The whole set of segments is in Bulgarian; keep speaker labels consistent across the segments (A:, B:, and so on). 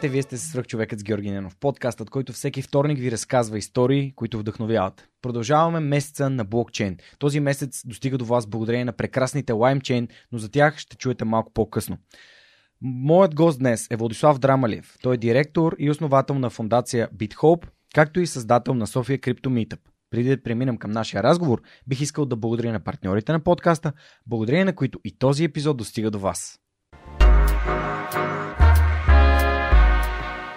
A: Здравейте, вие сте свръх човекът с Георги Ненов, подкастът, който всеки вторник ви разказва истории, които вдъхновяват. Продължаваме месеца на блокчейн. Този месец достига до вас благодарение на прекрасните LimeChain, но за тях ще чуете малко по-късно. Моят гост днес е Владислав Драмалев. Той е директор и основател на фундация BitHope, както и създател на София Crypto Meetup. Преди да преминем към нашия разговор, бих искал да благодаря на партньорите на подкаста, благодарение на които и този епизод достига до вас.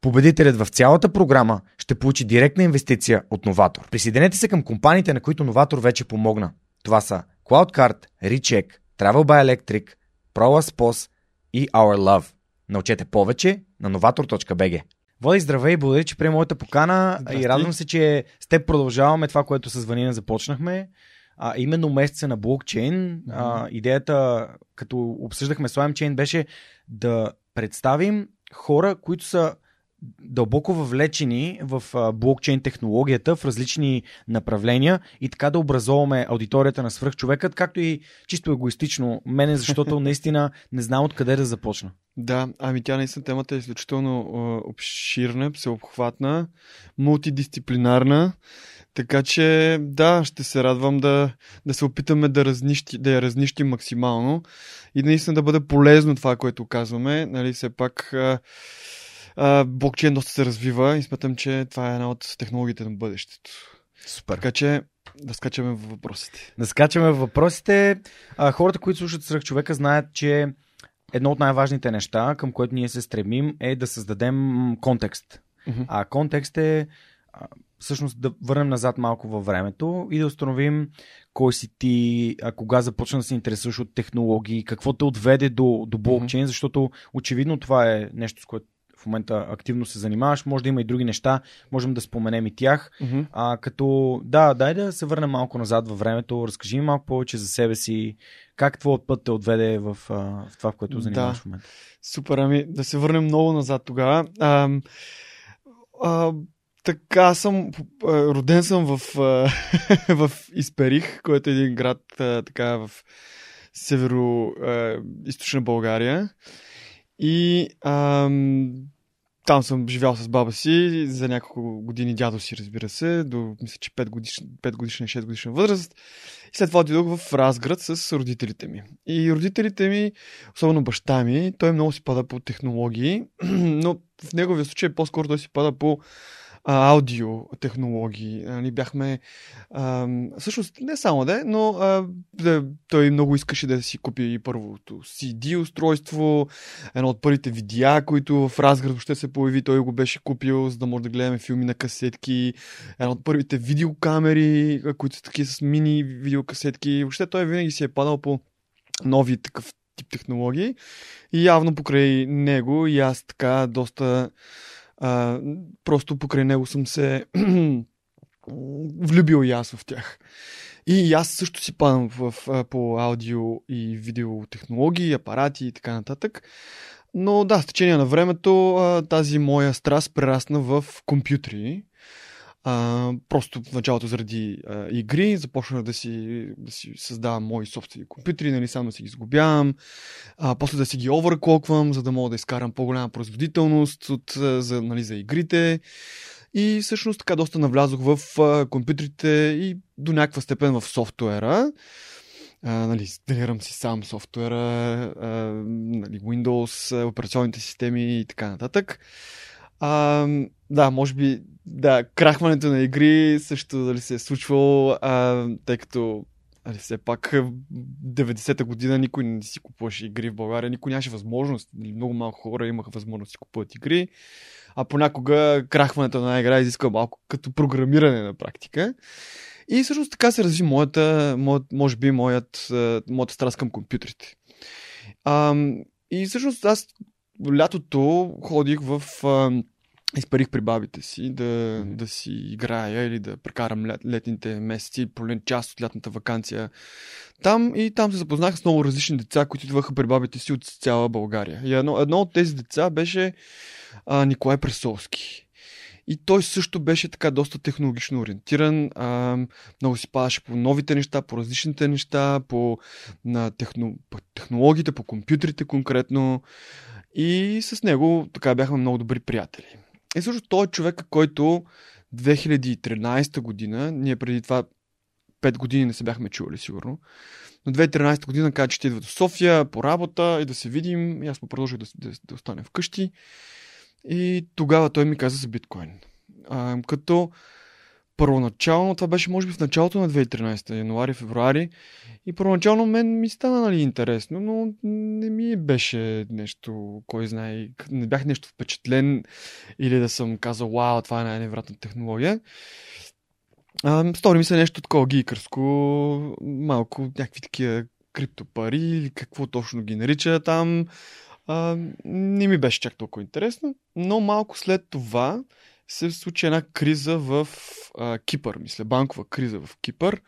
A: Победителят в цялата програма ще получи директна инвестиция от Новатор. Присъединете се към компаниите, на които Новатор вече помогна. Това са CloudCard, Recheck, Travel by Electric, ProLaspos и Our Love. Научете повече на novator.bg. Води, здравей, благодаря, че приема моята покана
B: Здрасти.
A: и радвам се, че с теб продължаваме това, което с Ванина започнахме. А, именно месеца на блокчейн. А, идеята, като обсъждахме с LimeChain, беше да представим хора, които са дълбоко въвлечени в блокчейн технологията в различни направления и така да образоваме аудиторията на свръхчовекът, както и чисто егоистично мене, защото наистина не знам откъде да започна.
B: Да, ами тя наистина темата е изключително обширна, всеобхватна, мултидисциплинарна. Така че, да, ще се радвам да, да се опитаме да, разнищи, да я разнищим максимално и наистина да бъде полезно това, което казваме. Нали, все пак а, блокчейн доста се развива и смятам, че това е една от технологиите на бъдещето.
A: Супер.
B: Така че, да скачаме в въпросите.
A: Да скачаме в въпросите. А, хората, които слушат свръхчовека, знаят, че едно от най-важните неща, към което ние се стремим, е да създадем контекст.
B: Мгм.
A: А контекст е всъщност да върнем назад малко във времето и да установим кой си ти, а, кога започна да се интересуваш от технологии, какво те отведе до, до блокчейн, защото очевидно това е нещо, с което в момента активно се занимаваш. Може да има и други неща, можем да споменем и тях.
B: Мгм.
A: А, като, да, дай да се върнем малко назад във времето, разкажи ми малко повече за себе си, как твоят път те отведе в, в това, в което занимаваш
B: Да.
A: в момента.
B: Супер, ами да се върнем много назад тогава. А, а, така съм, роден съм в, в Исперих, който е един град така в северо-источна България. И ам, там съм живял с баба си за няколко години дядо си, разбира се, до мисля, че 5 годишна, 5 годишна и 6 годишна възраст. И след това отидох в Разград с родителите ми. И родителите ми, особено баща ми, той много си пада по технологии, но в неговия случай по-скоро той си пада по аудио технологии. Нали, бяхме. А, всъщност, не само да, е, но а, да, той много искаше да си купи първото CD устройство, едно от първите видеа, които в Разград въобще се появи, той го беше купил, за да може да гледаме филми на касетки, едно от първите видеокамери, които са такива с мини видеокасетки. Въобще той винаги си е падал по нови такъв тип технологии. И явно покрай него и аз така доста а, просто покрай него съм се влюбил и аз в тях. И аз също си падам в, по аудио и видео технологии, апарати и така нататък. Но да, с течение на времето тази моя страст прерасна в компютри. А, просто в началото заради а, игри започнах да си, да си създавам мои собствени компютри, нали, сам да си ги сгубявам, а, после да си ги оверклоквам, за да мога да изкарам по-голяма производителност от, за, нали, за игрите. И всъщност така доста навлязох в а, компютрите и до някаква степен в софтуера. а, нали, инсталирам си сам софтуера, а, нали, Windows, операционните системи и така нататък. А, да, може би, да, крахването на игри също дали се е случвало, а, тъй като Али, все пак 90-та година никой не си купуваше игри в България, никой нямаше възможност, много малко хора имаха възможност да си купуват игри, а понякога крахването на игра изисква малко като програмиране на практика. И всъщност така се разви моята, моят, може би, моят, моята страст към компютрите. А, и всъщност аз лятото ходих в... А, изпарих при бабите си да, да си играя или да прекарам лет, летните месеци, поне част от лятната вакансия там и там се запознах с много различни деца, които идваха при бабите си от цяла България. И едно, едно от тези деца беше а, Николай Пресовски. И той също беше така доста технологично ориентиран. А, много си падаше по новите неща, по различните неща, по, на техно, по технологиите, по компютрите конкретно. И с него така бяхме много добри приятели. И също той е човек, който 2013 година, ние преди това 5 години не се бяхме чували сигурно, но 2013 година каза, че ще идва до София по работа и да се видим. И аз му продължих да, да, да останем вкъщи. И тогава той ми каза за биткоин. А, като първоначално, това беше може би в началото на 2013, януари, февруари, и първоначално мен ми стана нали, интересно, но не ми беше нещо, кой знае, не бях нещо впечатлен или да съм казал, вау, това е най-невратна технология. Стори ми се нещо такова гикърско, малко някакви такива криптопари или какво точно ги нарича там. А, не ми беше чак толкова интересно, но малко след това се случи една криза в а, Кипър, мисля, банкова криза в Кипър.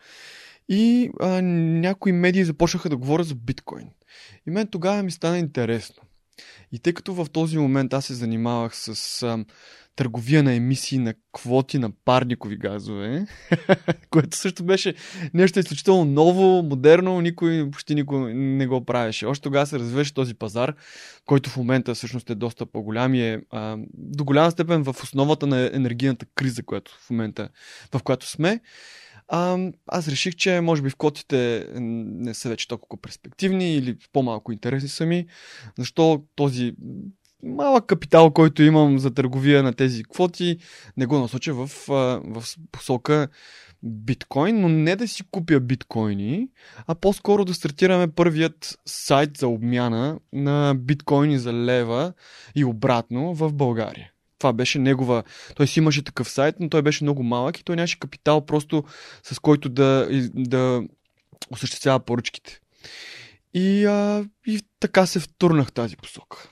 B: И а, някои медии започнаха да говорят за биткоин. И мен тогава ми стана интересно. И тъй като в този момент аз се занимавах с а, търговия на емисии на квоти на парникови газове, което също беше нещо изключително ново, модерно, никой, почти никой не го правеше. Още тогава се развиваше този пазар, който в момента всъщност е доста по-голям и е а, до голяма степен в основата на енергийната криза, която в момента, в която сме. А, аз реших, че може би в котите не са вече толкова перспективни или по-малко интересни са ми. Защо този малък капитал, който имам за търговия на тези квоти, не го насоча в, в посока биткоин, но не да си купя биткоини, а по-скоро да стартираме първият сайт за обмяна на биткоини за лева и обратно в България. Това беше негова. Той си имаше такъв сайт, но той беше много малък и той нямаше капитал просто с който да, да осъществява поръчките. И, а, и така се втурнах тази посока.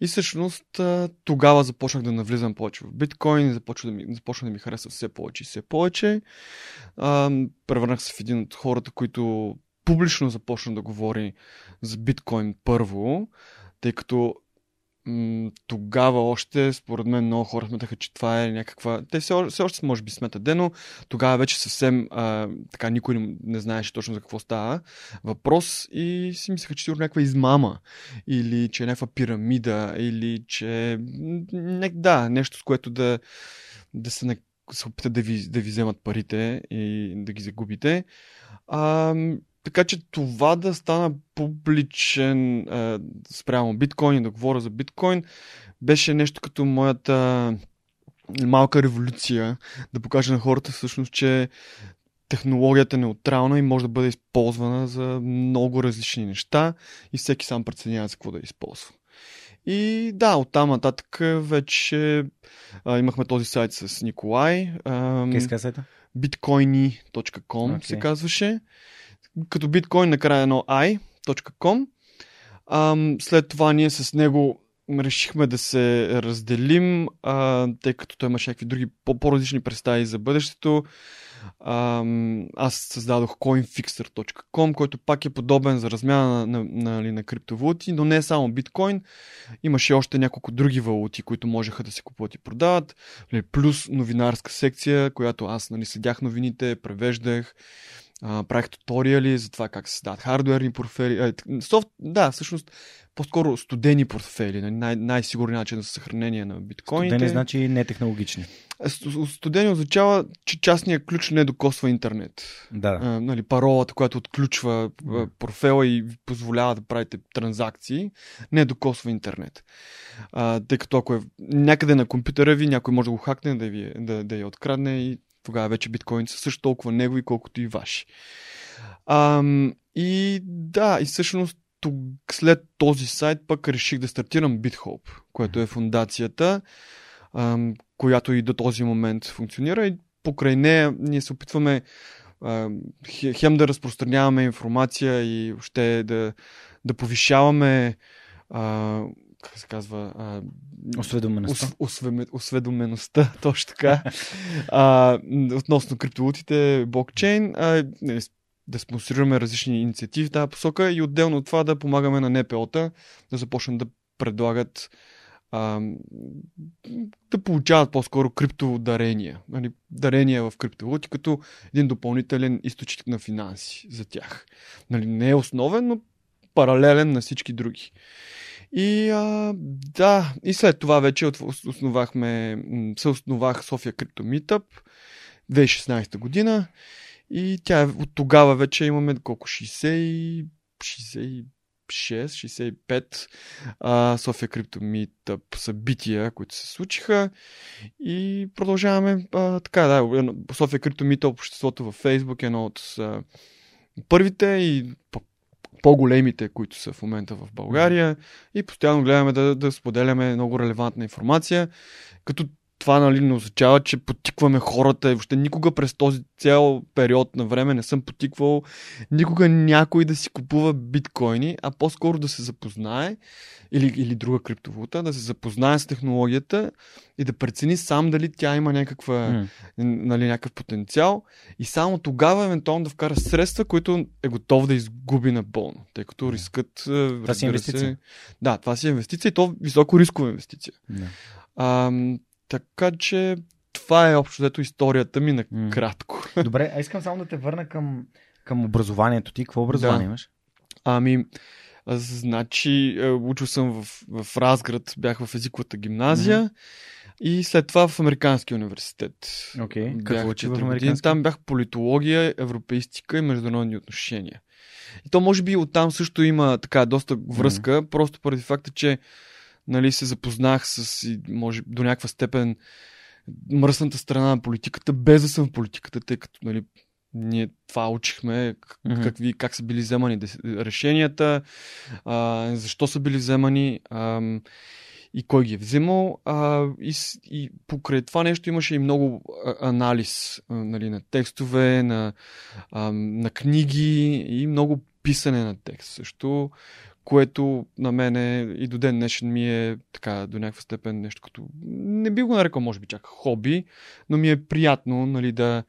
B: И всъщност тогава започнах да навлизам повече в биткоин, започна да започна да ми харесва все повече и все повече. А, превърнах се в един от хората, които публично започна да говори за биткоин първо, тъй като тогава още, според мен, много хора смятаха, че това е някаква... Те все, все още може би сметат дено. Тогава вече съвсем а, така никой не, не знаеше точно за какво става въпрос и си мислеха, че сигурно някаква измама или че е някаква пирамида или че... Не, да, нещо с което да, да се, не, се опитат да ви, да ви вземат парите и да ги загубите. А, така че това да стана публичен е, спрямо биткоин и да говоря за биткоин беше нещо като моята малка революция да покажа на хората всъщност, че технологията е неутрална и може да бъде използвана за много различни неща и всеки сам преценява за какво да използва. И да, оттам нататък вече а, имахме този сайт с Николай.
A: Къде сайта?
B: bitcoiny.com okay. се казваше като биткоин накрая едно i.com. След това ние с него решихме да се разделим, а, тъй като той имаше някакви други по-различни представи за бъдещето. Ам, аз създадох coinfixer.com, който пак е подобен за размяна на, на, на, на, на криптовалути, но не е само биткоин. Имаше още няколко други валути, които можеха да се купуват и продават. Нали, плюс новинарска секция, която аз нали, следях новините, превеждах а, правих туториали за това как се създават хардуерни портфели. А, софт, да, всъщност по-скоро студени портфели, нали, най- най-сигурен начин за съхранение на биткоините.
A: Студени значи не технологични.
B: Студени означава, че частният ключ не докосва интернет.
A: Да.
B: А, нали, паролата, която отключва а, портфела и ви позволява да правите транзакции, не докосва интернет. А, тъй като ако е някъде на компютъра ви, някой може да го хакне, да, ви, да, да я открадне и тогава вече биткоините са също толкова негови, колкото и ваши. А, и да, и всъщност след този сайт пък реших да стартирам BitHope, което е фундацията, ам, която и до този момент функционира и покрай нея ние се опитваме ам, хем да разпространяваме информация и още да, да повишаваме а, как се казва? А,
A: осведомеността.
B: Ос, осведомеността, точно така. а, относно криптовалутите, блокчейн. А, нали, да спонсорираме различни инициативи в тази посока и отделно от това да помагаме на НПО-та да започнат да предлагат а, да получават по-скоро криптодарения. Нали, дарения в криптовалути като един допълнителен източник на финанси за тях. Нали, не е основен, но паралелен на всички други. И а, да, и след това вече основахме, съосновах София Крипто Meetup 2016 година. И тя от тогава вече имаме колко 60 66, 65 а, София Крипто Meetup събития, които се случиха. И продължаваме а, така, да, София Крипто Meetup обществото във Facebook е едно от а, първите и по-големите, които са в момента в България и постоянно гледаме да, да споделяме много релевантна информация, като това нали, не означава, че потикваме хората и въобще никога през този цял период на време не съм потиквал никога някой да си купува биткоини, а по-скоро да се запознае или, или друга криптовалута, да се запознае с технологията и да прецени сам дали тя има някаква, mm. нали, някакъв потенциал и само тогава евентуално да вкара средства, които е готов да изгуби напълно, тъй като рискът...
A: Това си инвестиция. Се,
B: да, това си инвестиция и то високо рискова инвестиция.
A: Yeah.
B: А, така че това е общо взето историята ми на кратко.
A: Добре, а искам само да те върна към, към образованието ти. Какво образование да. имаш?
B: Ами, значи, е, учил съм в, в Разград, бях в езиковата гимназия. Mm-hmm. И след това в Американския университет.
A: Okay. Какво
B: учи в Американски? Там бях политология, европеистика и международни отношения. И то може би оттам също има така доста връзка, mm-hmm. просто поради факта, че нали, се запознах с, може, до някаква степен мръсната страна на политиката, без да съм в политиката, тъй като нали, ние това учихме, mm-hmm. какви, как са били вземани решенията, а, защо са били вземани а, и кой ги е взимал. А, и, и покрай това нещо имаше и много анализ а, нали, на текстове, на, а, на книги и много писане на текст също, което на мене и до ден днешен ми е така до някаква степен нещо като, не би го нарекал може би чак хоби, но ми е приятно нали, да,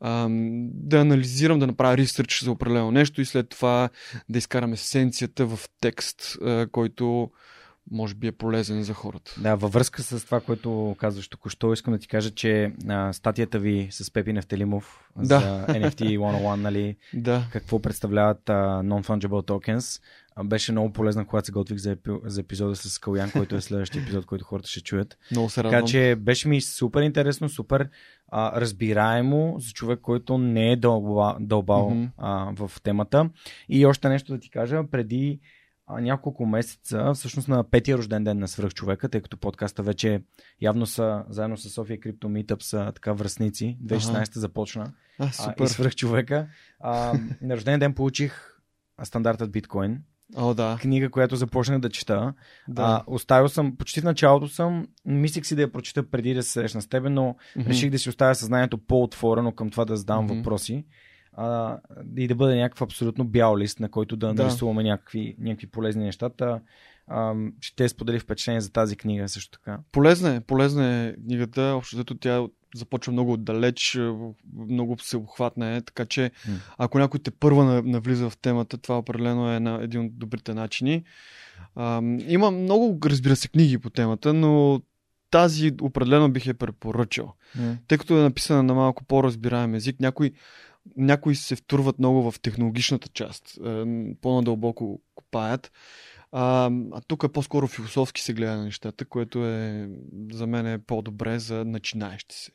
B: ам, да анализирам, да направя ресърч за определено нещо и след това да изкарам есенцията в текст, а, който може би е полезен за хората.
A: Да, във връзка с това, което казваш току-що, искам да ти кажа, че а, статията ви с Пепи Нефтелимов да. за NFT 101, нали,
B: да.
A: какво представляват а, Non-Fungible Tokens, а, беше много полезна, когато се готвих за, епи, за епизода с Калян, който е следващия епизод, който хората ще чуят.
B: Много се радвам.
A: Така че беше ми супер интересно, супер а, разбираемо за човек, който не е дълбал, дълбал mm-hmm. а, в темата. И още нещо да ти кажа, преди няколко месеца, всъщност на петия рожден ден на свръхчовека, тъй като подкаста вече явно са, заедно с София Крипто Meetup са така връзници. 2016 ага. започна.
B: А, супер.
A: А, и свръхчовека. А, на рожден ден получих стандартът биткоин.
B: О, да.
A: Книга, която започнах да чета.
B: Да. А,
A: оставил съм, почти в началото съм, мислих си да я прочета преди да се срещна с теб, но mm-hmm. реших да си оставя съзнанието по-отворено към това да задавам mm-hmm. въпроси а, и да бъде някакъв абсолютно бял лист, на който да, да. нарисуваме някакви, някакви полезни нещата. А, ще сподели впечатление за тази книга също така.
B: Полезна е, полезна е книгата, общо зато тя започва много отдалеч, много всеобхватна е, така че ако някой те първа навлиза в темата, това определено е на един от добрите начини. А, има много, разбира се, книги по темата, но тази определено бих я препоръчал. Mm. Тъй като е написана на малко по-разбираем език, някой някои се втурват много в технологичната част, по-надълбоко копаят. А, а тук е по-скоро философски се гледа на нещата, което е за мен е по-добре за начинаещи се.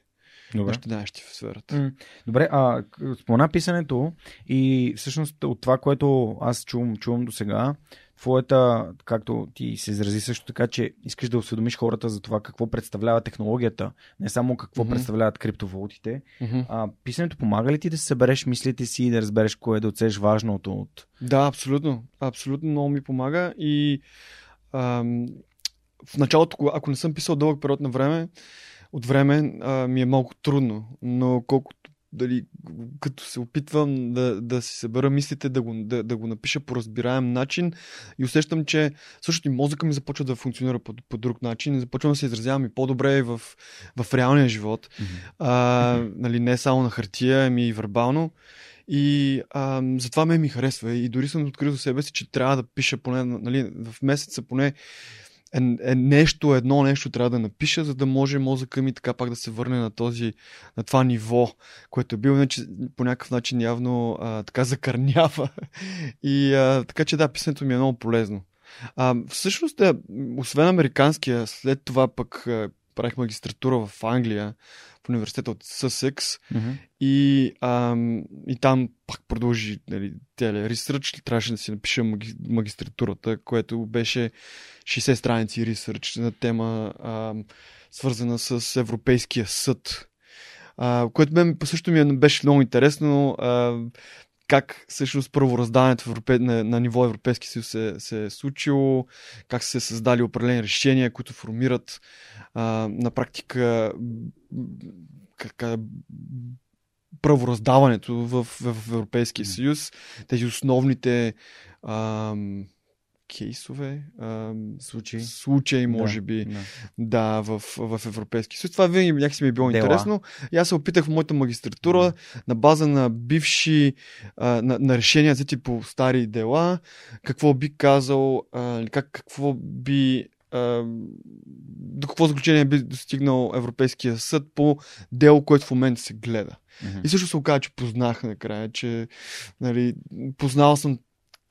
B: Добре. Начинаещи в сферата.
A: Добре, а спомена писането и всъщност от това, което аз чувам, чувам до сега, твоята, както ти се изрази също така, че искаш да осведомиш хората за това какво представлява технологията, не само какво mm-hmm. представляват криптовалутите. Mm-hmm. А, писането помага ли ти да се събереш мислите си и да разбереш кое е да оцеш важното от...
B: Да, абсолютно. Абсолютно много ми помага и ам, в началото, ако не съм писал дълъг период на време, от време а, ми е малко трудно, но колкото дали, като се опитвам да, да си събера мислите, да го, да, да го напиша по разбираем начин и усещам, че също и мозъка ми започва да функционира по, по друг начин, започвам да се изразявам и по-добре в, в реалния живот. Mm-hmm. А, нали, не само на хартия, ами и вербално. И а, затова ме ми харесва. И дори съм открил за себе си, че трябва да пиша поне нали, в месеца поне е, е нещо, едно нещо трябва да напиша, за да може мозъка ми така пак да се върне на, този, на това ниво, което е било, иначе по някакъв начин явно а, така закърнява. И а, така че да, писането ми е много полезно. А, всъщност, да, освен американския, след това пък а, правих магистратура в Англия, в университета от Съсекс mm-hmm. и, и там пак продължи нали, теле ресърч, трябваше да си напиша маги, магистратурата, което беше 60 страници ресърч на тема ам, свързана с Европейския съд. А, което мен също ми е, беше много интересно. А, как всъщност правораздаването в Европе... на, на ниво Европейски съюз се, се е случило, как са се създали определени решения, които формират а, на практика как, правораздаването в, в, в Европейския съюз, тези основните а, кейсове, а,
A: случаи,
B: случаи може да, би, да, да в, в Европейски съюз. Това винаги някакси ми е било Дела. интересно. И аз се опитах в моята магистратура да. на база на бивши, а, на, на решения взети по стари дела, какво би казал, а, как, какво би до какво заключение би достигнал Европейския съд по дело, което в момента се гледа. Mm-hmm. И също се оказа, че познах накрая, че нали, познал съм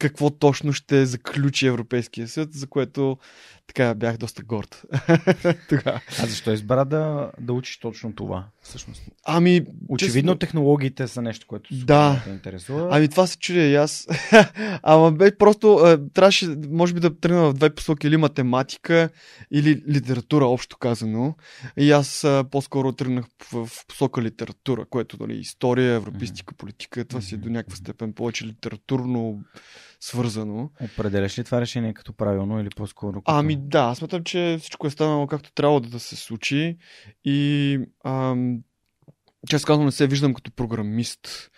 B: какво точно ще заключи Европейския съд, за което така бях доста горд.
A: а защо избра да, да учиш точно това, всъщност?
B: Ами,
A: Очевидно честно... технологиите са нещо, което
B: да.
A: те интересува.
B: Ами това се чудя и аз. Ама бе, просто а, трябваше, може би да тръгна в две посоки, или математика, или литература, общо казано. И аз а, по-скоро тръгнах в, в посока литература, което, нали, история, европейстика, политика, това си е до някаква степен повече литературно свързано.
A: Определяш ли това решение като правилно или по-скоро? Като...
B: Ами да, смятам, че всичко е станало както трябва да се случи и ам, често казвам не се виждам като програмист.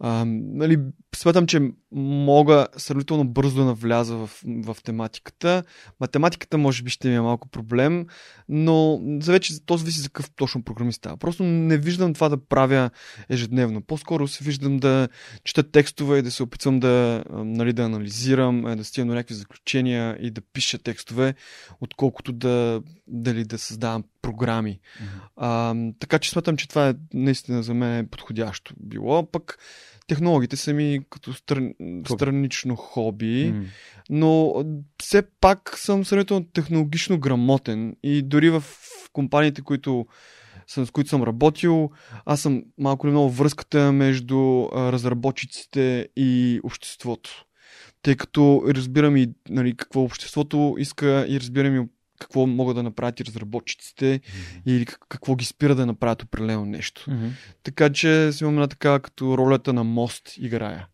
B: А, нали, смятам, че мога сравнително бързо да навляза в, в тематиката. Математиката може би ще ми е малко проблем, но за вече то зависи за какъв точно програмист става. Просто не виждам това да правя ежедневно. По-скоро се виждам да чета текстове и да се опитвам да, нали, да анализирам, е, да стигам до някакви заключения и да пиша текстове, отколкото да, дали да създавам програми. Mm-hmm. А, така че смятам, че това е наистина за мен подходящо било. Пък технологиите са ми като стран... странично хоби, mm. но все пак съм сравнително технологично грамотен и дори в компаниите, които с които съм работил, аз съм малко или много връзката между разработчиците и обществото. Тъй като разбирам и нали, какво обществото иска и разбирам и какво могат да направят и разработчиците mm-hmm. или какво ги спира да направят определено нещо. Mm-hmm. Така че си имам една така като ролята на мост играя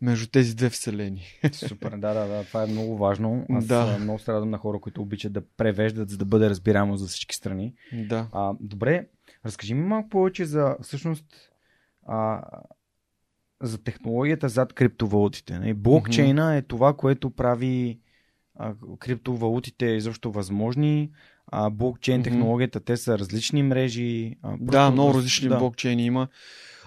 B: между тези две вселени.
A: Супер, да, да, да, това е много важно. Аз да. много страдам на хора, които обичат да превеждат, за да бъде разбираемо за всички страни.
B: Да.
A: А, добре, разкажи ми малко повече за всъщност а, за технологията зад криптовалутите. Блокчейна mm-hmm. е това, което прави а, криптовалутите изобщо възможни. А, блокчейн mm-hmm. технологията, те са различни мрежи.
B: А, да, много различни да. блокчейни има.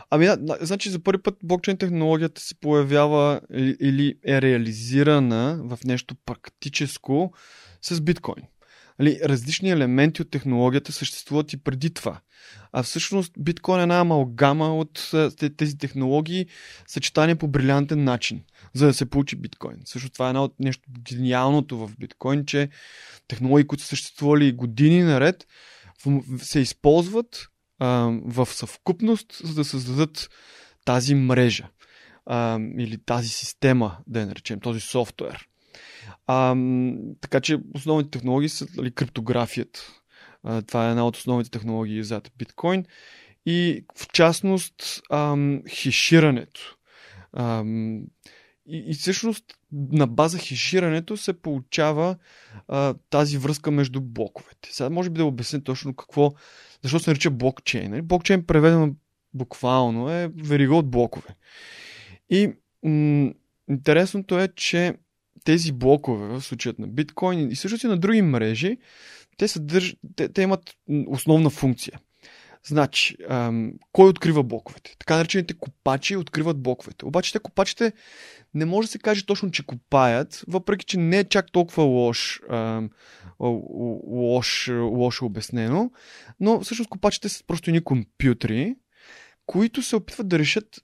B: Ами, да, значи за първи път блокчейн технологията се появява или е реализирана в нещо практическо с биткоин. Нали, различни елементи от технологията съществуват и преди това. А всъщност биткоин е една амалгама от тези технологии, съчетание по брилянтен начин, за да се получи биткоин. Също това е едно от нещо гениалното в биткоин, че технологии, които са съществували години наред, се използват а, в съвкупност, за да създадат тази мрежа а, или тази система, да я наречем, този софтуер. А, така че основните технологии са нали, криптографията. А, това е една от основните технологии зад биткоин. И в частност ам, хеширането. Ам, и, и всъщност на база хеширането се получава а, тази връзка между блоковете. Сега може би да обясня точно какво, защо се нарича блокчейн. Нали? Блокчейн преведено буквално е верига от блокове. И м- интересното е, че тези блокове в случаят на биткоин и също и на други мрежи, те, съдърж... те, те имат основна функция. Значи, ам, кой открива блоковете? Така наречените копачи откриват блоковете. Обаче те копачите не може да се каже точно, че копаят, въпреки че не е чак толкова лош, ам, лош, лошо обяснено, но всъщност копачите са просто едни компютри, които се опитват да решат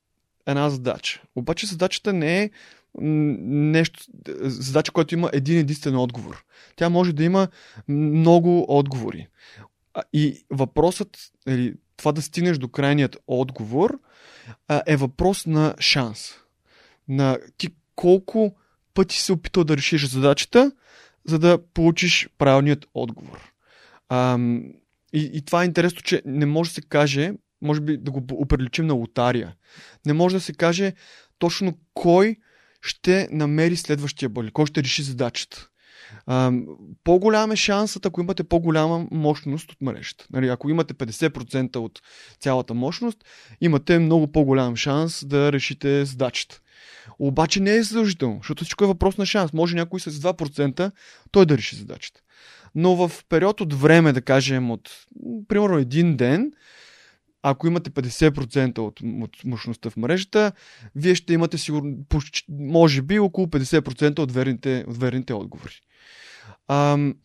B: една задача. Обаче задачата не е нещо, задача, която има един единствен отговор. Тя може да има много отговори. И въпросът, или това да стигнеш до крайният отговор, е въпрос на шанс. На ти колко пъти се опитал да решиш задачата, за да получиш правилният отговор. Ам, и, и това е интересно, че не може да се каже, може би да го оприличим на лотария. Не може да се каже точно кой ще намери следващия бъл, кой ще реши задачата. По-голям е шансът, ако имате по-голяма мощност от мрежата. Нали, ако имате 50% от цялата мощност, имате много по-голям шанс да решите задачата. Обаче не е задължително, защото всичко е въпрос на шанс. Може някой с 2% той да реши задачата. Но в период от време, да кажем от примерно един ден, ако имате 50% от, мощността в мрежата, вие ще имате сигурно, може би около 50% от верните, от верните отговори. Ам,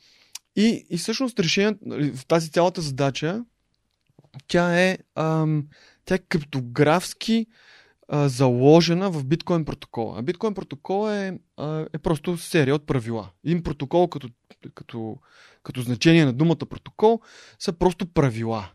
B: и, и всъщност решението нали, в тази цялата задача, тя е, ам, тя е криптографски а, заложена в биткоин протокола. А биткоин протокол е, а, е просто серия от правила. Един протокол като, като, като значение на думата протокол са просто правила.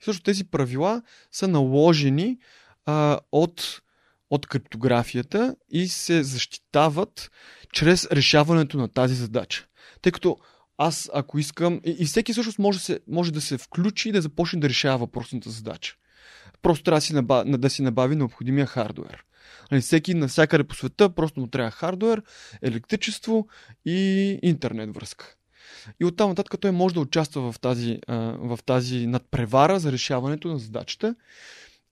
B: И също тези правила са наложени а, от, от криптографията и се защитават чрез решаването на тази задача. Тъй като аз, ако искам, и, и всеки всъщност може, се, може да се включи и да започне да решава въпросната задача. Просто трябва да си, наба, да си набави необходимия хардвер. Нали, всеки навсякъде по света просто му трябва хардвер, електричество и интернет връзка. И оттам нататък той може да участва в тази, в тази надпревара за решаването на задачата.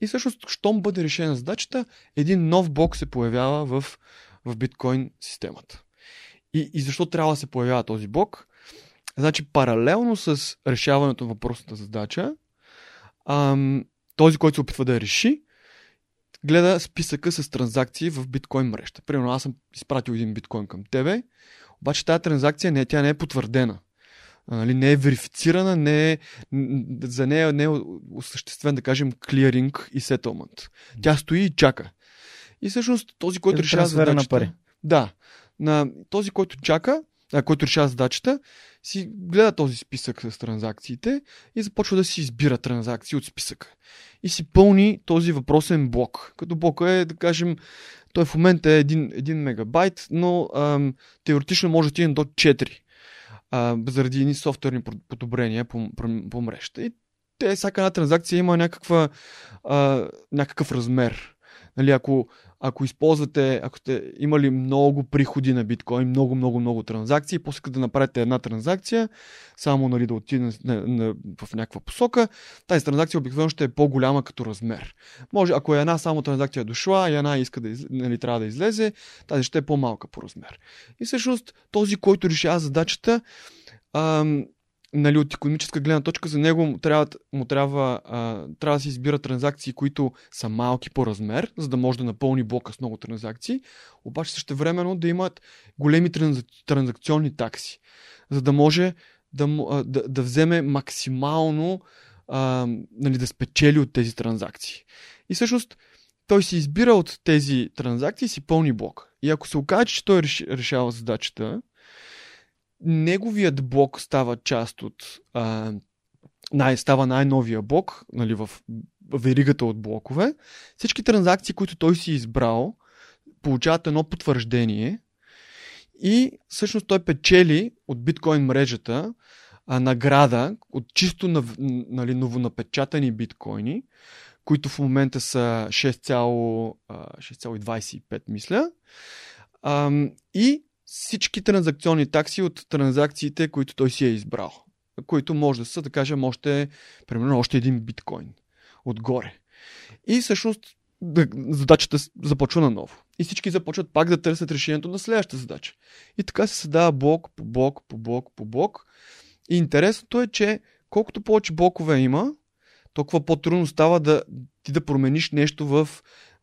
B: И всъщност, щом бъде решена задачата, един нов блок се появява в, в биткоин системата. И, и защо трябва да се появява този блок? Значи, паралелно с решаването на въпросната задача, този, който се опитва да я реши, гледа списъка с транзакции в биткоин мрежата. Примерно аз съм изпратил един биткоин към тебе, обаче тази транзакция не, тя не е потвърдена. Нали, не е верифицирана, не е, за нея не е осъществен, да кажем, клиринг и сетълмент. Тя стои и чака. И всъщност този, който решава задачата... на пари. Да. На този, който чака, а, който решава задачата, си гледа този списък с транзакциите и започва да си избира транзакции от списъка. И си пълни този въпросен блок. Като блока е, да кажем, той в момента е 1, 1 мегабайт, но ам, теоретично може да стигне до 4 а, заради едни софтуерни подобрения по, по, по мрежата. И те, всяка една транзакция има някаква, а, някакъв размер. Нали, ако, ако използвате, ако сте имали много приходи на биткоин, много, много, много транзакции, после да направите една транзакция, само нали, да отиде на, на, на, в някаква посока, тази транзакция обикновено ще е по-голяма като размер. Може, ако е една само транзакция е дошла и една иска да нали, трябва да излезе, тази ще е по-малка по размер. И всъщност този, който решава задачата, ам, нали, от економическа гледна точка, за него му трябва, му трябва, а, трябва да се избира транзакции, които са малки по размер, за да може да напълни блока с много транзакции, обаче също времено да имат големи транзак... транзакционни такси, за да може да, да, да вземе максимално а, нали, да спечели от тези транзакции. И всъщност той си избира от тези транзакции и си пълни блок. И ако се окаже, че той решава задачата, неговият блок става част от а, най, става най-новия блок нали, в веригата от блокове. Всички транзакции, които той си избрал, получават едно потвърждение и всъщност той печели от биткоин мрежата а, награда от чисто нав, нали, новонапечатани биткоини, които в момента са 6,25 6,25 мисля. Ам, и всички транзакционни такси от транзакциите, които той си е избрал. Които може да са, да кажем, още, примерно, още един биткоин отгоре. И всъщност да- задачата започва наново. И всички започват пак да търсят решението на следващата задача. И така се създава блок по блок, по блок, по блок. И интересното е, че колкото повече блокове има, толкова по-трудно става да ти да промениш нещо в,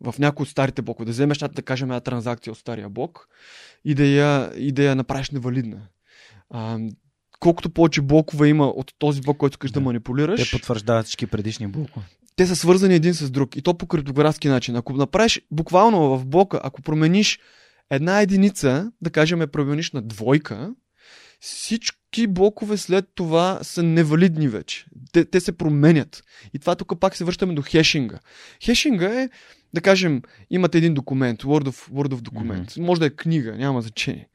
B: в някои от старите блокове. Да вземеш, да кажем, една транзакция от стария блок и да я, и да я направиш невалидна. А, колкото повече блокове има от този блок, който искаш да,
A: Да.
B: манипулираш,
A: Те потвърждават всички предишни блокове.
B: те са свързани един с друг. И то по криптографски начин. Ако направиш буквално в блока, ако промениш една единица, да кажем промениш на двойка, всички блокове след това са невалидни вече. Те, те се променят. И това тук пак се връщаме до хешинга. Хешинга е, да кажем, имате един документ, Word of, документ. Mm-hmm. Може да е книга, няма значение.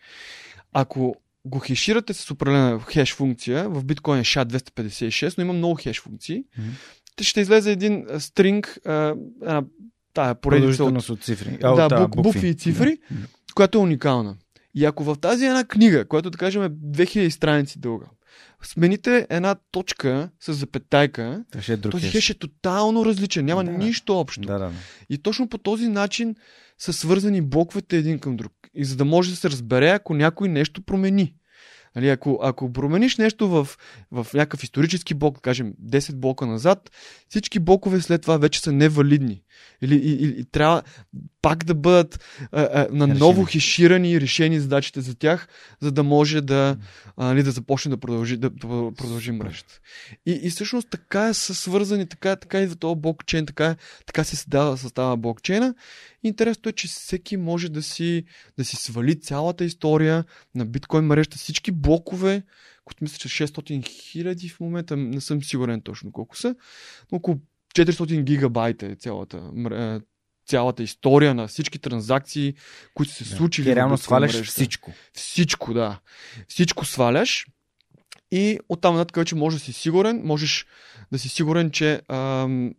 B: Ако го хеширате с определена хеш функция, в биткоин е SHA-256, но има много хеш функции, те ще излезе един стринг, а, а, тая поредица от,
A: от цифри. А,
B: да, бук, букви и цифри,
A: Да.
B: която е уникална. И ако в тази една книга, която да кажем е 2000 страници дълга, смените една точка с запетайка,
A: ще е друг
B: този
A: хеш.
B: е тотално различен, няма
A: Да.
B: нищо общо.
A: Да, да.
B: И точно по този начин са свързани блоковете един към друг. И за да може да се разбере, ако някой нещо промени. Нали, ако, ако промениш нещо в, в някакъв исторически блок, кажем 10 блока назад, всички блокове след това вече са невалидни. Или, и, и, и трябва пак да бъдат а, а, на ново
A: Решени.
B: хеширани решени задачите за тях, за да може да, а, нали, да започне да продължи, да продължи мрежата. И, и всъщност така са свързани, така, така идва този блокчейн, така, така се създава, състава блокчейна. Интересното е, че всеки може да си, да си свали цялата история на биткоин мрежата, всички блокове, които мисля, че 600 хиляди в момента, не съм сигурен точно колко са, но около 400 гигабайта е цялата, цялата история на всички транзакции, които се
A: Да.
B: случили.
A: Ти реално сваляш
B: мрежата.
A: всичко.
B: Всичко, да. Всичко сваляш и оттам нататък вече можеш да си сигурен, можеш да си сигурен, че ам,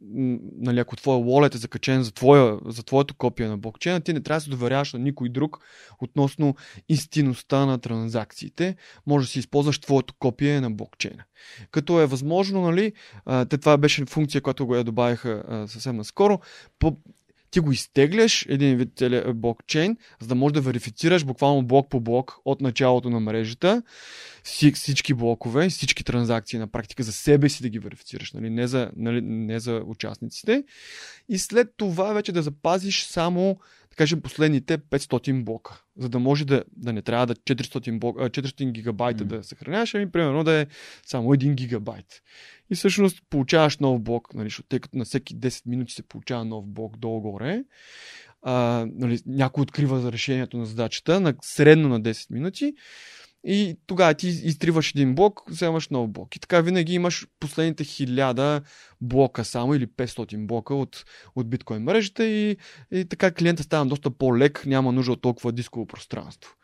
B: нали, ако твоя wallet е закачен за, твоя, за твоето копие на блокчейна, ти не трябва да се доверяваш на никой друг относно истинността на транзакциите. Може да си използваш твоето копие на блокчейна. Като е възможно, нали, те това беше функция, която го я добавиха а, съвсем наскоро, по, ти го изтегляш един вид целият блокчейн, за да можеш да верифицираш буквално блок по блок от началото на мрежата вси- всички блокове, всички транзакции на практика за себе си да ги верифицираш, нали? Не, за, нали? не за участниците. И след това вече да запазиш само, кажем, последните 500 блока, за да може да, да не трябва да 400, блок, а, 400 гигабайта
A: Мгм.
B: да съхраняваш, ами примерно да е само 1 гигабайт. И всъщност получаваш нов блок, нали, тъй като на всеки 10 минути се получава нов блок долу-горе. А, нали, някой открива за решението на задачата на средно на 10 минути. И тогава ти изтриваш един блок, вземаш нов блок. И така винаги имаш последните 1000 блока само или 500 блока от, от биткоин мрежата и, и така клиента става доста по-лек, няма нужда от толкова дисково пространство.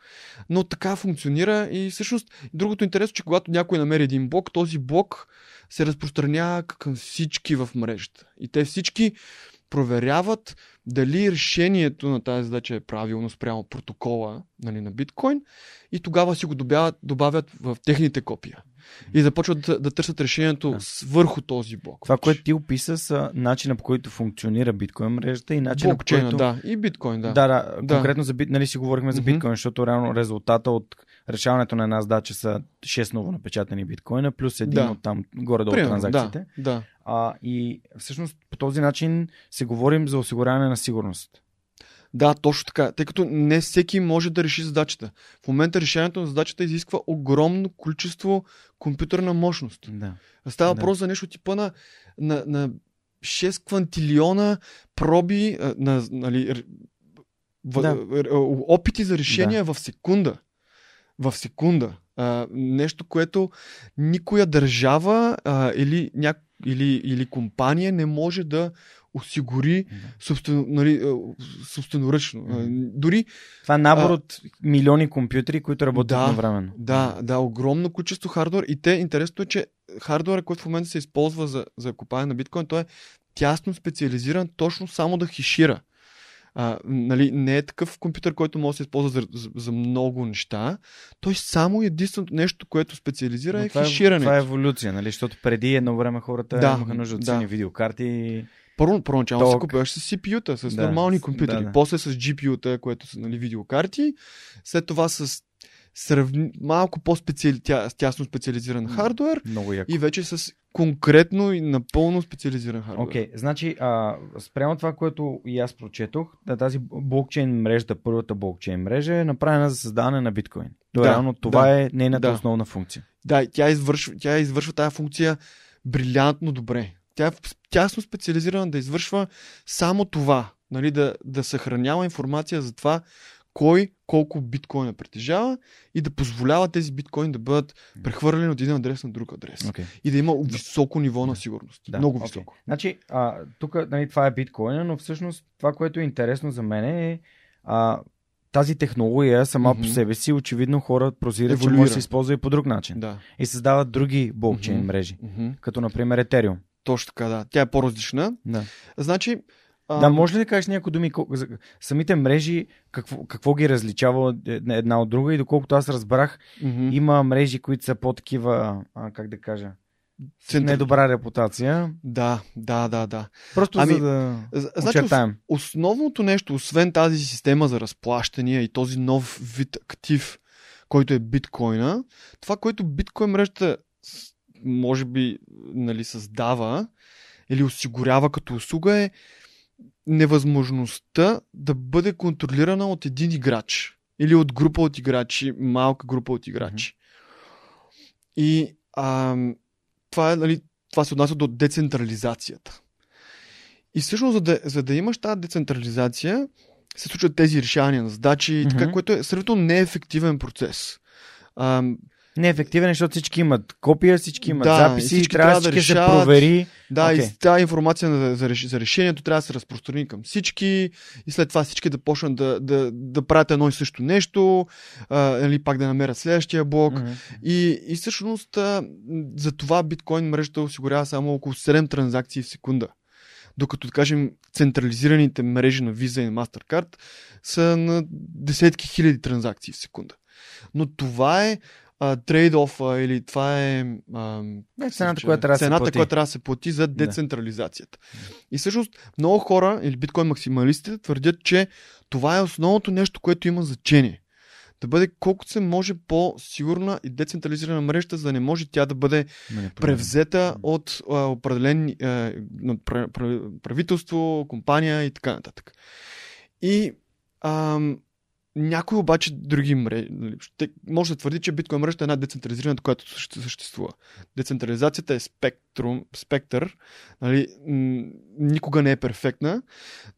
B: Но така функционира и всъщност другото интересно, че когато някой намери един блок, този блок се разпространява към всички в мрежата. И те всички проверяват дали решението на тази задача е правилно спрямо протокола нали, на биткоин и тогава си го добавят, добавят в техните копия. И започват да, да търсят решението
A: Да.
B: върху този блок.
A: Това, което ти описа, са начина по който функционира биткоин мрежата и начина по
B: Блокчейна,
A: който...
B: да. И биткоин, да.
A: Да, да,
B: Да.
A: конкретно за бит, нали си говорихме за биткоин, защото реално резултата от решаването на една задача са 6 ново напечатани биткоина, плюс един
B: Да.
A: от там горе-долу
B: Примерно,
A: транзакциите.
B: Да, да.
A: А, и всъщност по този начин се говорим за осигуряване на сигурност.
B: Да, точно така. Тъй като не всеки може да реши задачата. В момента решението на задачата изисква огромно количество компютърна мощност.
A: Да.
B: Става
A: Да.
B: въпрос за нещо типа на, на, на 6 квантилиона проби, а, на, нали, в,
A: Да.
B: опити за решение в секунда. В секунда. А, нещо, което никоя държава а, или, ня... или, или компания не може да осигури собствено, нали, собственоръчно. Дори
A: Това е набор
B: А-
A: от милиони компютри, които работят
B: Да.
A: едновременно.
B: Да, да, огромно количество хардвер. И те, интересното е, че хардвера, който в момента се използва за, за купане на биткоин, той е тясно специализиран точно само да хишира. А, нали, не е такъв компютър, който може да се използва за, за, за много неща. Той само единственото нещо, което специализира
A: Но
B: е
A: това, е, това е еволюция, нали? Защото преди едно време хората
B: Да,
A: имаха нужда от
B: да.
A: силни видеокарти.
B: Първо, първоначално се купуваш с CPU-та, с
A: Да,
B: нормални компютри.
A: да, да.
B: После с GPU-та, което са нали, видеокарти. След това с сравни... малко по-тясно специализиран хардвер.
A: Много яко.
B: И вече с конкретно и напълно специализиран хардвер.
A: Окей, okay, значи, а, спрямо това, което и аз прочетох, тази блокчейн мрежа, първата блокчейн мрежа е направена за създаване на биткоин. То
B: Да,
A: реално това
B: да,
A: е нейната
B: да.
A: основна функция.
B: Да, тя извършва, тя извършва тази функция брилянтно добре. Тя е тясно специализирана да извършва само това. Нали, да, да съхранява информация за това кой колко биткоина притежава и да позволява тези биткоини да бъдат прехвърлени от един адрес на друг адрес.
A: Okay.
B: И да има високо ниво на сигурност.
A: Да,
B: Много високо.
A: Значи, а, тук нали, това е биткоина, но всъщност това, което е интересно за мен е а, тази технология сама
B: Мгм.
A: по себе си, очевидно хора прозират, че
B: Еволюира.
A: може да се използва и по друг начин.
B: Да.
A: И създават други блокчейн
B: Мгм.
A: мрежи,
B: Мгм.
A: като например Ethereum.
B: Точно така, да. Тя е по-различна.
A: Да.
B: Значи. А,
A: Да, може ли да кажеш някои думи, самите мрежи, какво, какво ги различава от една- от друга и доколкото аз разбрах,
B: мгм.
A: има мрежи, които са по-такива, а, как да кажа,
B: Център-
A: недобра репутация.
B: Да, да, да, да.
A: Просто
B: Ами,
A: за да
B: Значи,
A: очертаем.
B: основното нещо, освен тази система за разплащания и този нов вид актив, който е биткоина, това, което биткоин мрежата може би нали, създава или осигурява като услуга е невъзможността да бъде контролирана от един играч или от група от играчи, малка група от играчи. И ам, това, е, нали, това се отнася до децентрализацията. И всъщност, за да, за да имаш тази децентрализация, се случват тези решавания на задачи, и така, което е сравнително неефективен процес. Ам,
A: Неефективен, защото всички имат копия, всички имат
B: Да,
A: записи,
B: всички
A: трябва
B: трябва
A: да всички се
B: решават.
A: провери.
B: да,
A: Окей.
B: и тази информация за, за, за решението трябва да се разпространи към всички и след това всички да почнат да, да, да правят едно и също нещо, а, или пак да намерят следващия блок.
A: Мгм.
B: И, и всъщност а, за това биткоин мрежата осигурява само около 7 транзакции в секунда. Докато, да кажем, централизираните мрежи на Visa и на MasterCard са на десетки хиляди транзакции в секунда. Но това е а, трейд-офа или това е а,
A: Е, цената, която трябва да
B: цената,
A: плати.
B: която трябва да се плати за децентрализацията. И всъщност много хора или биткоин максималистите твърдят, че това е основното нещо, което има значение. Да бъде колкото се може по-сигурна и децентрализирана мрежата, за да не може тя да бъде
A: Манипулиран.
B: превзета от а, определени а, на пра- пра- правителство, компания и така нататък. И ам, някои обаче други мрежи, нали, може да твърди, че биткоин мрежата е една децентрализираната, която съще- съществува. Децентрализацията е спектрум, спектър, нали, никога не е перфектна,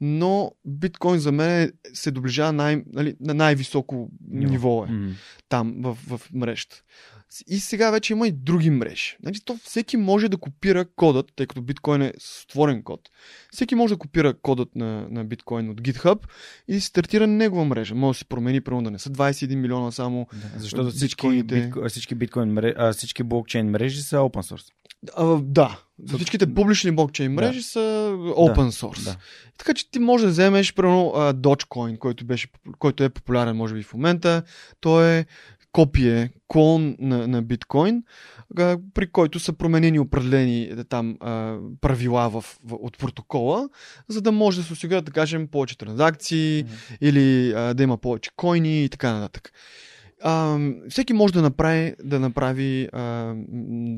B: но биткоин за мен се доближава най, нали, на най-високо
A: Ниво.
B: ниво е
A: Мгм.
B: там в, в мрежата. И сега вече има и други мрежи. Значи, то всеки може да копира кодът, тъй като биткоин е с отворен код. Всеки може да копира кодът на, на биткоин от GitHub и стартира негова мрежа. Може да се промени, примерно да не са 21 милиона само.
A: Да, защото всички,
B: биткоините.
A: битко, всички биткоин мрежи, а, всички блокчейн мрежи са open source.
B: А, да,
A: Защото-
B: всичките публични блокчейн
A: Да.
B: мрежи са open source.
A: Да.
B: Така че ти можеш да вземеш, примерно, Dogecoin, който, беше, който е популярен, може би, в момента. Той е копие, клон на, на биткоин, при който са променени определени е, там а, правила в, в, от протокола, за да може да се осигурят, да кажем, повече транзакции
A: Мгм.
B: или а, да има повече койни и така нататък. А, всеки може да направи, да направи а,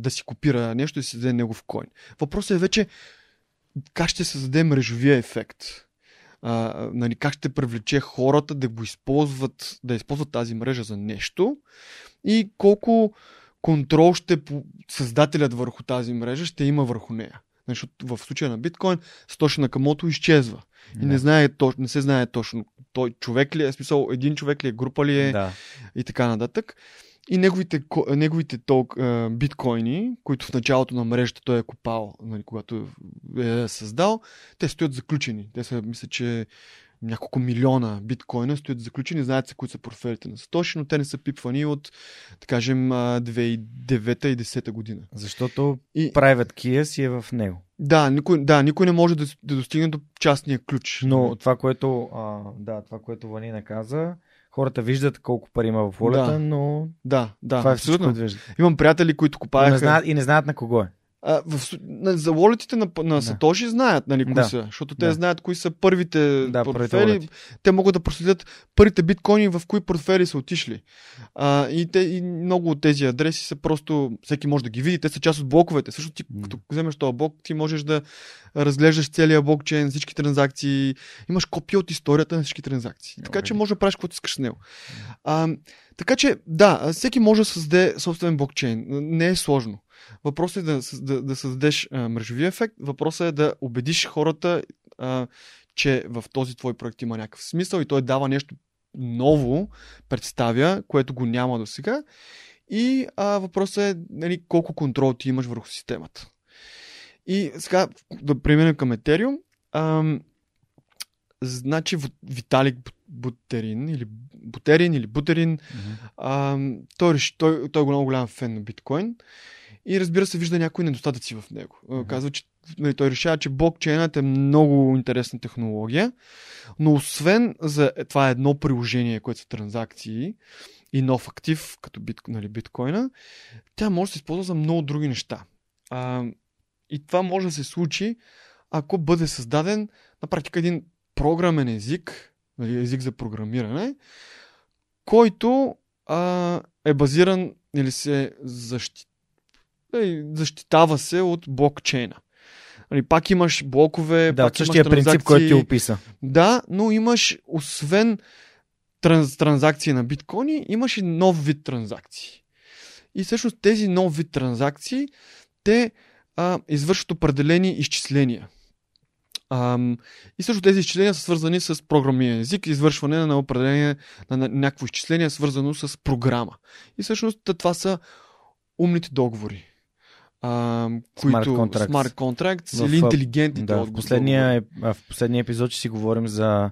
B: да си копира нещо и да си даде негов койн. Въпросът е вече как ще създаде мрежовия ефект. а, нали, как ще привлече хората да го използват, да използват тази мрежа за нещо и колко контрол ще създателят върху тази мрежа ще има върху нея. Защото в случая на биткоин Сатоши Накамото изчезва. И не, знае, то- не се знае точно той човек ли е, смисъл един човек ли е, група ли е
A: Да.
B: и така нататък. И неговите, неговите толк, биткоини, които в началото на мрежата той е копал, нали, когато е създал, те стоят заключени. Те са, мисля, че няколко милиона биткоина стоят заключени. Знаете се, които са портфелите на Сатоши, но те не са пипвани от, да кажем, а, 2009 и 10 година.
A: Защото
B: И,
A: private key си е в него.
B: да, никой, да, никой не може да, да достигне до частния ключ.
A: Но това, което, а, да, това, което Ванина каза, хората виждат колко пари има в волета,
B: Да.
A: но
B: Да, да,
A: това е
B: абсолютно. Имам приятели, които.
A: Не знаят, и не знаят на кого е.
B: А, в, су- на, за волетите на, на
A: Да.
B: Сатоши знаят, нали, кои
A: Да.
B: са, защото те
A: Да.
B: знаят кои са първите
A: Да,
B: портфели. те могат да проследят първите биткоини в кои портфели са отишли. А, и, те, и много от тези адреси са просто, всеки може да ги види, те са част от блоковете. Също ти,
A: М.
B: като вземеш този блок, ти можеш да разглеждаш целия блокчейн, всички транзакции, имаш копия от историята на всички транзакции. Така че
A: Добре.
B: може да правиш каквото искаш с него. А, така че, да, всеки може да създаде собствен блокчейн. Не е сложно. Въпросът е да, да, да създадеш а, мрежови ефект. Въпросът е да убедиш хората, а, че в този твой проект има някакъв смисъл и той дава нещо ново, представя, което го няма до сега. И а, въпросът е нали, колко контрол ти имаш върху системата. И сега да преминем към. Ам, значи Виталик Бу- Бутерин или Бутерин или Бутерин а, той, реши, той, той е много голям фен на биткоин и разбира се вижда някои недостатъци в него.
A: Мгм.
B: Казва, че нали, той решава, че блокчейнът е много интересна технология, но освен за е, това едно приложение, което са транзакции и нов актив, като бит, нали, биткоина, тя може да се използва за много други неща. А, и това може да се случи, ако бъде създаден на практика един програмен език, нали, език за програмиране, който а, е базиран или се защи... защитава се от блокчейна. Нали, пак имаш блокове,
A: Да,
B: пак
A: същия
B: имаш
A: принцип, който ти описа.
B: Да, но имаш, освен транз, транзакции на биткоини, имаш и нов вид транзакции. И всъщност тези нов вид транзакции, те а, извършват определени изчисления. Ам, и също тези изчисления са свързани с програмния език, извършване на определение на, на някакво изчисление, свързано с програма. И всъщност това са умните договори. Ам, които
A: contracts.
B: smart contracts
A: В,
B: или
A: а,
B: интелигентните
A: Да, в последния, а, в последния епизод ще си говорим за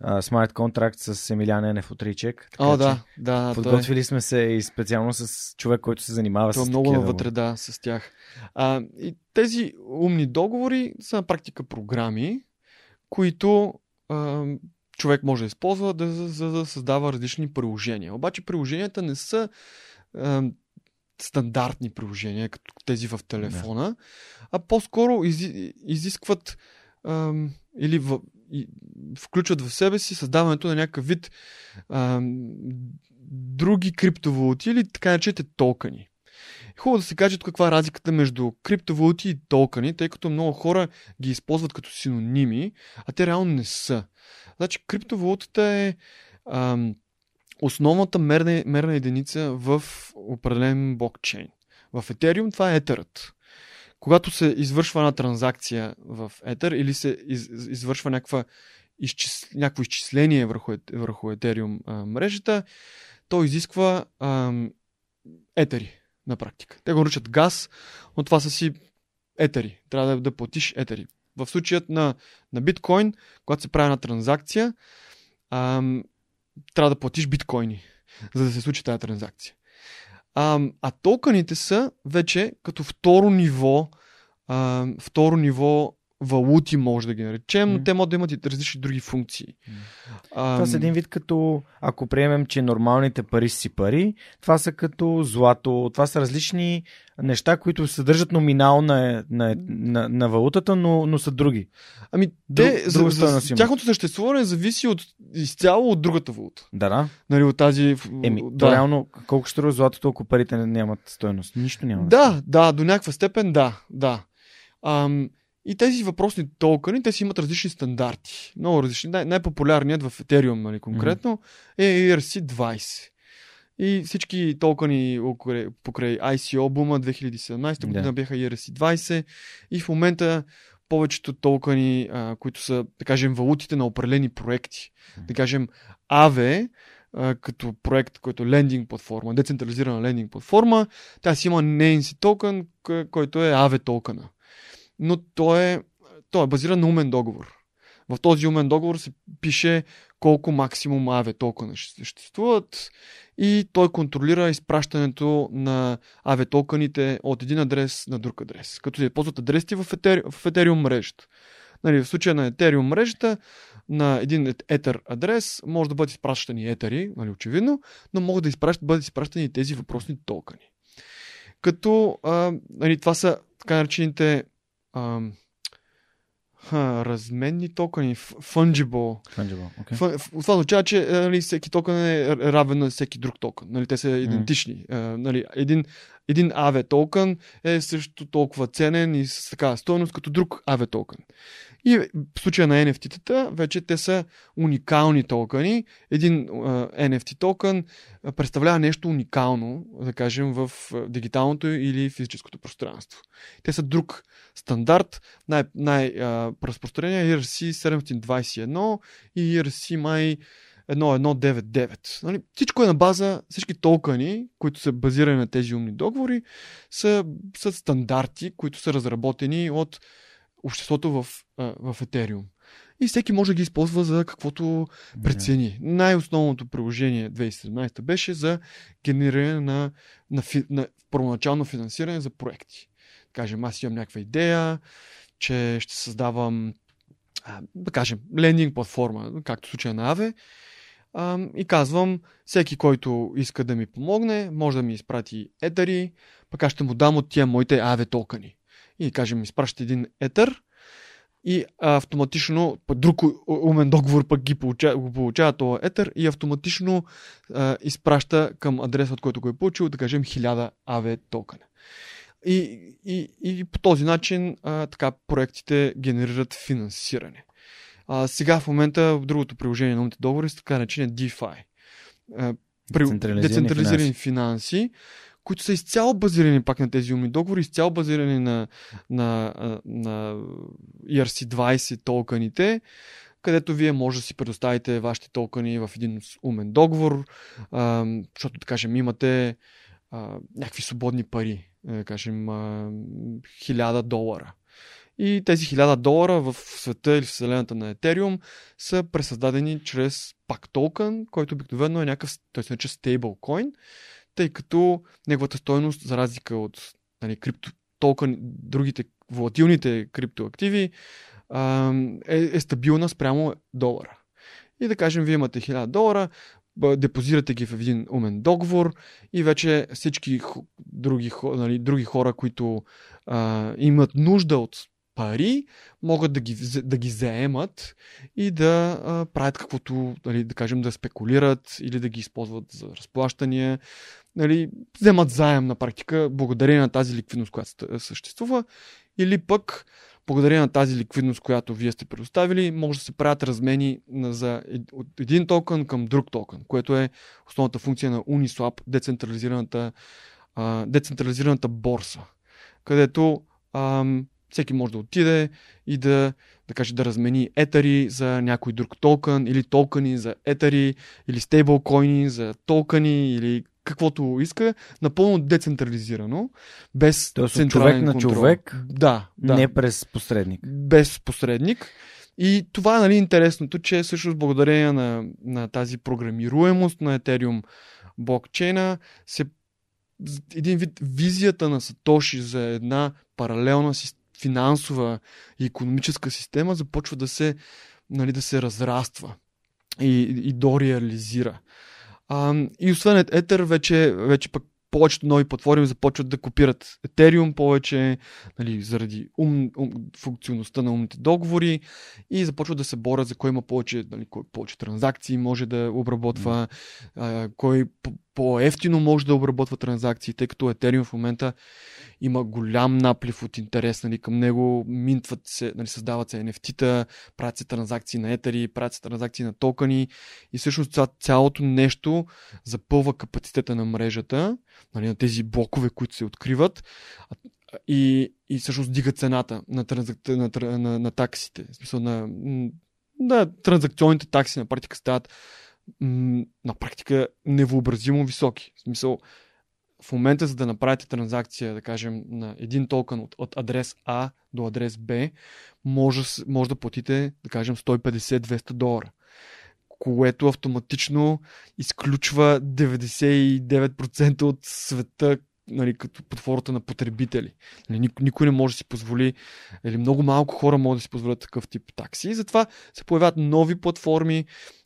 A: а, смарт контракт с Емилян Енев от Ричек.
B: О, да, да. той е-
A: Подготвили сме се и специално с човек, който се занимава с
B: е много
A: такива
B: навътре, да, с тях. А, и тези умни договори са на практика програми, които а, човек може да използва да, за, за да създава различни приложения. Обаче приложенията не са а, стандартни приложения, като тези в телефона, а по-скоро изи, изискват а, или в, и, включват в себе си създаването на някакъв вид а, други криптовалути или така наречените токени. Хубаво да се каже каква е разликата между криптовалути и токени, тъй като много хора ги използват като синоними, а те реално не са. Значи криптовалутата е ам, основната мерна, мерна единица в определен блокчейн. В Ethereum това е етерът. Когато се извършва една транзакция в етер или се из, извършва някаква изчис, някакво изчисление върху, върху Ethereum а, мрежата, то изисква ам, етери на практика. Те го наричат газ, но това са си етери. Трябва да, да платиш етери. В случаят на, на биткоин, когато се прави една транзакция, ам, трябва да платиш биткоини, за да се случи тази транзакция. Ам, а токените са вече като второ ниво, ам, второ ниво валути, може да ги наречем, но те могат да имат и различни други функции.
A: Това са един вид като, ако приемем, че нормалните пари си пари, това са като злато, това са различни неща, които съдържат номинал на, на, на, на валутата, но, но са други.
B: Ами,
A: Друг-
B: те, за,
A: друга
B: за, за,
A: имат.
B: тяхното съществуване зависи от, изцяло от другата валута.
A: Да, да.
B: Нали, от тази...
A: Еми,
B: да.
A: то реално, колко ще струва златото, ако парите нямат стойност? Нищо няма.
B: Да, да, до някаква степен да, да. Ам, И тези въпросни токени, те си имат различни стандарти. Много различни. Най- най-популярният в Ethereum нали, конкретно mm-hmm. е ERC-20. И всички токени покрай, ICO бума 2017 година yeah. бяха ERC-20 и в момента повечето токени, а, които са, да кажем, валутите на определени проекти. Mm-hmm. Да кажем, AVE, а, като проект, който е лендинг платформа, децентрализирана лендинг платформа, тя си има нейн си токен, който е AVE токена. Но той е, той е базиран на умен договор. В този умен договор се пише колко максимум AVE токена ще съществуват и той контролира изпращането на AVE токените от един адрес на друг адрес, като се ползват адресите в, Ethereum, в Ethereum мрежата. Нали, в случая на Ethereum мрежата, на един етер адрес може да бъдат изпращани етери, нали, очевидно, но могат да изпращат, бъдат изпращани тези въпросни токени. Като а, нали, това са така наречените а, Ха, разменни токени, fungible.
A: Fungible, okay.
B: Ф, това означава, че нали, всеки токен е равен на всеки друг токен. Нали, те са идентични. Mm. нали, един, един AV токен е също толкова ценен и с така стоеност като друг AV токен. И в случая на NFT-тата, вече те са уникални токени. Един uh, NFT токен представлява нещо уникално, да кажем, в дигиталното или физическото пространство. Те са друг стандарт. Най- най-разпространение е ERC 721 и ERC май 1199. Нали? Всичко е на база, всички токени, които са базирани на тези умни договори, са, са стандарти, които са разработени от обществото в, в Ethereum. И всеки може да ги използва за каквото прецени. Най-основното приложение 2017 беше за генериране на, на, на, на първоначално финансиране за проекти. Кажем, аз имам някаква идея, че ще създавам, да кажем, лендинг платформа, както в случая на Аве, и казвам, всеки, който иска да ми помогне, може да ми изпрати етери, пък аз ще му дам от тия моите Аве токени и кажем, изпращате един етър и автоматично друг умен договор пък ги получава, го получава този етър и автоматично а, изпраща към адреса, от който го е получил, да кажем 1000 AV токена. И, и, и по този начин а, така проектите генерират финансиране. А, сега в момента в другото приложение на умните договори са така наречени DeFi. А,
A: децентрализирани,
B: децентрализирани финанси. финанси които са изцяло базирани пак на тези умни договори, изцяло базирани на, на, на ERC20 токените, където вие може да си предоставите вашите токени в един умен договор, а, защото, да кажем, имате а, някакви свободни пари, да кажем, а, 1000 долара. И тези 1000 долара в света или в вселената на Ethereum са пресъздадени чрез пак токен, който обикновено е някакъв, той нарича стейблкоин, тъй като неговата стойност, за разлика от нали, крипто, толкова другите волатилните криптоактиви, е, е стабилна спрямо долара. И да кажем, вие имате 1000 долара, депозирате ги в един умен договор и вече всички други, нали, други хора, които а, имат нужда от пари, могат да ги, да ги заемат и да а, правят каквото, нали, да кажем, да спекулират или да ги използват за разплащания, нали, вземат заем на практика, благодарение на тази ликвидност, която съществува, или пък благодарение на тази ликвидност, която вие сте предоставили, може да се правят размени за, от един токен към друг токен, което е основната функция на Uniswap, децентрализираната, децентрализираната борса, където ам, всеки може да отиде и да, да каже да размени етари за някой друг токен или токени за етари или стейблкоини за токени или каквото иска, напълно децентрализирано, без
A: Тоест, човек на
B: контрол.
A: човек,
B: да, да.
A: не през посредник.
B: Без посредник. И това е нали, интересното, че всъщност благодарение на, на тази програмируемост на Ethereum блокчейна се един вид визията на Сатоши за една паралелна финансова и економическа система започва да се, нали, да се разраства и, и дореализира. А, и освен Ether, вече, вече пък повечето нови платформи започват да копират Ethereum повече, нали, заради ум, ум, функционалността на умните договори и започват да се борят за кой има повече, нали, кой повече транзакции може да обработва, а, кой по-ефтино може да обработва транзакции, тъй като Ethereum в момента има голям наплив от интерес нали, към него, минтват се, нали, създават се NFT-та, правят се транзакции на етери, правят се транзакции на токени и всъщност цялото нещо запълва капацитета на мрежата, нали, на тези блокове, които се откриват и, и всъщност дига цената на, транзак... на, на, на, на таксите, в смисъл на, на транзакционните такси на практика стават на практика невъобразимо високи. В смисъл, в момента, за да направите транзакция, да кажем, на един токен от, от адрес А до адрес Б, може, може да платите, да кажем, 150-200 долара което автоматично изключва 99% от света нали, като под формата на потребители. Нали, никой не може да си позволи, или много малко хора могат да си позволят такъв тип такси. И затова се появяват нови платформи,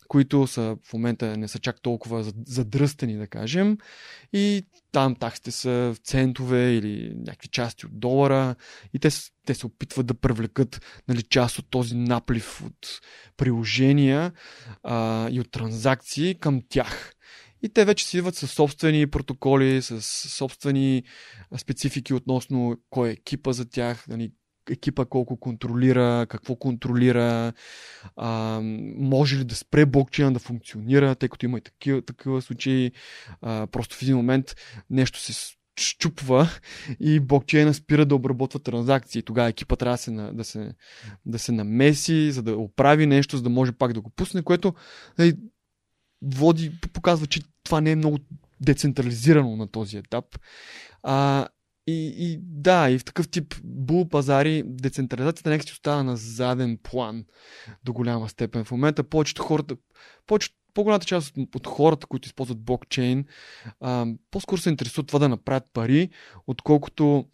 B: които са в момента не са чак толкова задръстени, да кажем. И там таксите са в центове или някакви части от долара. И те, те се опитват да привлекат нали, част от този наплив от приложения а, и от транзакции към тях. И те вече си идват с собствени протоколи, с собствени специфики относно кой е екипа за тях, нали, екипа колко контролира, какво контролира, а, може ли да спре блокчейна да функционира, тъй като има и такива, такива случаи. А, просто в един момент нещо се щупва и блокчейна спира да обработва транзакции. Тогава екипа трябва да се, да, се, да се намеси, за да оправи нещо, за да може пак да го пусне, което нали, води, показва, че това не е много децентрализирано на този етап. А, и, и да, и в такъв тип бул пазари децентрализацията някак си остава на заден план до голяма степен. В момента повечето хората, повечето, по-голямата част от, от хората, които използват блокчейн, а, по-скоро се интересуват това да направят пари, отколкото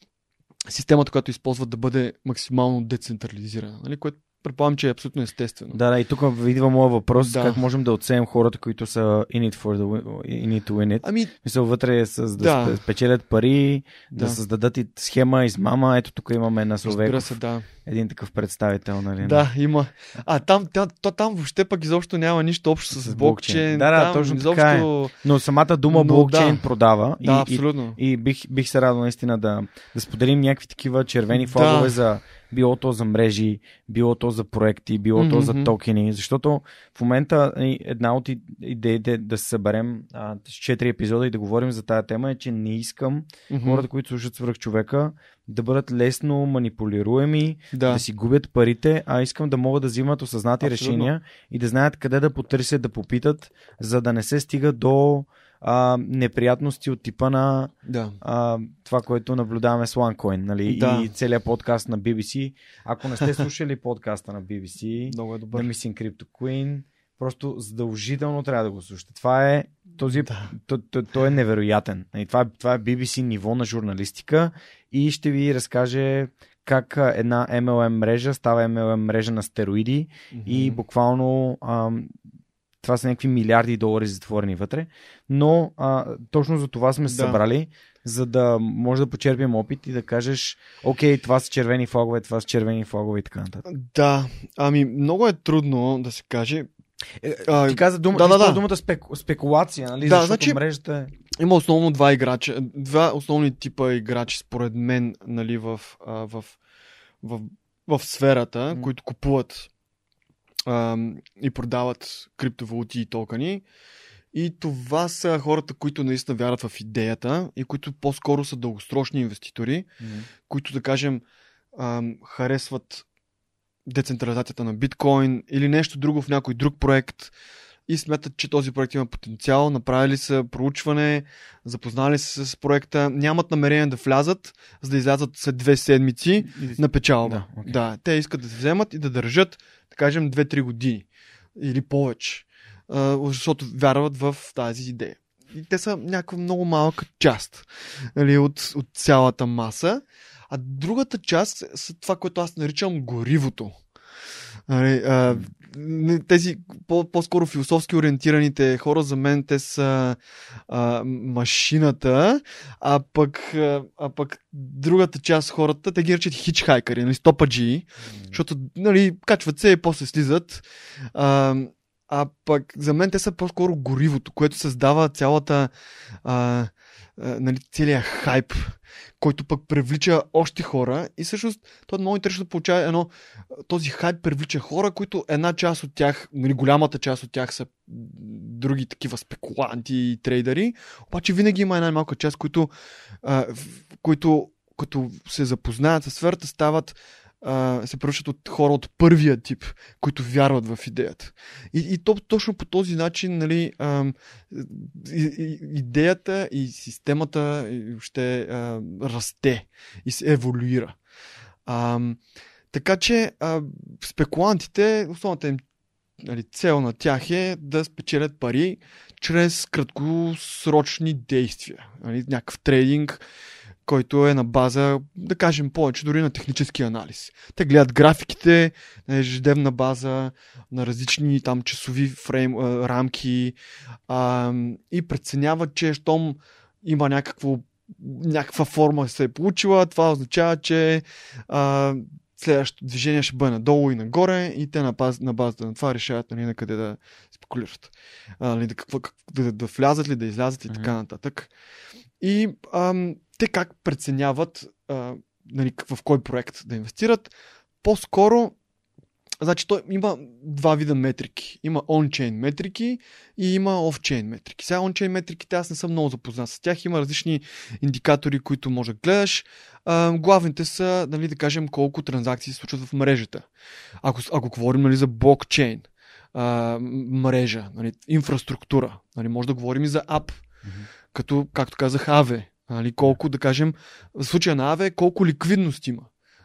B: системата, която използват да бъде максимално децентрализирана, нали? което Предполагам, че е абсолютно естествено.
A: Да, да, и тук идва моят въпрос, да. как можем да оценим хората, които са in it for the in it to win it. Ами... Мисля, вътре с да, да спечелят пари, да. да създадат и схема, измама. Ето тук имаме на Словеков.
B: се, да.
A: Един такъв представител, нали?
B: Да, има. А там, там, там, там въобще пък изобщо няма нищо общо с, с блокчейн.
A: Да, да,
B: там
A: точно изобщо... така е. Но самата дума Но, блокчейн да. продава.
B: Да, и, абсолютно.
A: И, и бих, бих се радвал наистина да, да споделим някакви такива червени флагове да. за било то за мрежи, било то за проекти, било mm-hmm. то за токени, защото в момента една от идеите да се съберем а, с четири епизода и да говорим за тази тема е, че не искам mm-hmm. хората, които слушат свръх човека, да бъдат лесно манипулируеми, да. да си губят парите, а искам да могат да взимат осъзнати Абсолютно. решения и да знаят къде да потърсят, да попитат, за да не се стига до а, неприятности от типа на
B: да.
A: а, това, което наблюдаваме с OneCoin нали? да. и целият подкаст на BBC. Ако не сте слушали подкаста на BBC,
B: Много е добър.
A: на Missing Crypto Queen, просто задължително трябва да го слушате. Това е този, да. то, то, то е невероятен. Нали? Това, това е BBC ниво на журналистика и ще ви разкаже как една MLM мрежа става MLM мрежа на стероиди mm-hmm. и буквално ам, това са някакви милиарди долари затворени вътре, но а, точно за това сме се да. събрали, за да може да почерпим опит и да кажеш, окей, това са червени флагове, това са червени флагове и така нататък.
B: Да, ами много е трудно да се каже.
A: Е, а, ти каза дума, да, да, да. думата спек, спекулация, нали?
B: Да, Защото значи,
A: мрежата е...
B: Има основно два играча, два основни типа играчи, според мен, нали, в, а, в, в, в, в сферата, mm. които купуват а, и продават криптовалути и токени. И това са хората, които наистина вярват в идеята и които по-скоро са дългосрочни инвеститори, mm-hmm. които, да кажем, а, харесват децентрализацията на биткоин или нещо друго в някой друг проект и смятат, че този проект има потенциал, направили са проучване, запознали се с проекта, нямат намерение да влязат, за да излязат след две седмици на печалба. Да, okay. да, те искат да се вземат и да държат да кажем, 2-3 години или повече, защото вярват в тази идея. И те са някаква много малка част нали, от, от цялата маса. А другата част са това, което аз наричам горивото. Нали, а, тези по- по-скоро философски ориентираните хора, за мен те са а, машината, а пък, а пък другата част хората, те ги речат хичхайкъри, нали, стопаджи, защото нали, качват се и после слизат. А, а пък за мен те са по-скоро горивото, което създава цялата а, а, нали, целият хайп, който пък привлича още хора. И всъщност това е много интересно да получава едно, този хайп привлича хора, които една част от тях, нали, голямата част от тях са други такива спекуланти и трейдери, обаче винаги има една малка част, които, а, които като се запознаят с сферата, стават се превръщат от хора от първия тип, които вярват в идеята. И, и то, точно по този начин нали, а, и, и, идеята и системата ще а, расте и се еволюира. А, така че а, спекулантите, основната им нали, цел на тях е да спечелят пари чрез краткосрочни действия. Нали, някакъв трейдинг, който е на база, да кажем повече, дори на технически анализ. Те гледат графиките на ежедневна база, на различни там часови фрейм, рамки а, и преценяват, че щом има някакво, някаква форма се е получила, това означава, че а, следващото движение ще бъде надолу и нагоре и те на, баз, на базата на това решават нали, на къде да спекулират. А, нали, да, какво, да, да влязат ли, да излязат и mm-hmm. така нататък. И ам, те как преценяват а, нали, в кой проект да инвестират. По-скоро, значи той има два вида метрики. Има on-chain метрики и има off-chain метрики. Сега on-chain метриките аз не съм много запознат с тях. Има различни индикатори, които може да гледаш. А, главните са, нали, да кажем, колко транзакции се случват в мрежата. Ако, ако говорим нали, за блокчейн, а, мрежа, нали, инфраструктура, нали, може да говорим и за ап, mm-hmm. като, както казах, AVE, Нали, колко, да кажем, в случая на АВЕ, колко ликвидност има.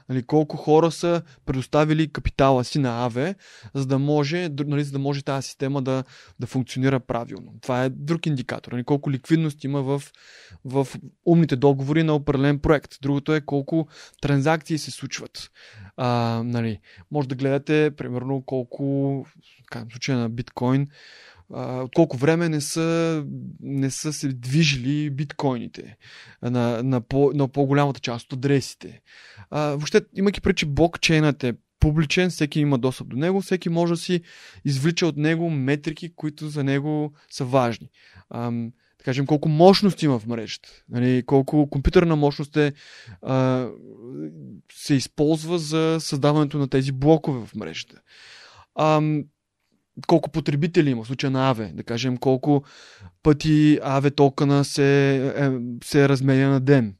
B: Нали, колко хора са предоставили капитала си на АВЕ, за да може, нали, за да може тази система да, да функционира правилно. Това е друг индикатор. Нали, колко ликвидност има в, в умните договори на определен проект. Другото е колко транзакции се случват. А, нали, може да гледате, примерно, колко, в случая на биткоин, от колко време не са, не са се движили биткоините на, на, по, на по-голямата част от адресите. А, въобще, имайки пречи блокчейнът е публичен, всеки има достъп до него, всеки може да си извлича от него метрики, които за него са важни. А, да кажем, колко мощност има в мрежата, нали, колко компютърна мощност е, а, се използва за създаването на тези блокове в мрежата. А, колко потребители има, в случая на Аве, да кажем колко пъти Аве токена се, е, се разменя на ден.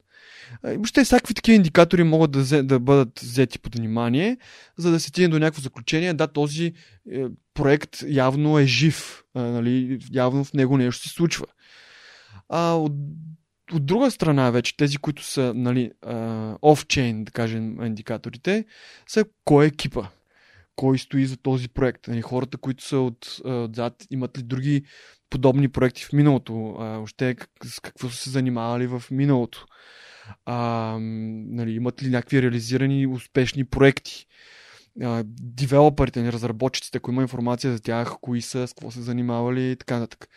B: Въобще всякакви такива индикатори могат да, да бъдат взети под внимание, за да се стигне до някакво заключение. Да, този е, проект явно е жив, а, нали, явно в него нещо се случва. А от, от друга страна вече, тези, които са нали, офчейн, да кажем, индикаторите, са кой е екипа кой стои за този проект. Нали, хората, които са от, отзад, имат ли други подобни проекти в миналото? А, още с какво са се занимавали в миналото? А, нали, имат ли някакви реализирани успешни проекти? девелоперите, нали, разработчиците, ако има информация за тях, кои са, с какво са занимавали и така нататък.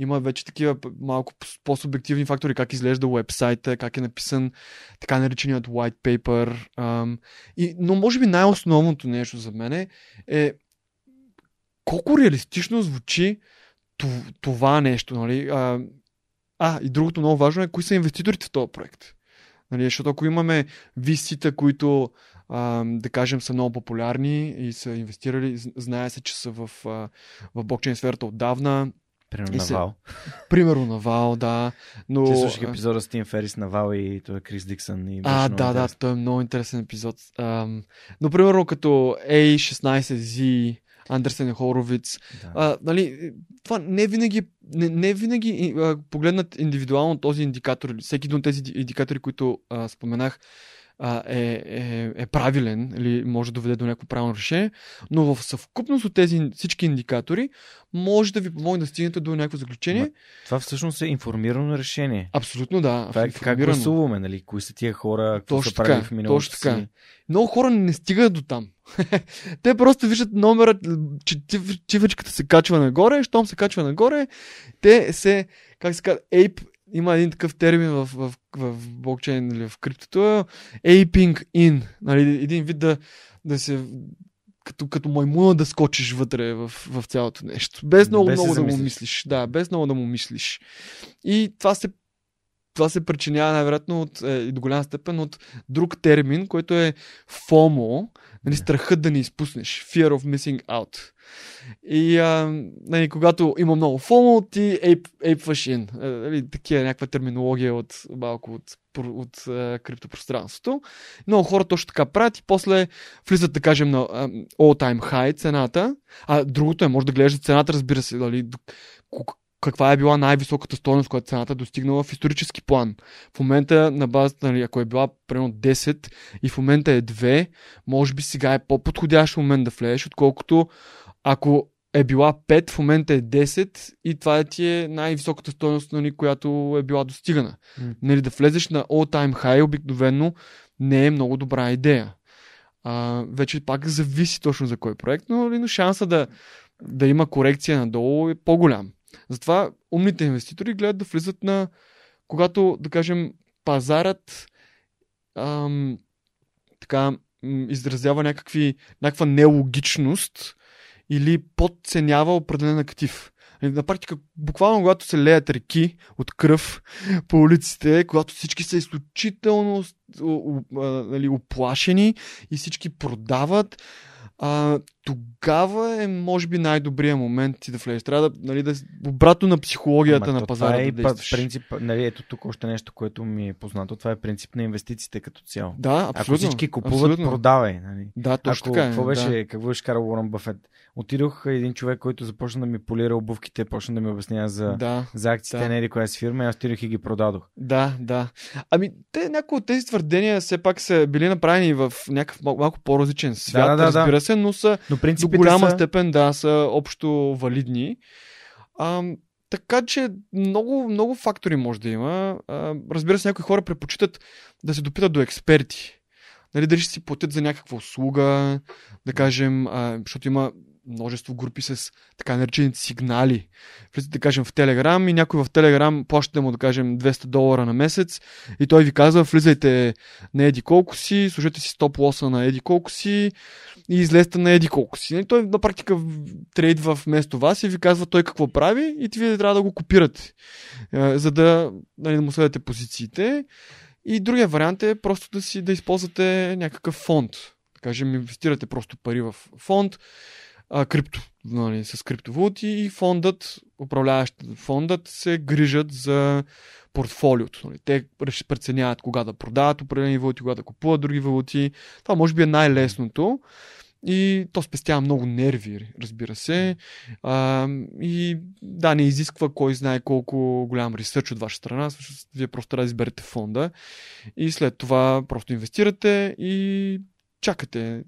B: Има вече такива малко по-субективни фактори, как изглежда уебсайта, как е написан така нареченият white paper. Ам, и, но може би най-основното нещо за мен е колко реалистично звучи това нещо. Нали? А, а, и другото много важно е кои са инвеститорите в този проект. Нали, защото ако имаме vc които да кажем са много популярни и са инвестирали, знае се, че са в, в блокчейн сферата отдавна,
A: Примерно на Вал.
B: Примерно на Вал, да. Но...
A: Ти слушах епизода с Тим Ферис на Вал и той е Крис Диксън. И
B: а, да, интересен. да, той е много интересен епизод. Um, но примерно като A16Z, Андерсен Хоровиц, да. а, нали, това не винаги, не, не винаги а, погледнат индивидуално този индикатор, всеки един от тези индикатори, които а, споменах, а, е, е, е правилен или може да доведе до някакво правилно решение, но в съвкупност от тези всички индикатори може да ви помогне да стигнете до някакво заключение. Ма,
A: това всъщност е информирано решение.
B: Абсолютно да.
A: Това е как гласуваме, нали? Кои са тия хора, какво точно са правили в миналото
B: Точно така. Си. Много хора не стигат до там. Те просто виждат номера, че цифричката се качва нагоре, щом се качва нагоре, те се, как се казва, ape има един такъв термин в, в, в, в блокчейн или в криптото, aping in, нали, един вид да, да се като, като маймуна да скочиш вътре в, в цялото нещо. Без много,
A: Без
B: много да му мислиш. Да, без много да му мислиш. И това се това се причинява най-вероятно от, е, до голяма степен от друг термин, който е FOMO, нали, страхът да не изпуснеш. Fear of missing out. И а, нали, когато има много FOMO, ти ейп, ейпваш. Е, Нали, такива някаква терминология от малко от, про- от, е, криптопространството. Много хора точно така правят и после влизат, да кажем, на а, all-time high цената. А другото е, може да гледаш цената, разбира се, дали, каква е била най-високата стоеност, която цената е достигнала в исторически план. В момента на базата, нали, ако е била примерно 10 и в момента е 2, може би сега е по-подходящ момент да влезеш, отколкото ако е била 5, в момента е 10 и това ти е най-високата стоеност, нали, която е била достигана.
A: М.
B: Нали, да влезеш на all-time high обикновено не е много добра идея. А, вече пак зависи точно за кой проект, но, нали, но шанса да, да има корекция надолу е по-голям. Затова умните инвеститори гледат да влизат на когато, да кажем, пазарът ам, така изразява някакви, някаква нелогичност или подценява определен актив. Нали, На практика, буквално когато се леят реки от кръв по улиците, когато всички са изключително нали, оплашени и всички продават, а, тогава е, може би, най-добрият момент ти да влезеш. Трябва да, нали, да обратно на психологията
A: Ама
B: на пазара
A: това е
B: да действаш.
A: принцип, нали, ето тук още нещо, което ми е познато. Това е принцип на инвестициите като цяло.
B: Да, абсолютно.
A: Ако всички купуват,
B: абсолютно.
A: продавай. Нали?
B: Да, точно
A: Ако,
B: така е.
A: какво беше,
B: Да.
A: какво беше карал Уорън Бафет? Отидох един човек, който започна да ми полира обувките, почна да ми обяснява за,
B: Да,
A: за акциите
B: да.
A: на еди коя си фирма и аз отидох и ги продадох.
B: да, да. Ами, те, някои от тези твърдения все пак са били направени в някакъв мал- малко по-различен свят,
A: да, да, да.
B: разбира се, но са
A: Но
B: до
A: принципите
B: голяма
A: са...
B: степен, да, са общо валидни. А, така че много, много фактори може да има. А, разбира се, някои хора предпочитат да се допитат до експерти. Нали, дали ще си платят за някаква услуга, да кажем, а, защото има множество групи с така наречените сигнали. Влизате, да кажем, в Телеграм и някой в Телеграм плащате му, да кажем, 200 долара на месец и той ви казва, влизайте на еди колко си, служете си стоп лоса на еди колко си и излезте на еди колко си. Нали, той на практика трейдва вместо вас и ви казва той какво прави и вие трябва да го копирате, е, за да, нали, да му следвате позициите. И другия вариант е просто да си да използвате някакъв фонд. Да кажем, инвестирате просто пари в фонд, а, крипто, нали, с криптовалути и фондът, управляващ фондът се грижат за портфолиото. Нали. Те преценяват кога да продават определени валути, кога да купуват други валути. Това може би е най-лесното. И то спестява много нерви, разбира се. А, и да, не изисква кой знае колко голям ресърч от ваша страна. Вие просто трябва да изберете фонда. И след това просто инвестирате и чакате.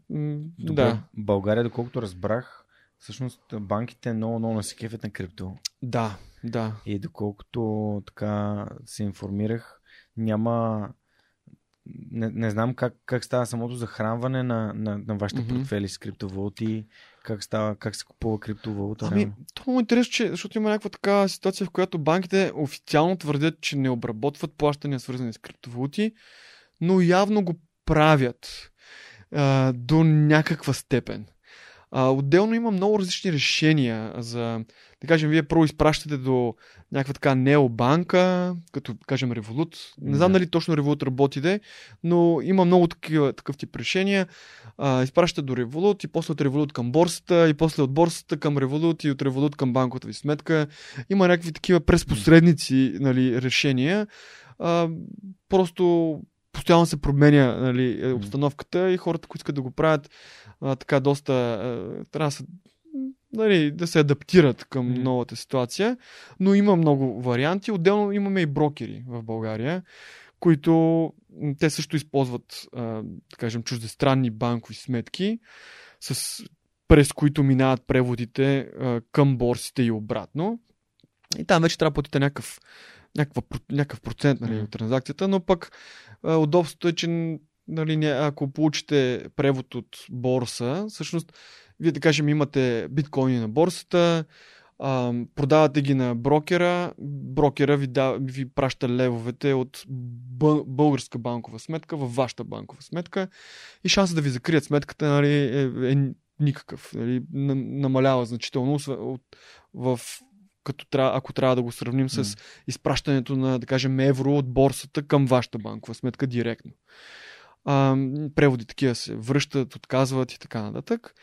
A: Добре.
B: Да,
A: България, доколкото разбрах, всъщност банките много, много не се кефят на крипто.
B: да, да.
A: И доколкото така се информирах, няма... Не, не знам как, как става самото захранване на, на, на вашите mm-hmm. портфели с криптовалути, как, става, как се купува криптовалута.
B: Ами, то е много интересно, че, защото има някаква така ситуация, в която банките официално твърдят, че не обработват плащания, свързани с криптовалути, но явно го правят а, до някаква степен. А, отделно има много различни решения за, да кажем, вие първо изпращате до някаква така необанка, като, да кажем, Revolut. Не знам
A: Да.
B: дали точно Revolut работи, де, но има много такива, такъв тип решения. А, изпращате до Revolut и после от Revolut към борсата и после от борсата към Revolut и от Revolut към банковата ви сметка. Има някакви такива през посредници нали, решения. А, просто постоянно се променя нали, е, обстановката и хората, които искат да го правят а, така доста а, трябва да нали, да се адаптират към
A: Мгм.
B: новата ситуация, но има много варианти. Отделно имаме и брокери в България, които те също използват, а, да кажем, чуждестранни банкови сметки, с, през които минават преводите а, към борсите и обратно. И там вече трябва да платите някакъв, някаква, някакъв процент нали, от транзакцията, но пък а, удобството е, че нали, ако получите превод от борса, всъщност, вие да кажем имате биткоини на борсата, а, продавате ги на брокера, брокера ви, да, ви праща левовете от бъ, българска банкова сметка във вашата банкова сметка и шансът да ви закрият сметката нали, е, е никакъв. Нали, намалява значително в като трябва, ако трябва да го сравним с изпращането на, да кажем, евро от борсата към вашата банкова сметка директно. А, преводи такива се връщат, отказват и така нататък.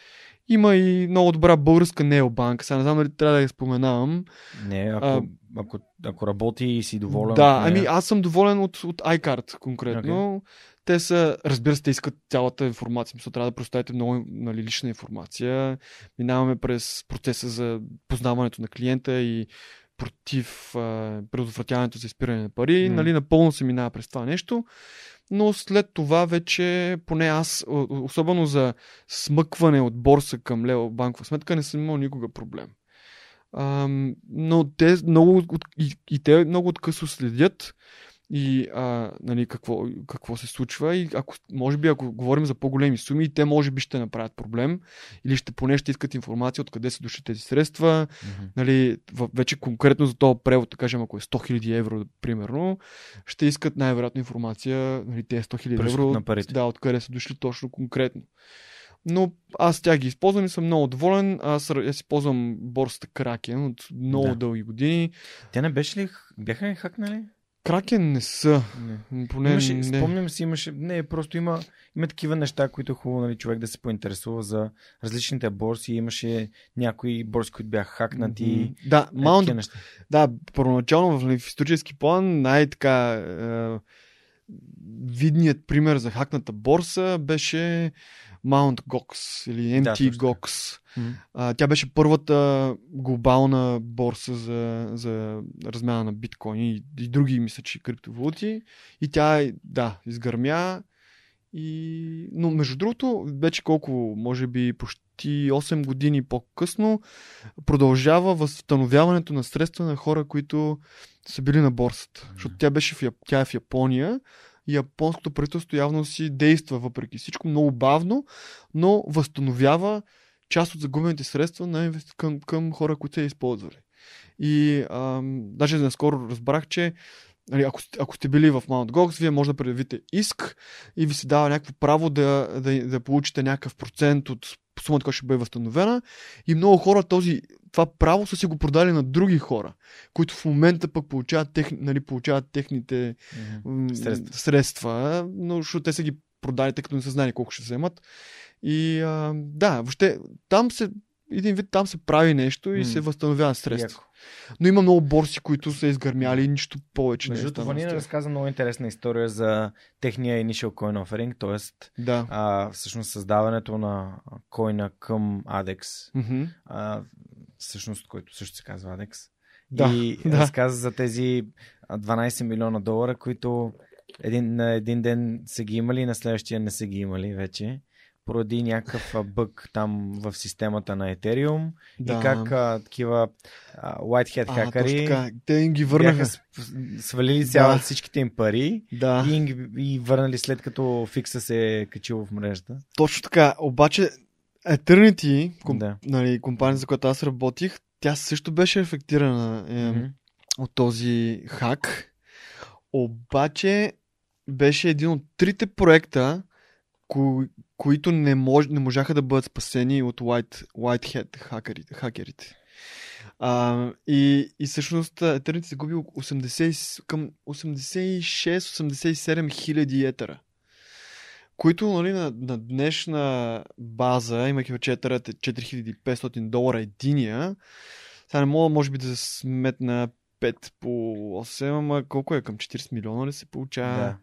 B: Има и много добра българска необанка. Сега не знам дали трябва да я споменавам.
A: Не, ако, а, ако, ако работи и си доволен.
B: Да, ами аз съм доволен от, от iCard конкретно. Okay. Те са, разбира се, те искат цялата информация. Мисля, трябва да проставите много нали, лична информация. Минаваме през процеса за познаването на клиента и против а, предотвратяването за изпиране на пари. Mm. Нали, напълно се минава през това нещо но след това вече, поне аз, особено за смъкване от борса към лева банкова сметка, не съм имал никога проблем. А, но те много, и, и те много откъсно следят и а, нали, какво, какво се случва. И ако, може би, ако говорим за по-големи суми, те може би ще направят проблем или ще поне ще искат информация откъде са дошли тези средства. Mm-hmm. Нали, вече конкретно за този превод, да кажем, ако е 100 000 евро, примерно, ще искат най-вероятно информация, нали, тези 100 000 евро,
A: на парите.
B: да, откъде са дошли точно конкретно. Но аз тя ги използвам и съм много доволен. Аз, аз използвам борсата Кракен от много да. дълги години.
A: Те не беше ли, бяха ли хакнали?
B: Кракен не са.
A: Не. Поне имаше, не. Спомням си, имаше. Не, просто има, има такива неща, които е хубаво нали, човек да се поинтересува за различните борси. Имаше някои борси, които бяха хакнати.
B: Mm-hmm. Да, е, Маунт. Неща. Да, първоначално в, в исторически план най-така е, видният пример за хакната борса беше Mount Gox или MT да, Gox. Mm-hmm. А, тя беше първата глобална борса за, за размяна на биткоини и, и други, мисля, че криптовалути. И тя, да, изгърмя. И... Но между другото, вече колко, може би почти 8 години по-късно, продължава възстановяването на средства на хора, които са били на борсата. Защото тя беше в, тя е в Япония японското правителство явно си действа въпреки всичко много бавно, но възстановява част от загубените средства на към, към хора, които се използвали. И ам, даже наскоро разбрах, че нали, ако, ако сте били в Mount Gox, вие може да предявите иск и ви се дава някакво право да, да, да получите някакъв процент от сумата, която ще бъде възстановена. И много хора този, това право са си го продали на други хора, които в момента пък получават, тех, нали, получават техните mm-hmm. средства. средства, но защото те са ги продали, тъй като не са знали колко ще вземат. И а, да, въобще там се един вид там се прави нещо и mm. се възстановява средства. Но има много борси, които са изгърмяли и нищо повече.
A: Между другото, Ванина разказа много интересна история за техния initial coin offering, т.е.
B: Да.
A: А, всъщност създаването на койна към ADEX,
B: mm-hmm.
A: а, всъщност, който също се казва ADEX.
B: Да,
A: и
B: да.
A: разказа за тези 12 милиона долара, които един, на един ден са ги имали, на следващия не са ги имали вече поради някакъв бък там в системата на Ethereum да. и как а, такива а, white hat хакари
B: така. те им ги върнаха.
A: свалили цяло да. всичките им пари
B: да.
A: и, им, и върнали след като фикса се е качил в мрежата.
B: Точно така. Обаче Eternity, ком, да. нали, компания, за която аз работих, тя също беше ефектирана е, mm-hmm. от този хак. Обаче беше един от трите проекта, кои, които не, мож, не можаха да бъдат спасени от White, Whitehead хакерите. хакерите. А, и, и всъщност Eternity се губи 80, към 86-87 хиляди етера. Които нали, на, на днешна база, имайки вече етерът е 4500 долара единия, сега не мога, може би, да сметна 5 по 8, ама колко е към 40 милиона ли се получава?
A: Да,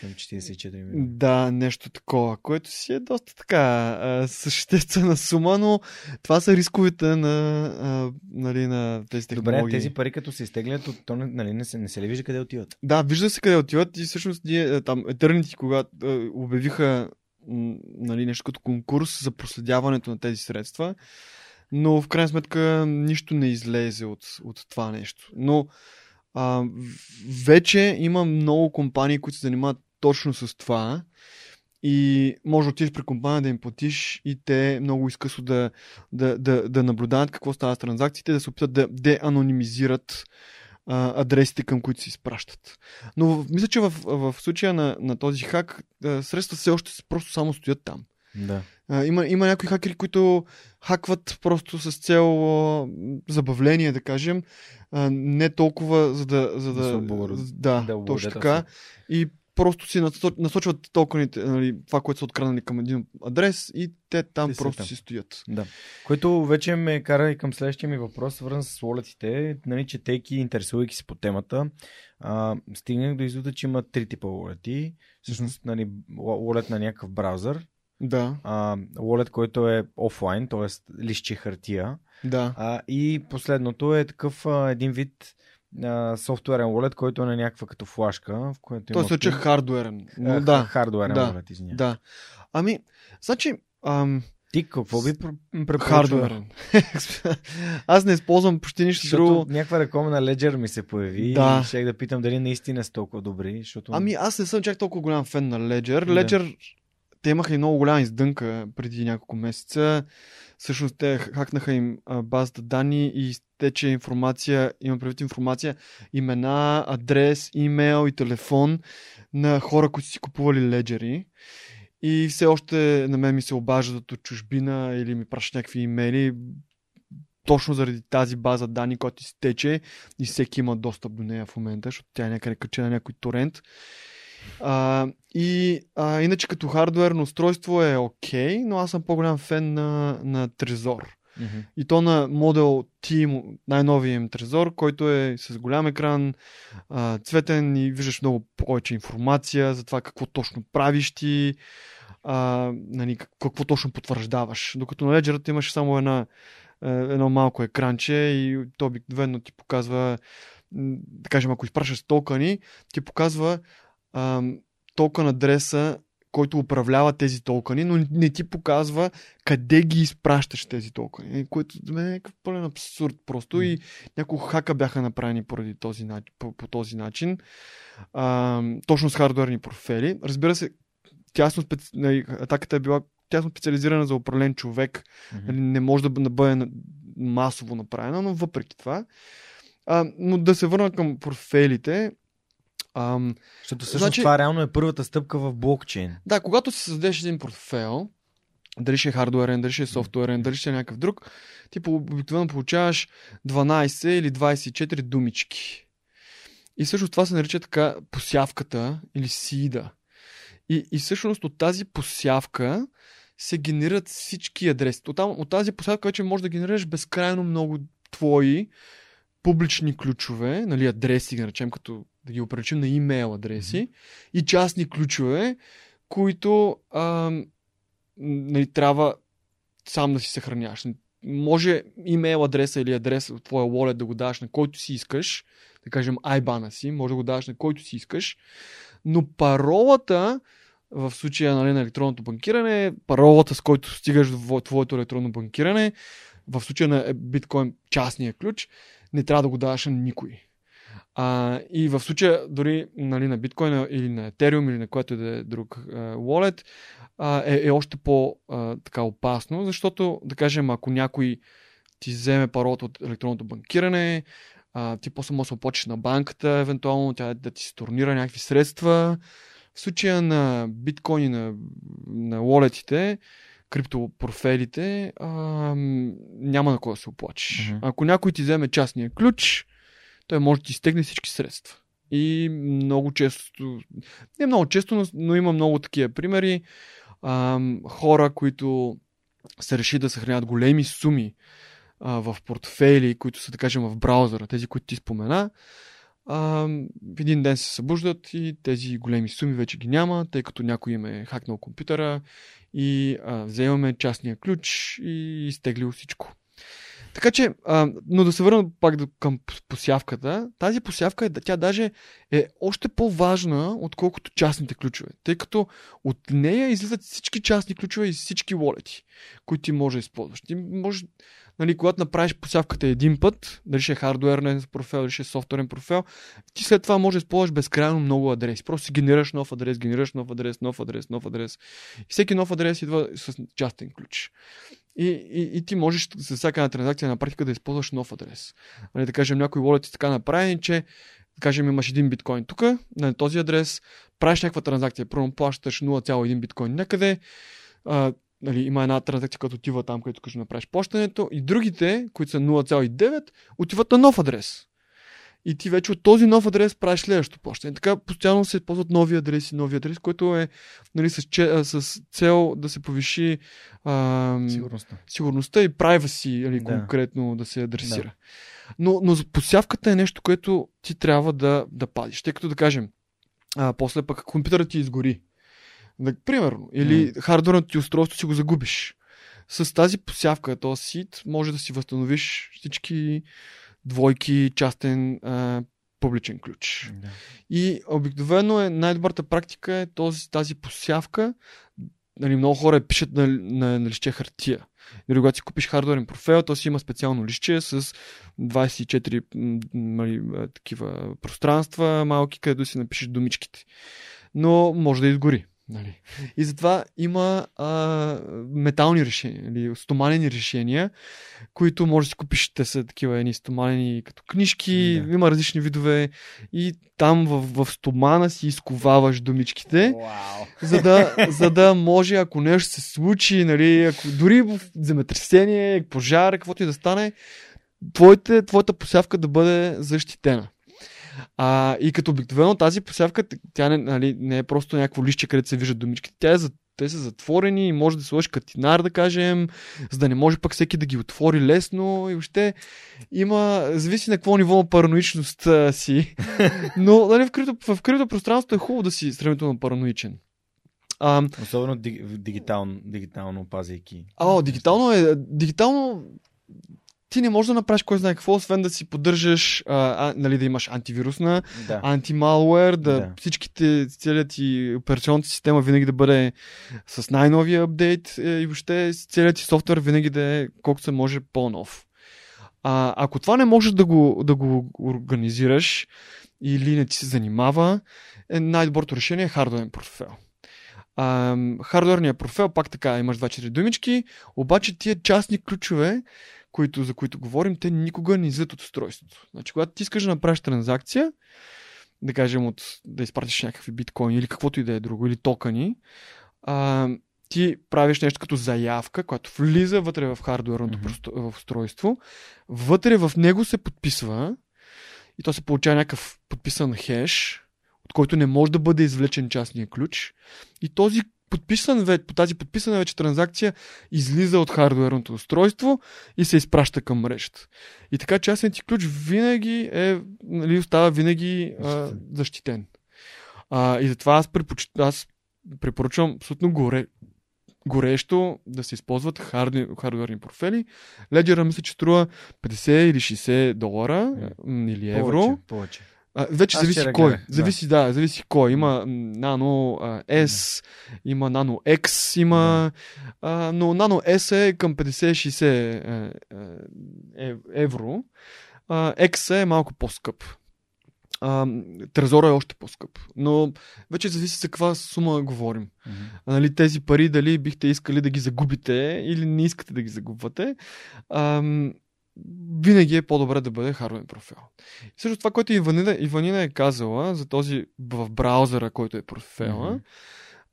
A: към 44 милиона.
B: Да, нещо такова, което си е доста така съществена сума, но това са рисковете на, а, нали, на тези технологии.
A: Добре, тези пари като се изтеглят, то нали, не, се, не се ли вижда къде отиват?
B: Да, вижда се къде отиват и всъщност ние там Eternity, когато обявиха нали, нещо като конкурс за проследяването на тези средства, но в крайна сметка нищо не излезе от, от това нещо. Но а, вече има много компании, които се занимават точно с това и може да отидеш при компания да им платиш и те много изкъсно да, да, да, да наблюдават какво става с транзакциите, да се опитат да деанонимизират а, адресите, към които се изпращат. Но мисля, че в, в случая на, на този хак средства все още просто само стоят там.
A: Да.
B: А, има, има някои хакери, които хакват просто с цел а, забавление, да кажем, а, не толкова за да... За
A: Да
B: да, да,
A: да
B: точно така. И просто си насоч- насочват токените, нали, това, което са откраднали към един адрес и те там
A: Те
B: просто
A: там.
B: си стоят.
A: Да. Което вече ме кара и към следващия ми въпрос, свързан с wallet Нали, четейки, интересувайки се по темата, а, стигнах до извода, че има три типа wallet Всъщност, нали, wallet на някакъв браузър,
B: Да,
A: а, wallet, който е офлайн, т.е. листче хартия.
B: да.
A: А, и последното е такъв а, един вид софтуерен wallet, който е на някаква като флашка, в което
B: Той
A: има
B: се учи
A: пин-
B: хардуерен. Но
A: а,
B: да,
A: хардуерен
B: да,
A: wallet, извиня.
B: да. Ами, значи, ам,
A: Ти какво би пр- препоръчал?
B: хардуерен. Аз не използвам почти нищо
A: Защото
B: друго.
A: някаква реклама на Ledger ми се появи
B: Да.
A: и щех да питам дали наистина са толкова добри, защото...
B: Ами аз не съм чак толкова голям фен на Ledger. Ledger, те имаха и много голяма издънка преди няколко месеца. Всъщност те хакнаха им базата данни и изтече информация, има предвид информация, имена, адрес, имейл и телефон на хора, които си купували леджери. И все още на мен ми се обаждат от чужбина или ми пращат някакви имейли точно заради тази база данни, която изтече и всеки има достъп до нея в момента, защото тя е някъде качена на някой торент. А, и а, иначе като хардуерно устройство е окей, но аз съм по-голям фен на, на Trezor.
A: Мгм.
B: И то на Model T, най-новия им Trezor, който е с голям екран, а, цветен и виждаш много повече информация за това какво точно правиш ти, а, нали, как- какво точно потвърждаваш. Докато на Ledger имаш само една, е, едно малко екранче и то обикновено ти показва, да кажем, ако изпращаш токени, ти показва а, токен адреса, който управлява тези токени, но не ти показва къде ги изпращаш тези токени, което за мен е някакъв пълен абсурд просто и няколко хака бяха направени поради този, по, по този начин. А, точно с хардуерни профили. Разбира се, тясно специ... нали, атаката е била тясно специализирана за определен човек. Нали, не може да, бъ- да бъде масово направена, но въпреки това. А, но да се върна към портфелите. Ам,
A: Защото всъщност
B: Значи-
A: това реално е първата стъпка в блокчейн.
B: да, когато си създадеш един портфел, дали ще е хардуерен, дали ще е софтуерен, дали ще е някакъв друг, ти обикновено получаваш 12 или 24 думички. И всъщност това се нарича така посявката или сида. И, и всъщност от тази посявка се генерират всички адреси. От, там, от тази посявка вече можеш да генерираш безкрайно много твои публични ключове, нали, адреси, да речем, като да ги опречим на имейл адреси, и частни ключове, които ам, нали, трябва сам да си съхраняваш. Може имейл адреса или адреса от твоя wallet да го даваш на който си искаш, да кажем IBAN си, може да го даваш на който си искаш, но паролата в случая нали, на електронното банкиране, паролата с който стигаш до твоето електронно банкиране, в случая на биткоин частния ключ, не трябва да го даваш на никой. А, и в случая дори нали, на биткоин или на Ethereum или на което и да е друг wallet е, е още по-така опасно, защото да кажем ако някой ти вземе паролата от електронното банкиране, а, ти после може да оплачеш на банката, евентуално тя да ти се турнира някакви средства. В случая на биткоин и на, на walletите, криптопортфелите, а, няма на кой да се оплачеш.
A: Мгм.
B: Ако някой ти вземе частния ключ, той може да ти изтегне всички средства. И много често, не много често, но, но има много такива примери. Ам, хора, които са решили да съхраняват големи суми а, в портфейли, които са, да кажем, в браузъра, тези, които ти спомена, а, един ден се събуждат и тези големи суми вече ги няма, тъй като някой им е хакнал компютъра и а, вземаме частния ключ и изтеглил всичко. Така че, а, но да се върна пак към посявката. Тази посявка, е, тя даже е още по-важна, отколкото частните ключове. Тъй като от нея излизат всички частни ключове и всички волети, които ти може да използваш. Ти може, нали, когато направиш посявката един път, дали ще е хардуерен профил, дали ще е софтуерен профил, ти след това може да използваш безкрайно много адреси. Просто си генерираш нов адрес, генерираш нов адрес, нов адрес, нов адрес. И всеки нов адрес идва с частен ключ. И, и, и ти можеш за всяка една транзакция на практика да използваш нов адрес. Нали, да кажем, някои wallet така направени, че да кажем, имаш един биткоин тук, на този адрес, правиш някаква транзакция, първо плащаш 0,1 биткоин някъде, нали, има една транзакция, която отива там, където искаш да направиш плащането, и другите, които са 0,9, отиват на нов адрес. И ти вече от този нов адрес правиш следващото плащане. Така постоянно се ползват нови адреси, нови адрес, който е нали, с, че, а, с цел да се повиши а,
A: Сигурността.
B: сигурността и privacy нали,
A: Да.
B: конкретно да се адресира. Но, но за посявката е нещо, което ти трябва да, да пазиш. Тъй като да кажем, а, после пък компютърът ти изгори. Да, примерно. Или
A: М.
B: хардверното ти устройство си го загубиш. С тази посявка, този сит, може да си възстановиш всички двойки, частен а, публичен ключ.
A: Да.
B: И обикновено е най-добрата практика е този, тази посявка. Нали, много хора пишат на, на, на лище хартия. Или когато си купиш хардуерен профил, то си има специално лище с 24 м, нали, такива пространства малки, където си напишеш думичките. Но може да изгори. Нали. И затова има а, метални решения, или стоманени решения, които може да си купиш. Те са такива едни стоманени като книжки,
A: Да.
B: има различни видове. И там в, в стомана си изковаваш думичките за да, за да може, ако нещо се случи, нали, ако дори в земетресение, пожар, каквото и да стане, твоите, твоята посявка да бъде защитена. А, и като обикновено тази посявка, тя не, нали, не е просто някакво лище, където се виждат думичките, тя е за, те са затворени и може да сложиш катинар, да кажем, за да не може пък всеки да ги отвори лесно и въобще има, зависи на какво ниво на параноичност а, си, но нали, в, крипто, в крипто пространството е хубаво да си сравнително параноичен. А,
A: Особено ди- дигитално, дигитално пазейки.
B: а, дигитално е. Дигитално ти не можеш да направиш кой знае какво, освен да си поддържаш, а, а, нали, да имаш антивирусна,
A: Да.
B: антималуер, да,
A: Да.
B: всичките, целият ти операционната система винаги да бъде с най-новия апдейт е, и въобще целият ти софтуер винаги да е колкото се може по-нов. А, ако това не можеш да го, да го организираш или не ти се занимава, е най-доброто решение е хардуерен портфел. Хардуерният портфел, пак така, имаш 2-4 думички, обаче тия частни ключове, които, за които говорим, те никога не излизат от устройството. Значи, когато ти искаш да направиш транзакция, да кажем от, да изпратиш някакви биткоини или каквото и да е друго, или токани, а, ти правиш нещо като заявка, която влиза вътре в хардуерното mm-hmm. устройство, вътре в него се подписва и то се получава някакъв подписан хеш, от който не може да бъде извлечен частния ключ. И този подписан по тази подписана вече транзакция излиза от хардуерното устройство и се изпраща към мрежата. И така частният ти ключ винаги е, нали, остава винаги а, защитен. А, и затова аз, предпоч... аз препоръчвам абсолютно горе, горещо да се използват харди, хардуерни портфели. Леджера мисля, че струва 50 или 60 долара м, или евро.
A: Повече, повече.
B: А, вече
A: Аз
B: зависи кой.
A: гледах, да.
B: Зависи, да. зависи кой. Има Nano а, S, има Nano X, има... А, но Nano S е към 50-60 е, е, евро. А, X е малко по-скъп. А, Трезора е още по-скъп. Но вече зависи за каква сума говорим. А, нали, тези пари дали бихте искали да ги загубите или не искате да ги загубвате. Ам, винаги е по-добре да бъде хардуерен профил. И също това, което Иванина, Иванина е казала за този в браузъра, който е профила,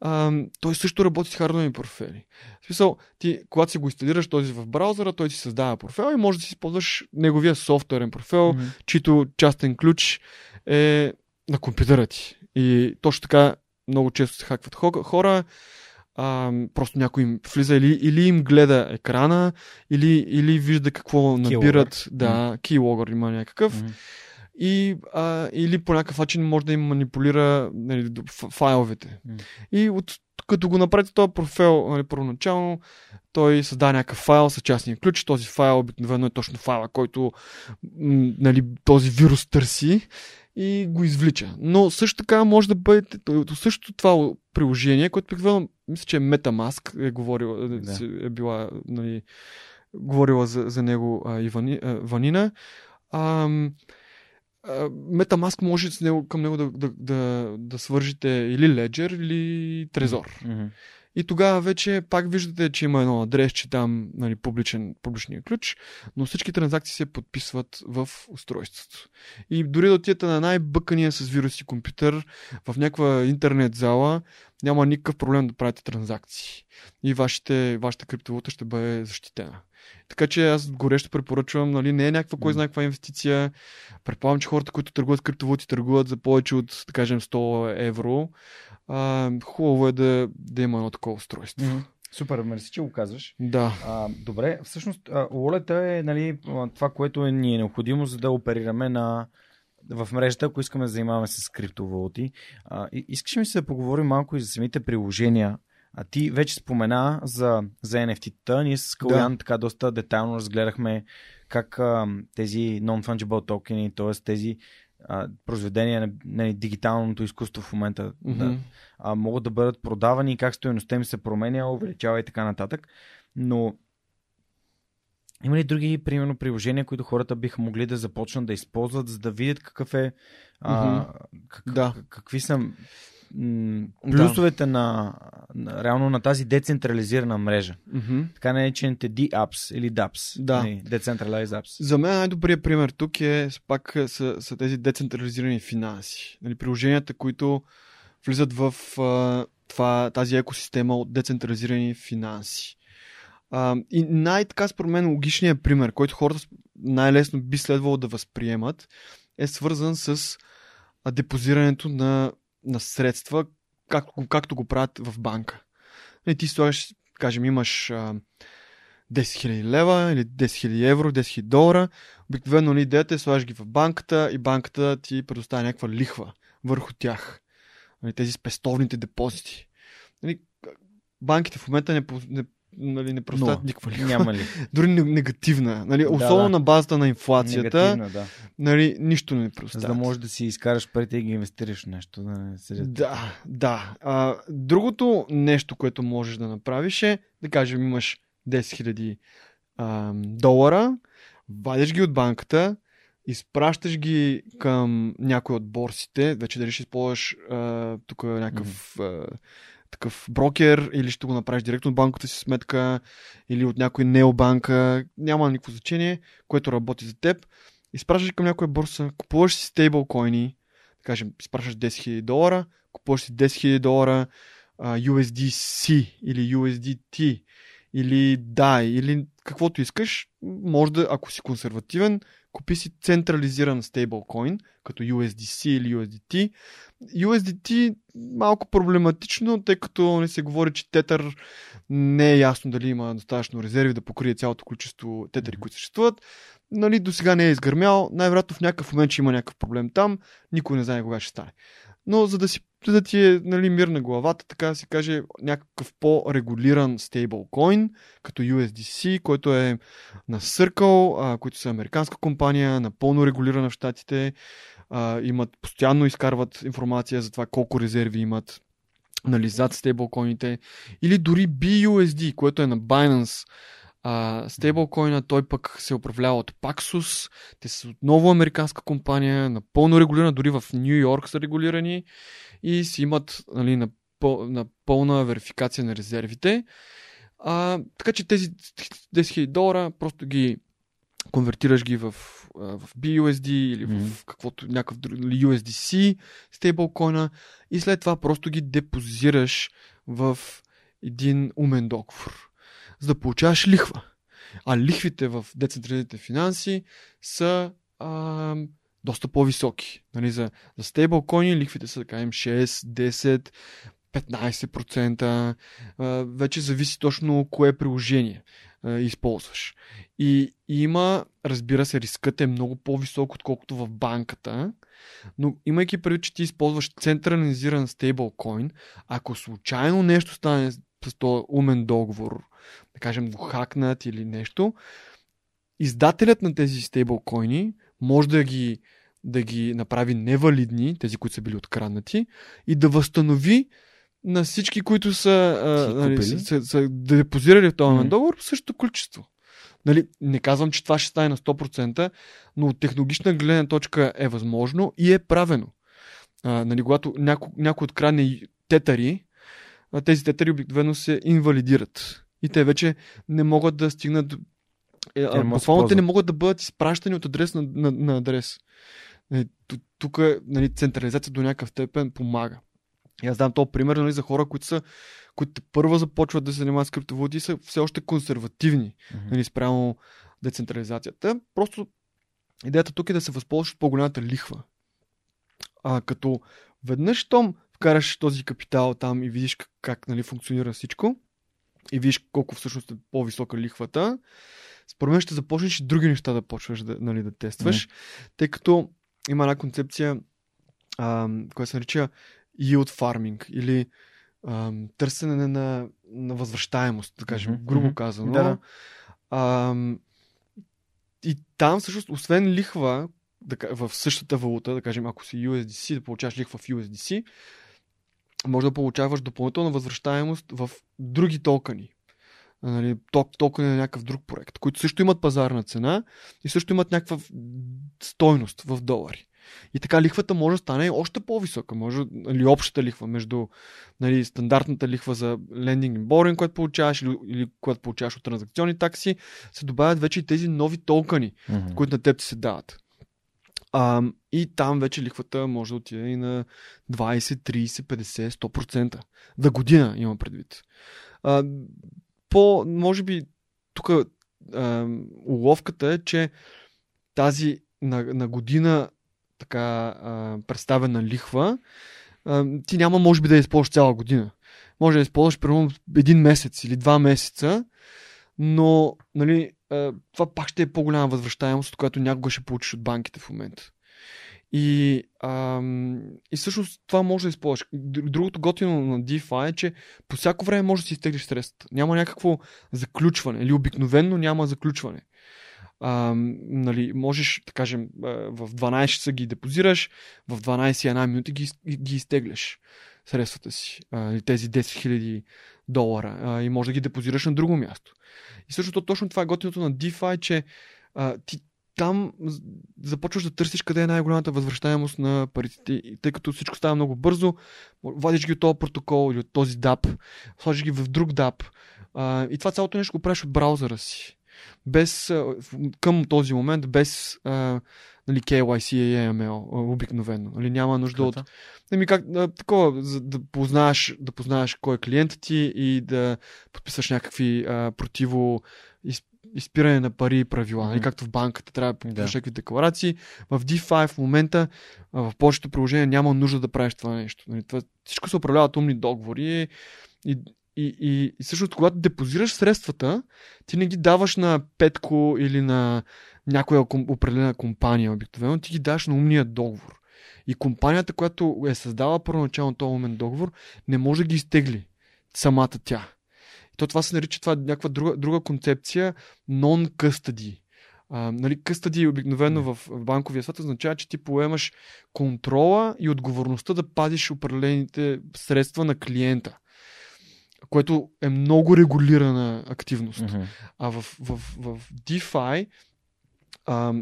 B: ам, той също работи с хардуерни профили. В смисъл, ти, когато си го инсталираш този в браузъра, той ти създава профил и може да си използваш неговия софтуерен профил,
A: Мгм.
B: чийто частен ключ е на компютъра ти. И точно така много често се хакват хо- хора. А, просто някой им влиза или, или им гледа екрана, или, или вижда какво набират. Да, keylogger има някакъв.
A: Мгм.
B: И, а, или по някакъв начин може да им манипулира нали, файловете.
A: М.
B: И от, като го направите този профил нали, първоначално, той създава някакъв файл с частния ключ. Този файл обикновено е точно файла, който нали, този вирус търси и го извлича. Но също така може да бъде също това приложение, което обикновено мисля, че е Metamask е говорила,
A: Да.
B: да. е била нали, говорила за, за него а, Ивани, а, Ванина. Ам, а, Metamask може с него, към него да, да, да, да свържите или Ledger, или Trezor.
A: Мгм.
B: И тогава вече пак виждате, че има едно адрес, че там нали, публичен, публичния ключ, но всички транзакции се подписват в устройството. И дори да отидете на най-бъкания с вируси компютър в някаква интернет зала, няма никакъв проблем да правите транзакции. И вашите, вашата криптовалута ще бъде защитена. Така че аз горещо препоръчвам, нали, не е някаква кой знае каква инвестиция. Предполагам, че хората, които търгуват криптовалути, търгуват за повече от, да кажем, 100 евро. А, хубаво е да, да има едно такова устройство. Mm-hmm.
A: Супер, мерси, че го казваш.
B: Да.
A: А, добре, всъщност Wallet е нали, това, което е, ни е необходимо, за да оперираме на, в мрежата, ако искаме да занимаваме с криптовалути. А, искаш ми се да поговорим малко и за самите приложения. А ти вече спомена за, за NFT-та. Ние с Калян да. така доста детайлно разгледахме как а, тези non-fungible токени, т.е. тези а, произведения на, на дигиталното изкуство в момента mm-hmm. да, а, могат да бъдат продавани и как стоеността им се променя, увеличава и така нататък. Но има ли други, примерно, приложения, които хората биха могли да започнат да използват, за да видят какъв е. А, как, да. какви са плюсовете да. на, на, реално на тази децентрализирана мрежа.
B: Mm-hmm.
A: Така наречените DApps или DApps.
B: Да.
A: Нали, Decentralized Apps.
B: За мен най-добрият пример тук е пак са, са тези децентрализирани финанси. Нали, приложенията, които влизат в а, това, тази екосистема от децентрализирани финанси. А, и най-така според мен логичният пример, който хората най-лесно би следвало да възприемат, е свързан с депозирането на, на средства, както, както го правят в банка. И ти слагаш, кажем, имаш а, 10 000 лева или 10 000 евро, 10 000 долара. Обикновено ли нали, идеята е слагаш ги в банката и банката ти предоставя някаква лихва върху тях. Нали, тези спестовните депозити. Нали, банките в момента не, не нали, не проставят никаква лихва.
A: Няма ли.
B: Дори негативна. Нали, особено да. на базата на инфлацията.
A: да.
B: Нали, нищо не проставят.
A: За да можеш да си изкараш парите и ги инвестираш в нещо. Да, не седят.
B: да, да. А, другото нещо, което можеш да направиш е, да кажем, имаш 10 000 долара, вадиш ги от банката, изпращаш ги към някой от борсите, вече дали ще използваш тук някакъв mm-hmm такъв брокер или ще го направиш директно от банката си сметка или от някой необанка, няма никакво значение, което работи за теб. Изпращаш към някоя борса, купуваш си стейблкоини, да кажем, изпращаш 10 000 долара, купуваш си 10 000 долара uh, USDC или USDT или DAI или каквото искаш, може да, ако си консервативен, купи си централизиран стейблкоин, като USDC или USDT. USDT малко проблематично, тъй като не се говори, че тетър не е ясно дали има достатъчно резерви да покрие цялото количество тетъри, които съществуват. Нали, до сега не е изгърмял, най-вероятно в някакъв момент ще има някакъв проблем там, никой не знае кога ще стане. Но за да си да ти е нали, мир на главата, така да се каже, някакъв по-регулиран стейблкоин, като USDC, който е на Circle, а, които са американска компания, напълно регулирана в щатите, а, имат, постоянно изкарват информация за това колко резерви имат, нали, зад стейблкоините, или дори BUSD, което е на Binance, стейблкоина той пък се управлява от Paxos. Те са отново американска компания, напълно регулирана, дори в Нью Йорк са регулирани и си имат нали, на, пъл, на пълна верификация на резервите. А, така че тези 10 000 долара просто ги конвертираш ги в, в BUSD или mm-hmm. в каквото някакъв друг, USDC стейблкоина и след това просто ги депозираш в един умен договор, за да получаваш лихва. А лихвите в децентрализираните финанси са а, доста по-високи. Нали, за, за стейблкоини лихвите са, да кажем, 6, 10, 15%. А, вече зависи точно кое приложение а, използваш. И, и има, разбира се, рискът е много по-висок, отколкото в банката. Но имайки предвид, че ти използваш централизиран стейблкоин, ако случайно нещо стане с този умен договор, да кажем, го хакнат или нещо, издателят на тези стейблкоини може да ги, да ги направи невалидни, тези, които са били откраднати, и да възстанови на всички, които са, а, нали, са, са депозирали в този mm. договор, същото количество. Нали, не казвам, че това ще стане на 100%, но от технологична гледна точка е възможно и е правено. А, нали, когато някой, някой открадне тетари, тези тетъри обикновено се инвалидират. И те вече не могат да стигнат. Е,
A: Те не
B: а,
A: могат да се
B: буквално те не могат да бъдат изпращани от адрес на, на, на адрес. Ту- Тук нали, централизация до някакъв степен помага. И аз дам този пример нали, за хора, които са които първо започват да се занимават с криптовалути и са все още консервативни
A: Мгм.
B: нали, спрямо децентрализацията. Просто идеята тук е да се възползваш от по-голямата лихва. А, като веднъж, щом вкараш този капитал там и видиш как, как нали, функционира всичко и видиш колко всъщност е по-висока лихвата, според мен ще започнеш и други неща да почваш да, нали, да тестваш, тъй като има една концепция, а, която се нарича yield farming или а, търсене на, на възвръщаемост, да кажем,
A: Мгм,
B: грубо казано.
A: Да.
B: А, и там всъщност, освен лихва да, в същата валута, да кажем, ако си USDC, да получаваш лихва в USDC, може да получаваш допълнителна възвръщаемост в други токени. Нали, ток, токени на някакъв друг проект, които също имат пазарна цена и също имат някаква стойност в долари. И така лихвата може да стане още по-висока. Може, или общата лихва между нали, стандартната лихва за лендинг и боринг, която получаваш, или, или която получаваш от транзакционни такси, се добавят вече и тези нови токени,
A: Мгм.
B: които на теб ти се дават. А, и там вече лихвата може да отиде и на 20, 30, 50, 100%. За година има предвид. А, по, може би, тук уловката е, че тази на, на година така а, представена лихва, а, ти няма може би да я използваш цяла година. Може да я използваш примерно един месец или два месеца, но нали, това пак ще е по-голяма възвръщаемост, която някога ще получиш от банките в момента. И, ам, и всъщност това може да използваш. Другото готино на DeFi е, че по всяко време може да си изтеглиш средствата. Няма някакво заключване или обикновенно няма заключване. Ам, нали, можеш, да кажем, в 12 часа ги депозираш, в 12 и една минути ги, ги изтегляш средствата си, а, тези 10 000 долара а, и може да ги депозираш на друго място. И също точно това е готиното на DeFi, че а, ти там започваш да търсиш къде е най-голямата възвръщаемост на парите, и тъй като всичко става много бързо, вадиш ги от този протокол или от този DAP, сложиш ги в друг DAP а, и това цялото нещо го правиш от браузъра си. Без, към този момент, без а, нали, KYC и AML обикновено. Нали, няма нужда от
A: Така.
B: Ами как, а, такова, за да познаеш, да познаеш кой е клиентът ти и да подписваш някакви а, противо из, изпиране на пари правила. Нали,
A: Мгм.
B: както в банката трябва да подписваш
A: Да.
B: някакви декларации. В DeFi в момента, а, в повечето приложения няма нужда да правиш това нещо. Нали, това, всичко се управлява от умни договори и, и, и, и всъщност, когато депозираш средствата, ти не ги даваш на Петко или на някоя определена компания обикновено, ти ги даваш на умния договор. И компанията, която е създала първоначално този умен договор, не може да ги изтегли самата тя. И то това се нарича това е някаква друга, друга концепция non-custody. А, нали, custody обикновено в, в банковия свят означава, че ти поемаш контрола и отговорността да пазиш определените средства на клиента, което е много регулирана активност.
A: Мгм.
B: А в, в, в DeFi а,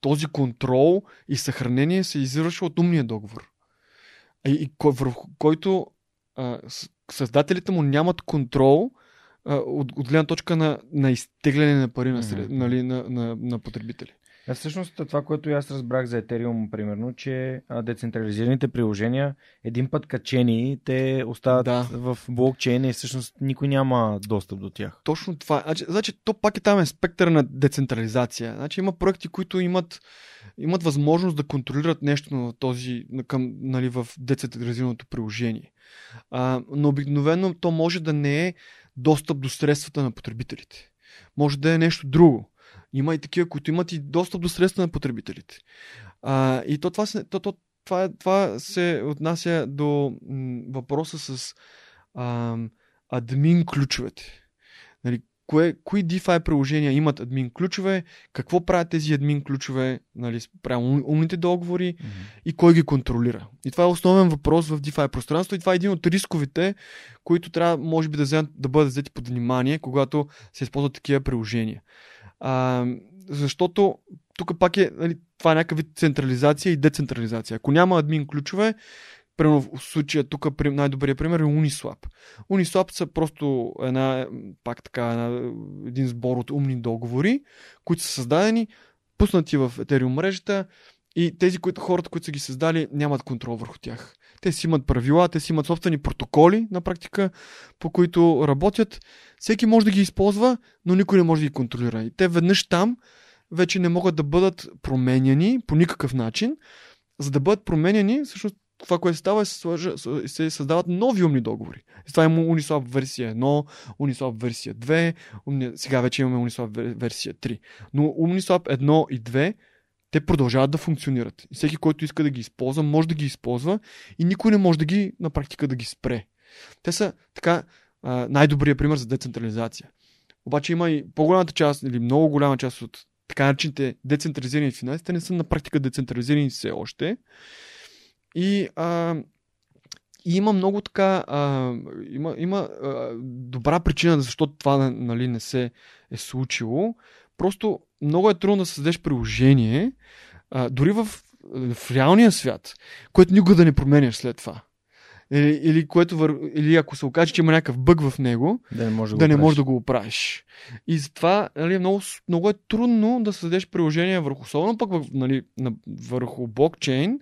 B: този контрол и съхранение се извършва от умния договор. И, и кой, върху който а, създателите му нямат контрол а, от, от гледна точка на, на изтегляне на пари на, сред,
A: Мгм.
B: нали, на, на, на потребители.
A: А всъщност това, което аз разбрах за Ethereum, примерно, че децентрализираните приложения, един път качени, те остават
B: Да.
A: в блокчейна и всъщност никой няма достъп до тях.
B: Точно това. Значи, значи то пак е там е спектър на децентрализация. Значи има проекти, които имат, имат възможност да контролират нещо на този, към, нали, в децентрализираното приложение. А, но обикновено то може да не е достъп до средствата на потребителите. Може да е нещо друго. Има и такива, които имат и достъп до средства на потребителите. А, и то това, се, то, то, това, е- това се отнася до м, въпроса с ам, админ ключовете. Нали, кое, кои DeFi приложения имат админ ключове, какво правят тези админ ключове, нали, прямо ум- умните договори и кой ги контролира. И това е основен въпрос в DeFi пространство и това е един от рисковите, които трябва, може би, да, вземат, да бъдат взети под внимание, когато се използват такива приложения. А, защото тук пак е, нали, това е някакъв вид централизация и децентрализация. Ако няма админ ключове, Примерно в случая тук най-добрият пример е Uniswap. Uniswap са просто една, пак така, една, един сбор от умни договори, които са създадени, пуснати в Ethereum мрежата и тези, които хората, които са ги създали, нямат контрол върху тях. Те си имат правила, те си имат собствени протоколи на практика, по които работят. Всеки може да ги използва, но никой не може да ги контролира. И те веднъж там вече не могат да бъдат променяни по никакъв начин. За да бъдат променяни, всъщност това, което става е се, създават нови умни договори. И това има Uniswap версия 1, Uniswap версия 2, сега вече имаме Uniswap версия 3. Но Uniswap 1 и 2 те продължават да функционират. И всеки, който иска да ги използва, може да ги използва и никой не може да ги на практика да ги спре. Те са така най-добрият пример за децентрализация. Обаче има и по-голямата част или много голяма част от така наречените децентрализирани финанси, те не са на практика децентрализирани все още. И, а, и има много така, а, има, има а, добра причина защо това нали, не се е случило. Просто много е трудно да създадеш приложение, а, дори в, в реалния свят, което никога да не променяш след това. Или, или, което вър... или ако се окаже, че има някакъв бъг в него,
A: да не можеш да,
B: да, не можеш да го оправиш. И затова нали, много, много е трудно да създадеш приложение върху, особено пък нали, върху блокчейн,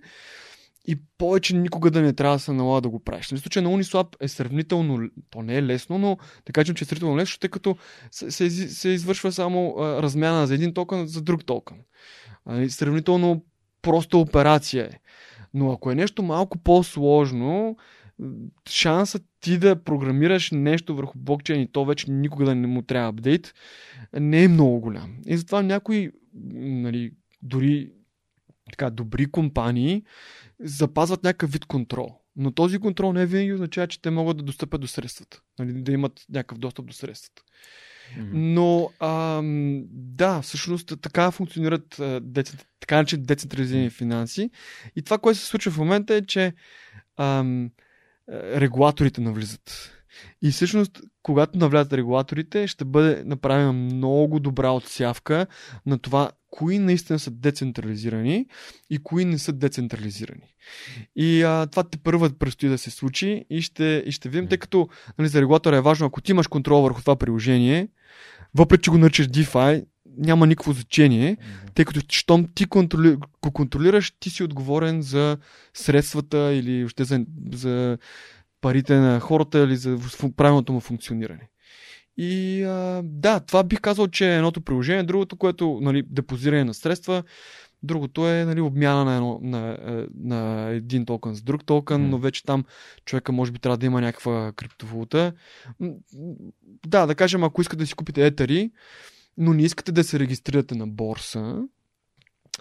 B: и повече никога да не трябва да се налага да го правиш. В случая на Uniswap е сравнително, то не е лесно, но да кажем, че е сравнително лесно, тъй като се, се, се извършва само а, размяна за един токен за друг токен. А, сравнително проста операция е. Но ако е нещо малко по-сложно, шансът ти да програмираш нещо върху блокчейн и то вече никога да не му трябва апдейт, не е много голям. И затова някои, нали, дори така, добри компании запазват някакъв вид контрол. Но този контрол не винаги означава, че те могат да достъпят до средствата. Нали, да имат някакъв достъп до средствата. Mm-hmm. Но ам, да, всъщност така функционират децент... така наречени децентрализирани финанси. И това, което се случва в момента е, че ам, регулаторите навлизат. И всъщност, когато навлязат регулаторите, ще бъде направена много добра отсявка на това кои наистина са децентрализирани и кои не са децентрализирани. И а, това те първо предстои да се случи и ще, и ще видим, тъй като нали, за регулатора е важно, ако ти имаш контрол върху това приложение, въпреки че го наричаш DeFi, няма никакво значение, тъй като щом ти контроли, го контролираш, ти си отговорен за средствата или още за, за парите на хората или за правилното му функциониране. И а, да, това бих казал, че е едното приложение. Другото, което нали, депозиране на средства, другото е нали, обмяна на, едно, на, е, на един токен с друг токен, mm. но вече там човека може би трябва да има някаква криптовалута. Да, да кажем, ако искате да си купите етери, но не искате да се регистрирате на борса,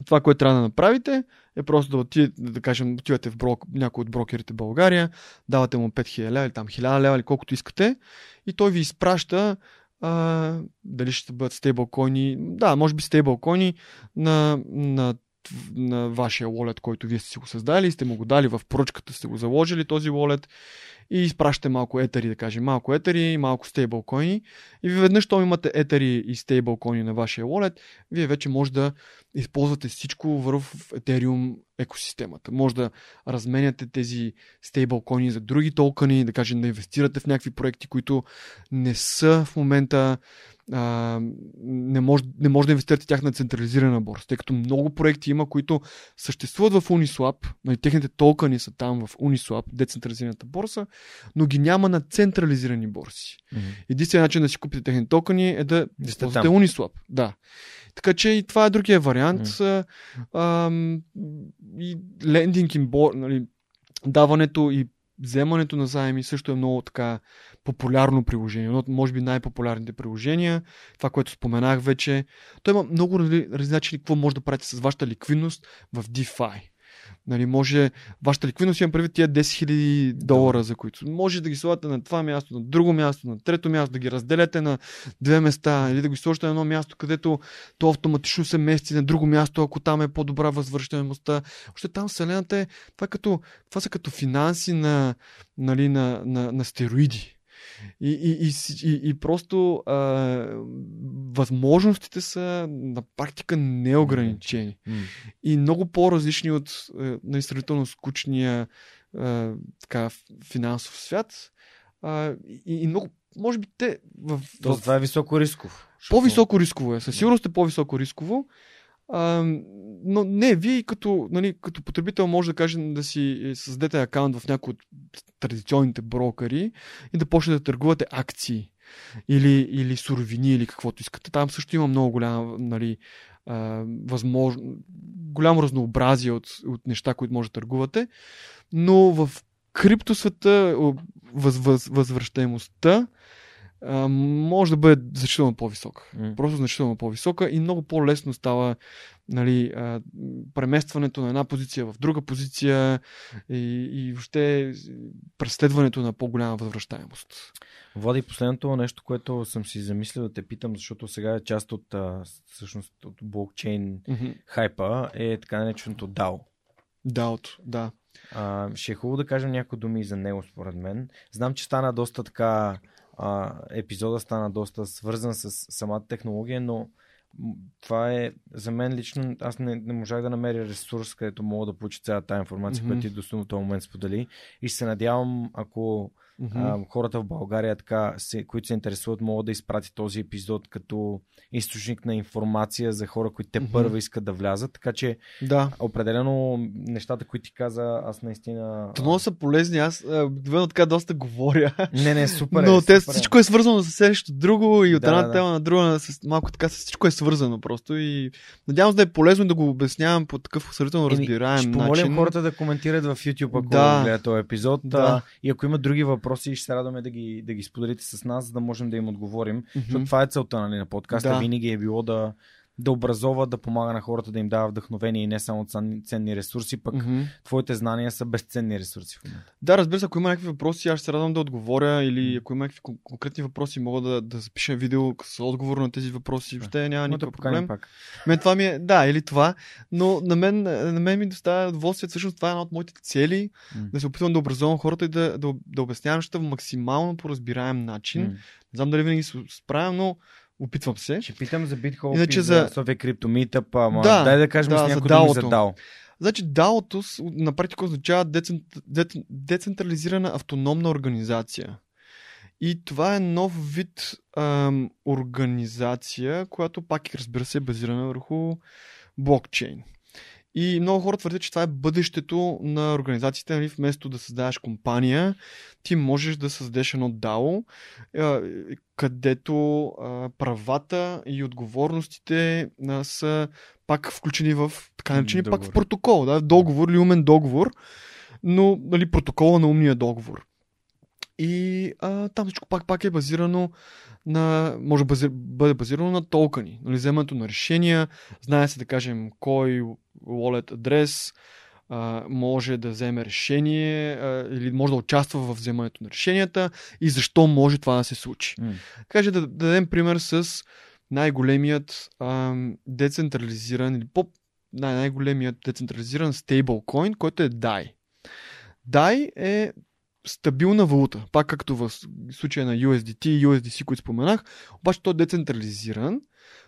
B: това, което трябва да направите, е просто да отидете, да кажем, отивате в брок, някой от брокерите в България, давате му 5000 лева или там 1000 лева или колкото искате и той ви изпраща а, дали ще бъдат стейблкоини, да, може би стейблкоини на, на на вашия wallet, който вие сте си го създали, сте му го дали в поръчката, сте го заложили този wallet и изпращате малко етери, да кажем, малко етери, малко стейблкоини. И веднъж, щом имате етери и стейблкоини на вашия wallet, вие вече може да използвате всичко в Ethereum екосистемата. Може да разменяте тези стейблкоини за други токени, да кажем да инвестирате в някакви проекти, които не са в момента а, не, може, не може да инвестирате тях на централизирана борса, тъй като много проекти има, които съществуват в Uniswap, нали, техните токени са там в Uniswap, децентрализираната борса, но ги няма на централизирани борси. Mm-hmm. Единственият начин да си купите техните токени е да използвате Uniswap. Да. Така че и това е другия вариант. Mm. А, и лендинг им, нали, даването и вземането на заеми също е много така популярно приложение. Едно от, може би, най-популярните приложения. Това, което споменах вече. Той има много различни какво може да правите с вашата ликвидност в DeFi. Нали, може, вашата ликвидност имам прави тия 10 000 долара, за които може да ги слагате на това място, на друго място, на трето място, да ги разделяте на две места или да ги сложите на едно място, където то автоматично се мести на друго място, ако там е по-добра възвръщаемостта. Още там вселената е, това, като, това са като финанси на, нали, на, на, на стероиди. И, и, и, и, и просто а, възможностите са на практика неограничени. Mm. И много по-различни от е, на сравнително скучния а, така, финансов свят. А, и, и много, може би те в,
A: Тоест,
B: в
A: това е високо рисков.
B: по-високо рисково е. Със сигурност е по-високо рисково. Но не, вие като, нали, като потребител може да кажем да си създадете акаунт в някои от традиционните брокери и да почнете да търгувате акции или, или суровини или каквото искате. Там също има много голяма, нали, възможно, голямо разнообразие от, от неща, които може да търгувате. Но в криптосвета въз, въз, възвръщаемостта а, може да бъде значително по-висока.
A: М.
B: Просто значително по-висока и много по-лесно става нали, а, преместването на една позиция в друга позиция и, и въобще преследването на по-голяма възвръщаемост.
A: Влади, последното нещо, което съм си замислил да те питам, защото сега е част от, а, всъщност, от блокчейн хайпа, е така нареченото DAO.
B: Даото, да.
A: А, ще е хубаво да кажем някои думи за него, според мен. Знам, че стана доста така. А, епизода стана доста свързан с самата технология, но това е за мен лично. Аз не, не можах да намеря ресурс, където мога да получа цялата тази информация,
B: Мгм.
A: която ти до този момент сподели. И се надявам, ако А, хората в България, така, се, които се интересуват, могат да изпрати този епизод като източник на информация за хора, които те
B: Мгм.
A: първа искат да влязат. Така че
B: Да.
A: определено нещата, които ти каза, аз наистина.
B: Те много са полезни. Аз обикновено така доста говоря.
A: Не, не, супер.
B: но
A: е,
B: те,
A: супер е.
B: всичко е свързано с нещо друго и от
A: Да,
B: една
A: да.
B: тема на друга. С, малко така, всичко е свързано просто. И надявам се да е полезно да го обяснявам по такъв
A: Еми,
B: разбираем
A: Ще помолим
B: начин.
A: хората да коментират в YouTube, ако
B: Да.
A: гледат този епизод.
B: Да.
A: И ако има други въпроси, ще се радваме да ги, да ги споделите с нас, за да можем да им отговорим.
B: Мгм.
A: Защото това е целта нали, на подкаста.
B: Да.
A: Винаги е било да, да образова, да помага на хората, да им дава вдъхновение и не само ценни, ресурси, пък
B: Мгм.
A: твоите знания са безценни ресурси в момента.
B: Да, разбира се, ако има някакви въпроси, аз ще се радвам да отговоря или ако има някакви кон- конкретни въпроси, мога да, да запиша видео с отговор на тези въпроси. Въобще няма
A: да
B: никакъв
A: поканим
B: проблем.
A: пак.
B: Мен това ми е, да, или това, но на мен, на мен ми доставя удоволствие. Всъщност това е една от моите цели,
A: М.
B: да се опитвам да образувам хората и да, да, да обяснявам нещата в максимално по разбираем начин.
A: М.
B: Не знам дали винаги се справям, но опитвам се.
A: Ще питам за BitHop
B: Иначе
A: и за,
B: за-
A: София Крипто Meetup, ама
B: Да,
A: дай да кажем
B: да,
A: с
B: за
A: някои думи за. DAO.
B: Значи DAO-то с- на практика означава децен, децен, децентрализирана автономна организация. И това е нов вид ам, организация, която пак разбира се е базирана върху блокчейн. И много хора твърдят, че това е бъдещето на организациите. Нали? Вместо да създаваш компания, ти можеш да създадеш едно DAO, където правата и отговорностите са пак включени в така наречени пак в протокол, да, договор или умен договор, но нали, протокола на умния договор. И а, там всичко пак, пак е базирано на, може да бъде базирано на токени, нали, вземането на решения, знае се да кажем кой wallet адрес а, може да вземе решение а, или може да участва в вземането на решенията и защо може това да се случи.
A: М.
B: Така че да, да дадем пример с най-големият ам, децентрализиран или по най- най-големият децентрализиран стейблкоин, който е DAI. DAI е стабилна валута, пак както в случая на USDT и USDC, които споменах, обаче той е децентрализиран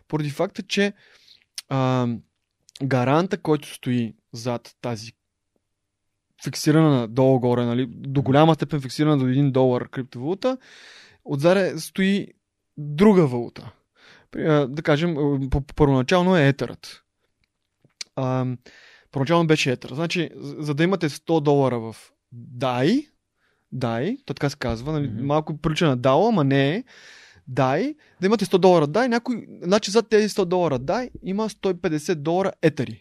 B: поради факта, че ам, гаранта, който стои зад тази фиксирана долу-горе, нали, до голяма степен фиксирана до 1 долар криптовалута, отзаре стои друга валута. А, Да кажем, а, първоначално е етерът. А, първоначално беше етер. Значи, за да имате 100 долара в DAI, DAI, то така се казва, нали,
A: Мгм.
B: малко прилича на DAO, ама не е. DAI, да имате 100 долара DAI, някой, значи зад тези 100 долара DAI има 150 долара етери.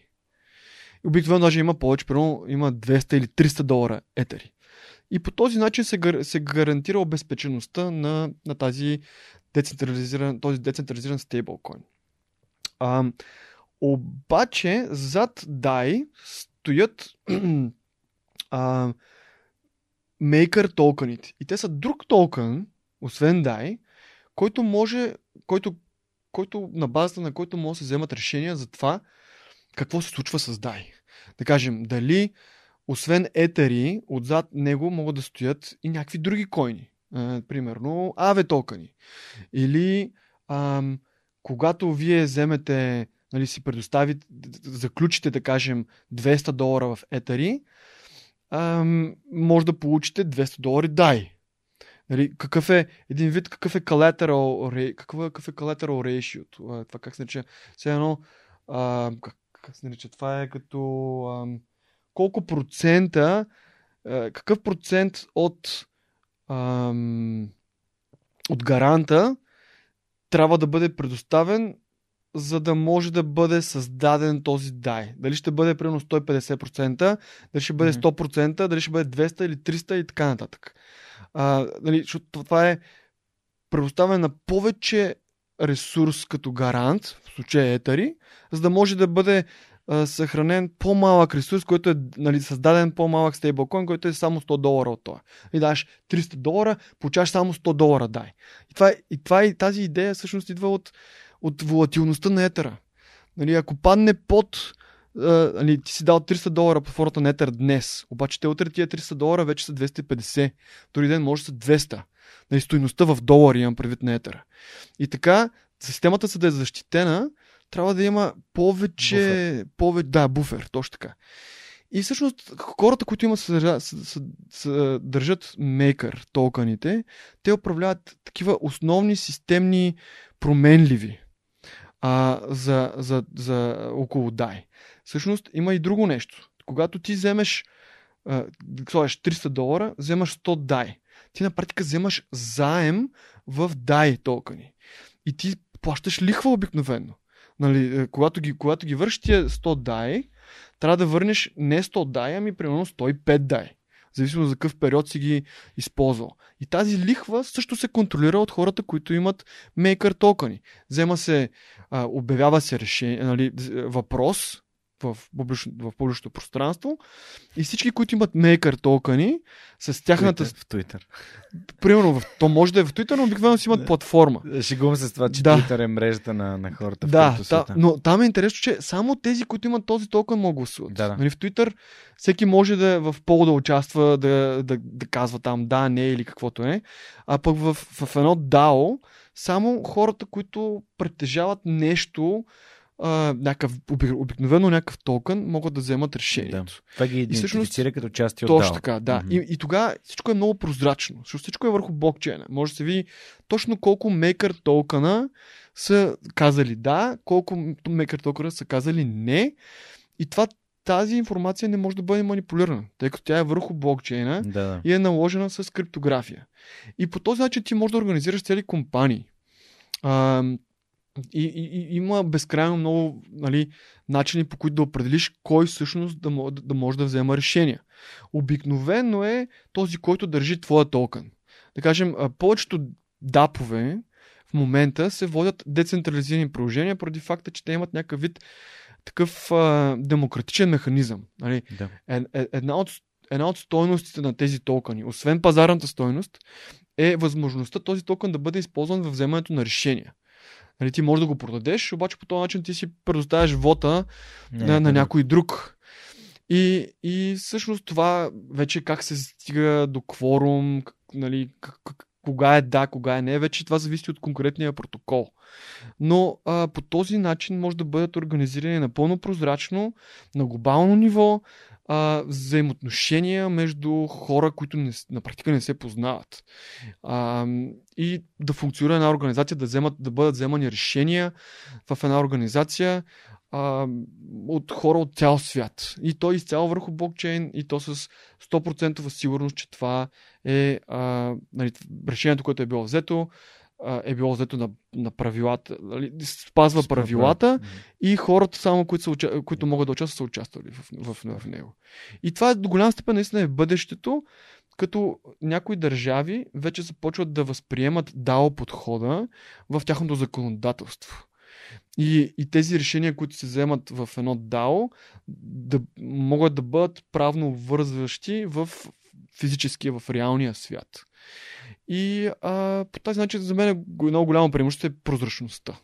B: Обикновено даже има повече, примерно има 200 или 300 долара етери. И по този начин се, гар, се гарантира обезпечеността на, на тази децентрализиран, този децентрализиран стейблкоин. А, обаче зад DAI стоят а, Maker токените. И те са друг токен, освен DAI, който може, който, който на базата на който може да се вземат решения за това какво се случва с DAI. Да кажем, дали освен етери, отзад него могат да стоят и някакви други койни. А, примерно AVE токени. Или ам, когато вие вземете, нали, си предоставите, заключите, да кажем, 200 долара в етери, може да получите 200 долари дай. Нали, какъв е, един вид, какъв е collateral, какъв е, какъв е collateral ratio? Това, това как се нарича? Все едно, а, как, как се нарича? Това е като а, колко процента, а, какъв процент от а, от гаранта трябва да бъде предоставен, за да може да бъде създаден този дай. Дали ще бъде примерно 150%, дали ще бъде 100%, дали ще бъде 200 или 300 и така нататък. А, нали, защото това е предоставяне на повече ресурс като гарант, в случая етари, за да може да бъде а, съхранен по-малък ресурс, който е нали, създаден по-малък стейблкоин, който е само 100 долара от това. И даш 300 долара, получаваш само 100 долара дай. И, това, и, това, и тази идея всъщност идва от, от волатилността на етера. Нали, ако падне под нали, ти си дал 300 долара по формата на Етер днес, обаче те утре тия 300 долара вече са 250. Дори ден може да са 200. Нали, стоиността в долари имам предвид на Етера. И така, системата за да е защитена, трябва да има повече... Буфер. повече да, буфер, точно така. И всъщност хората, които имат държат мейкър токените, те управляват такива основни системни променливи а, за, за, за около DAI. Всъщност има и друго нещо. Когато ти вземеш сложиш 300 долара, вземаш 100 DAI. Ти на практика вземаш заем в DAI токени. И ти плащаш лихва обикновено. Нали, е, когато, ги, когато ги вършиш тия 100 дай, трябва да върнеш не 100 дай, ами примерно 105 дай. Зависимо за какъв период си ги използвал. И тази лихва също се контролира от хората, които имат мейкър токени. Взема се, а, обявява се решение, нали, въпрос, в, публично, в публичното пространство и всички, които имат мейкър токени с тяхната...
A: В Twitter.
B: Примерно, в... то може да е в Twitter, но обикновено си имат платформа.
A: Шегувам се с това, че да. Twitter е мрежата на, на хората.
B: Да, в да, но там е интересно, че само тези, които имат този токен, могат да гласуват. Да, да. Нали, в Twitter всеки може да в пол да участва, да, да, да казва там да, не или каквото е. А пък в, в едно DAO само хората, които притежават нещо, а, някакъв, обикновено някакъв токен, могат да вземат решението. Да.
A: Това ги идентифицира като части от
B: Точно така, да. Mm-hmm. И, и тогава всичко е много прозрачно, защото всичко е върху блокчейна. Може да се види точно колко мейкър токена са казали да, колко мейкър токена са казали не. И това тази информация не може да бъде манипулирана, тъй като тя е върху блокчейна да, да. и е наложена с криптография. И по този начин ти можеш да организираш цели компании. А, и, и, и има безкрайно много нали, начини по които да определиш кой всъщност да, да, да може да взема решения. Обикновено е този, който държи твоя токен. Да кажем, повечето дапове в момента се водят децентрализирани приложения, поради факта, че те имат някакъв вид такъв а, демократичен механизъм. Нали? Да. Е, е, една, от, една от стойностите на тези токени, освен пазарната стойност, е възможността този токен да бъде използван в вземането на решения. Нали, ти можеш да го продадеш, обаче по този начин ти си предоставяш вота Не, на, на някой друг. И, и всъщност това вече как се стига до кворум, нали, как, кога е да, кога е не, вече това зависи от конкретния протокол. Но а, по този начин може да бъдат организирани напълно прозрачно, на глобално ниво, а, взаимоотношения между хора, които не, на практика не се познават. А, и да функционира една организация, да, вземат, да бъдат вземани решения в една организация а, от хора от цял свят. И то изцяло върху блокчейн, и то с 100% сигурност, че това е а, нали, решението, което е било взето, е било взето на, на правилата, нали, спазва правилата и хората само, които, са, които могат да участват, са участвали в, в, в, него. И това до голяма степен наистина е бъдещето, като някои държави вече започват да възприемат дао подхода в тяхното законодателство. И, и тези решения, които се вземат в едно DAO, да, могат да бъдат правно вързващи в физическия, в реалния свят. И а, по този начин за мен е много голямо преимущество е прозрачността.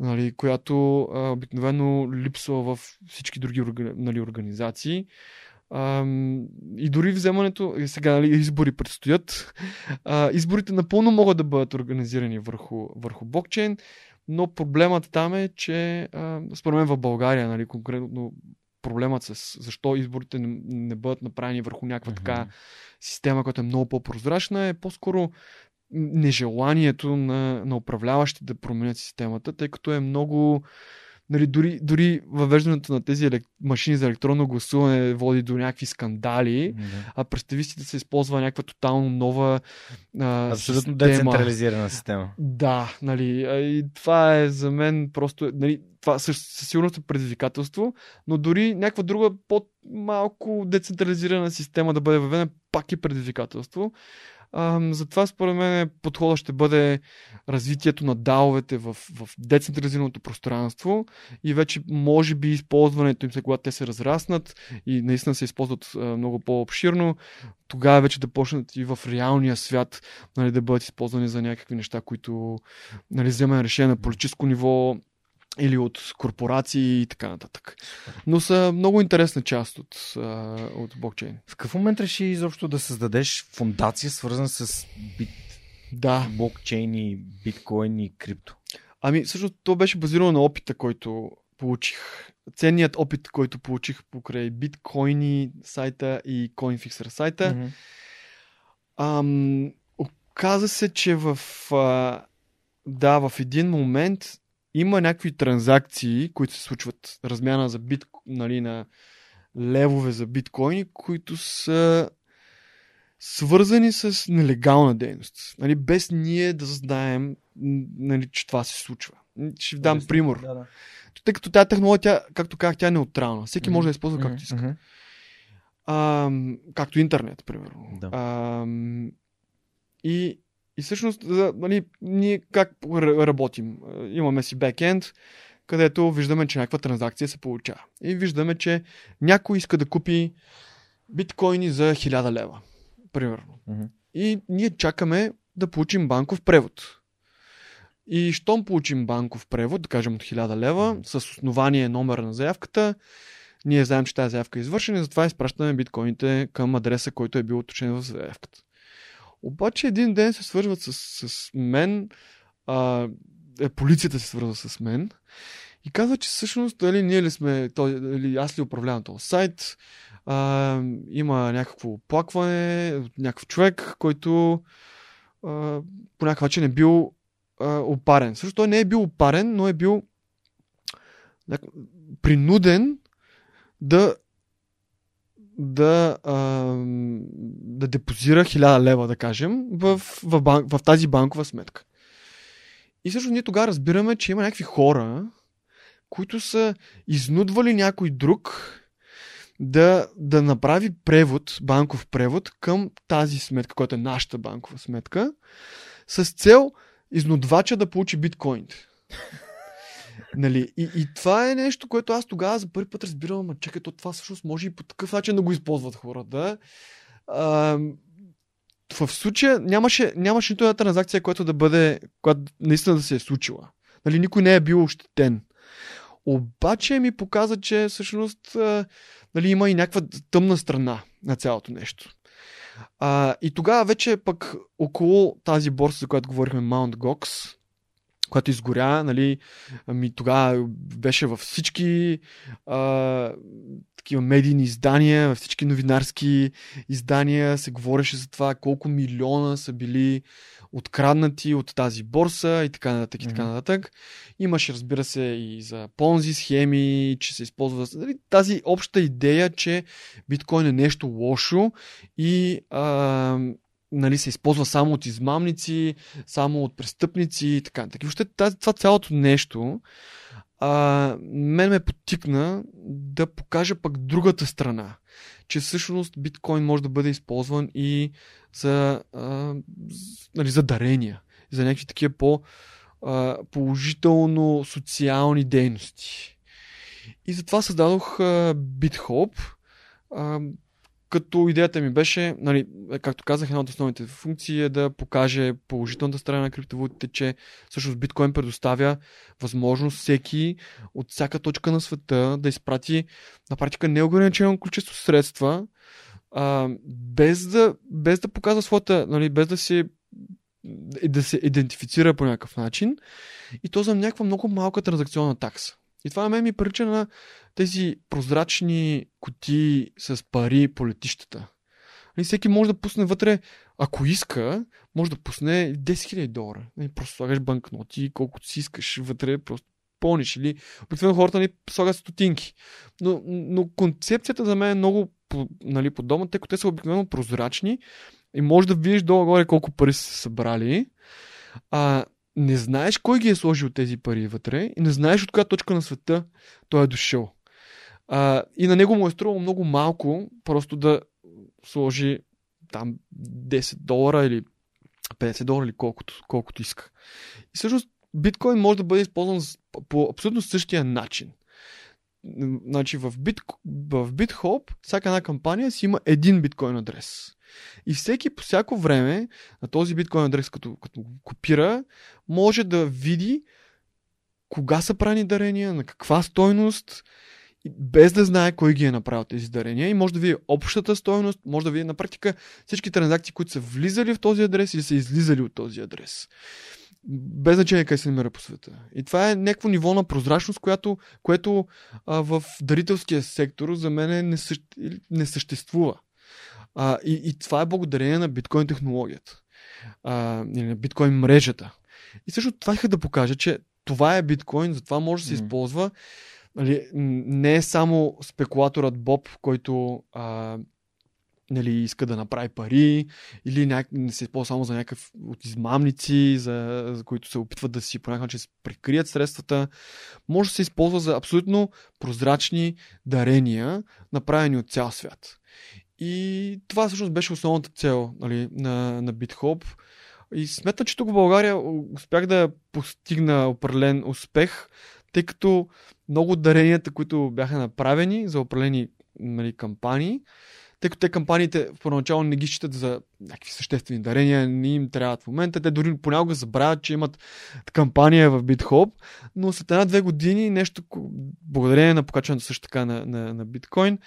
B: Нали, която а, обикновено липсва в всички други нали, организации. А, и дори вземането, сега нали, избори предстоят, а, изборите напълно могат да бъдат организирани върху, върху блокчейн, но проблемът там е, че а, според мен в България, нали, конкретно проблемът с защо изборите не, не бъдат направени върху някаква
A: Мгм.
B: така система, която е много по-прозрачна, е по-скоро нежеланието на, на управляващите да променят системата, тъй като е много. Нали, дори, дори въвеждането на тези елек... машини за електронно гласуване води до някакви скандали,
A: Да.
B: а представи си да се използва някаква тотално нова а,
A: Абсолютно
B: система.
A: децентрализирана система.
B: Да, нали, а и това е за мен просто, нали, това със, със сигурност е предизвикателство, но дори някаква друга по-малко децентрализирана система да бъде въведена, пак е предизвикателство. Затова според мен подходът ще бъде развитието на даовете в, в децентрализираното пространство и вече може би използването им, се, когато те се разраснат и наистина се използват много по-обширно, тогава вече да почнат и в реалния свят нали, да бъдат използвани за някакви неща, които нали, вземане решение на политическо ниво или от корпорации и така нататък. Но са много интересна част от, от блокчейн.
A: В какъв момент реши изобщо да създадеш фундация, свързана с бит,
B: Да.
A: блокчейн и биткоин и крипто?
B: Ами, всъщност, то беше базирано на опита, който получих. Ценният опит, който получих покрай биткоини сайта и CoinFixer сайта.
A: Мгм.
B: Ам, оказа се, че в, а, да, в един момент има някакви транзакции, които се случват. Размяна за бит, нали, на левове за биткоини, които са свързани с нелегална дейност. Нали, без ние да знаем, нали, че това се случва. Ще ви дам
A: Интересно.
B: пример.
A: Да, да.
B: Тъй като тази технология, тя, както казах, тя е неутрална. Всеки
A: Мгм.
B: може да използва както иска.
A: мгм.
B: Ам, както интернет, примерно.
A: Да.
B: Ам, и, и всъщност, нали, ние как работим? А, Имаме си бекенд, където виждаме, че някаква транзакция се получава. И виждаме, че някой иска да купи биткоини за 1000 лева, примерно.
A: Мгм.
B: И ние чакаме да получим банков превод. И щом получим банков превод, да кажем от 1000 лева, с основание номера на заявката, ние знаем, че тази заявка е извършена и затова изпращаме биткоините към адреса, който е бил уточнен в заявката. Обаче един ден се свързват с, с мен, а, е, полицията се свързва с мен и казва, че всъщност дали ние ли сме, той, дали аз ли управлявам този сайт, а, има някакво оплакване от някакъв човек, който а, по някакъв начин е бил опарен. Също той не е бил опарен, но е бил принуден да да, а, да депозира 1000 лева, да кажем, в, в, банк, в тази банкова сметка. И също ние тогава разбираме, че има някакви хора, които са изнудвали някой друг да, да направи превод, банков превод към тази сметка, която е нашата банкова сметка, с цел изнудвача да получи биткоините. Нали? И, и това е нещо, което аз тогава за първи път разбирам, ама чакай, то това всъщност може и по такъв начин да го използват хората. В случая нямаше, нямаше нито една транзакция, която да бъде, която наистина да се е случила. Нали, никой не е бил ощетен. Обаче ми показа, че всъщност нали, има и някаква тъмна страна на цялото нещо. А, и тогава вече пък около тази борса, за която говорихме, Mount Gox, която изгоря, нали, ами тогава беше във всички а, такива медийни издания, във всички новинарски издания се говореше за това колко милиона са били откраднати от тази борса и така нататък и така нататък. Имаше, разбира се, и за понзи схеми, че се използва нали, тази обща идея, че биткоин е нещо лошо и а, нали, се използва само от измамници, само от престъпници и така. И въобще тази- това цялото нещо а, мен ме потикна да покажа пък другата страна. Че всъщност биткоин може да бъде използван и за, а, нали, за дарения, за някакви такива по а, положително социални дейности. И затова създадох а, BitHope, като идеята ми беше, нали, както казах, една от основните функции е да покаже положителната страна на криптовалутите, че всъщност биткоин предоставя възможност всеки от всяка точка на света да изпрати на практика неограничено количество средства, а, без, да, без да показва своята, нали, без да се да се идентифицира по някакъв начин и то за някаква много малка транзакционна такса. И това на мен ми прилича на тези прозрачни кутии с пари по летищата. И всеки може да пусне вътре, ако иска, може да пусне 10 000 долара. И просто слагаш банкноти, колкото си искаш вътре, просто пълниш. Или обикновено хората ни слагат стотинки. Но, но концепцията за мен е много нали, подобна, тъй като те са обикновено прозрачни и може да видиш долу-горе колко пари са събрали. А, не знаеш кой ги е сложил тези пари вътре и не знаеш от коя точка на света той е дошъл. А, и на него му е струвало много малко просто да сложи там 10 долара или 50 долара или колкото, колкото иска. И всъщност биткоин може да бъде използван по абсолютно същия начин. Значи в, Бит, в BitHop всяка една кампания си има един биткоин адрес. И всеки по всяко време на този биткоин адрес, като, като го копира, може да види кога са правени дарения, на каква стойност, без да знае кой ги е направил тези дарения и може да види общата стойност, може да види на практика всички транзакции, които са влизали в този адрес или са излизали от този адрес. Без значение къде се намира по света. И това е някакво ниво на прозрачност, която, което а, в дарителския сектор за мен не, същ... не съществува. А, и, и това е благодарение на биткоин технологията. А, или на биткоин мрежата. И също това иска да покажа, че това е биткоин, затова може да се mm. използва. Нали, не е само спекулаторът Боб, който а, нали, иска да направи пари, или няк... не се използва само за някакъв от измамници, за, за които се опитват да си по някакъв начин прикрият средствата. Може да се използва за абсолютно прозрачни дарения, направени от цял свят. И това всъщност беше основната цел нали, на, на BitHop. И смятам, че тук в България успях да постигна определен успех, тъй като много даренията, които бяха направени за определени нали, кампании, тъй като те кампаниите в първоначално не ги считат за някакви съществени дарения, не им трябват в момента. Те дори понякога забравят, че имат кампания в BitHop, но след една-две години нещо, благодарение на покачването също така на, на, на биткоин,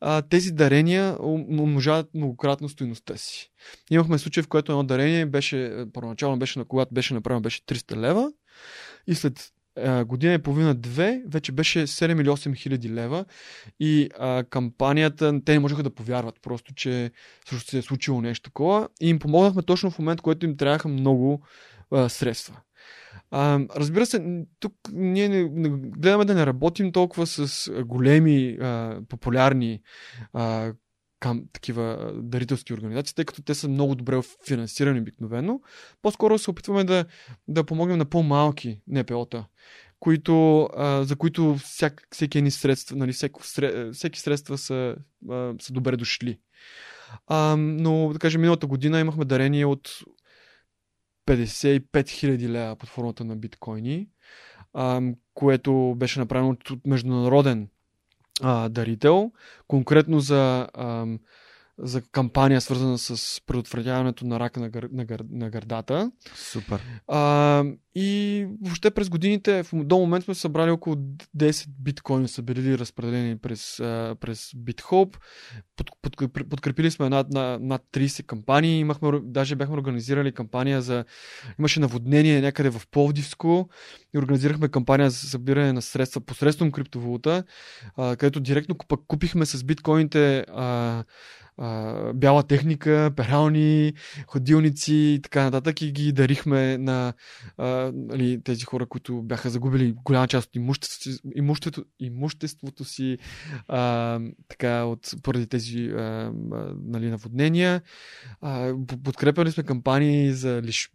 B: а, тези дарения умножават многократно стоеността си. Имахме случай, в който едно дарение беше, първоначално беше, на когато беше направено, беше 300 лева и след година и половина-две, вече беше 7 или 8 хиляди лева и а, кампанията, те не можеха да повярват просто, че също се е случило нещо такова и им помогнахме точно в момент, който им трябваха много а, средства. А, разбира се, тук ние не, не гледаме да не работим толкова с големи, а, популярни а, кам, такива дарителски организации, тъй като те са много добре финансирани обикновено. По-скоро се опитваме да, да помогнем на по-малки НПО-та, които, а, за които всяк, всеки едни средства, нали, всеки, всеки средства са, а, са добре дошли. А, но, да кажем, миналата година имахме дарение от 55 000 лева под формата на биткоини, а, което беше направено от международен а, дарител, конкретно за, а, за кампания, свързана с предотвратяването на рака на, гър, на, гър, на гърдата.
A: Супер.
B: А, и въобще през годините, до момент сме събрали около 10 биткоини, са били разпределени през, през BitHope. Под, под, подкрепили сме над, над, над 30 кампании. Имахме, даже бяхме организирали кампания за... Имаше наводнение някъде в Пловдивско и организирахме кампания за събиране на средства посредством криптовалута, а, където директно купихме с биткоините а, а, бяла техника, перални, ходилници и така нататък и ги дарихме на а, нали, тези хора, които бяха загубили голяма част от имуществото, имуществото, имуществото си а, така, от, поради тези а, нали, наводнения. А, подкрепяли сме кампании за, лиш,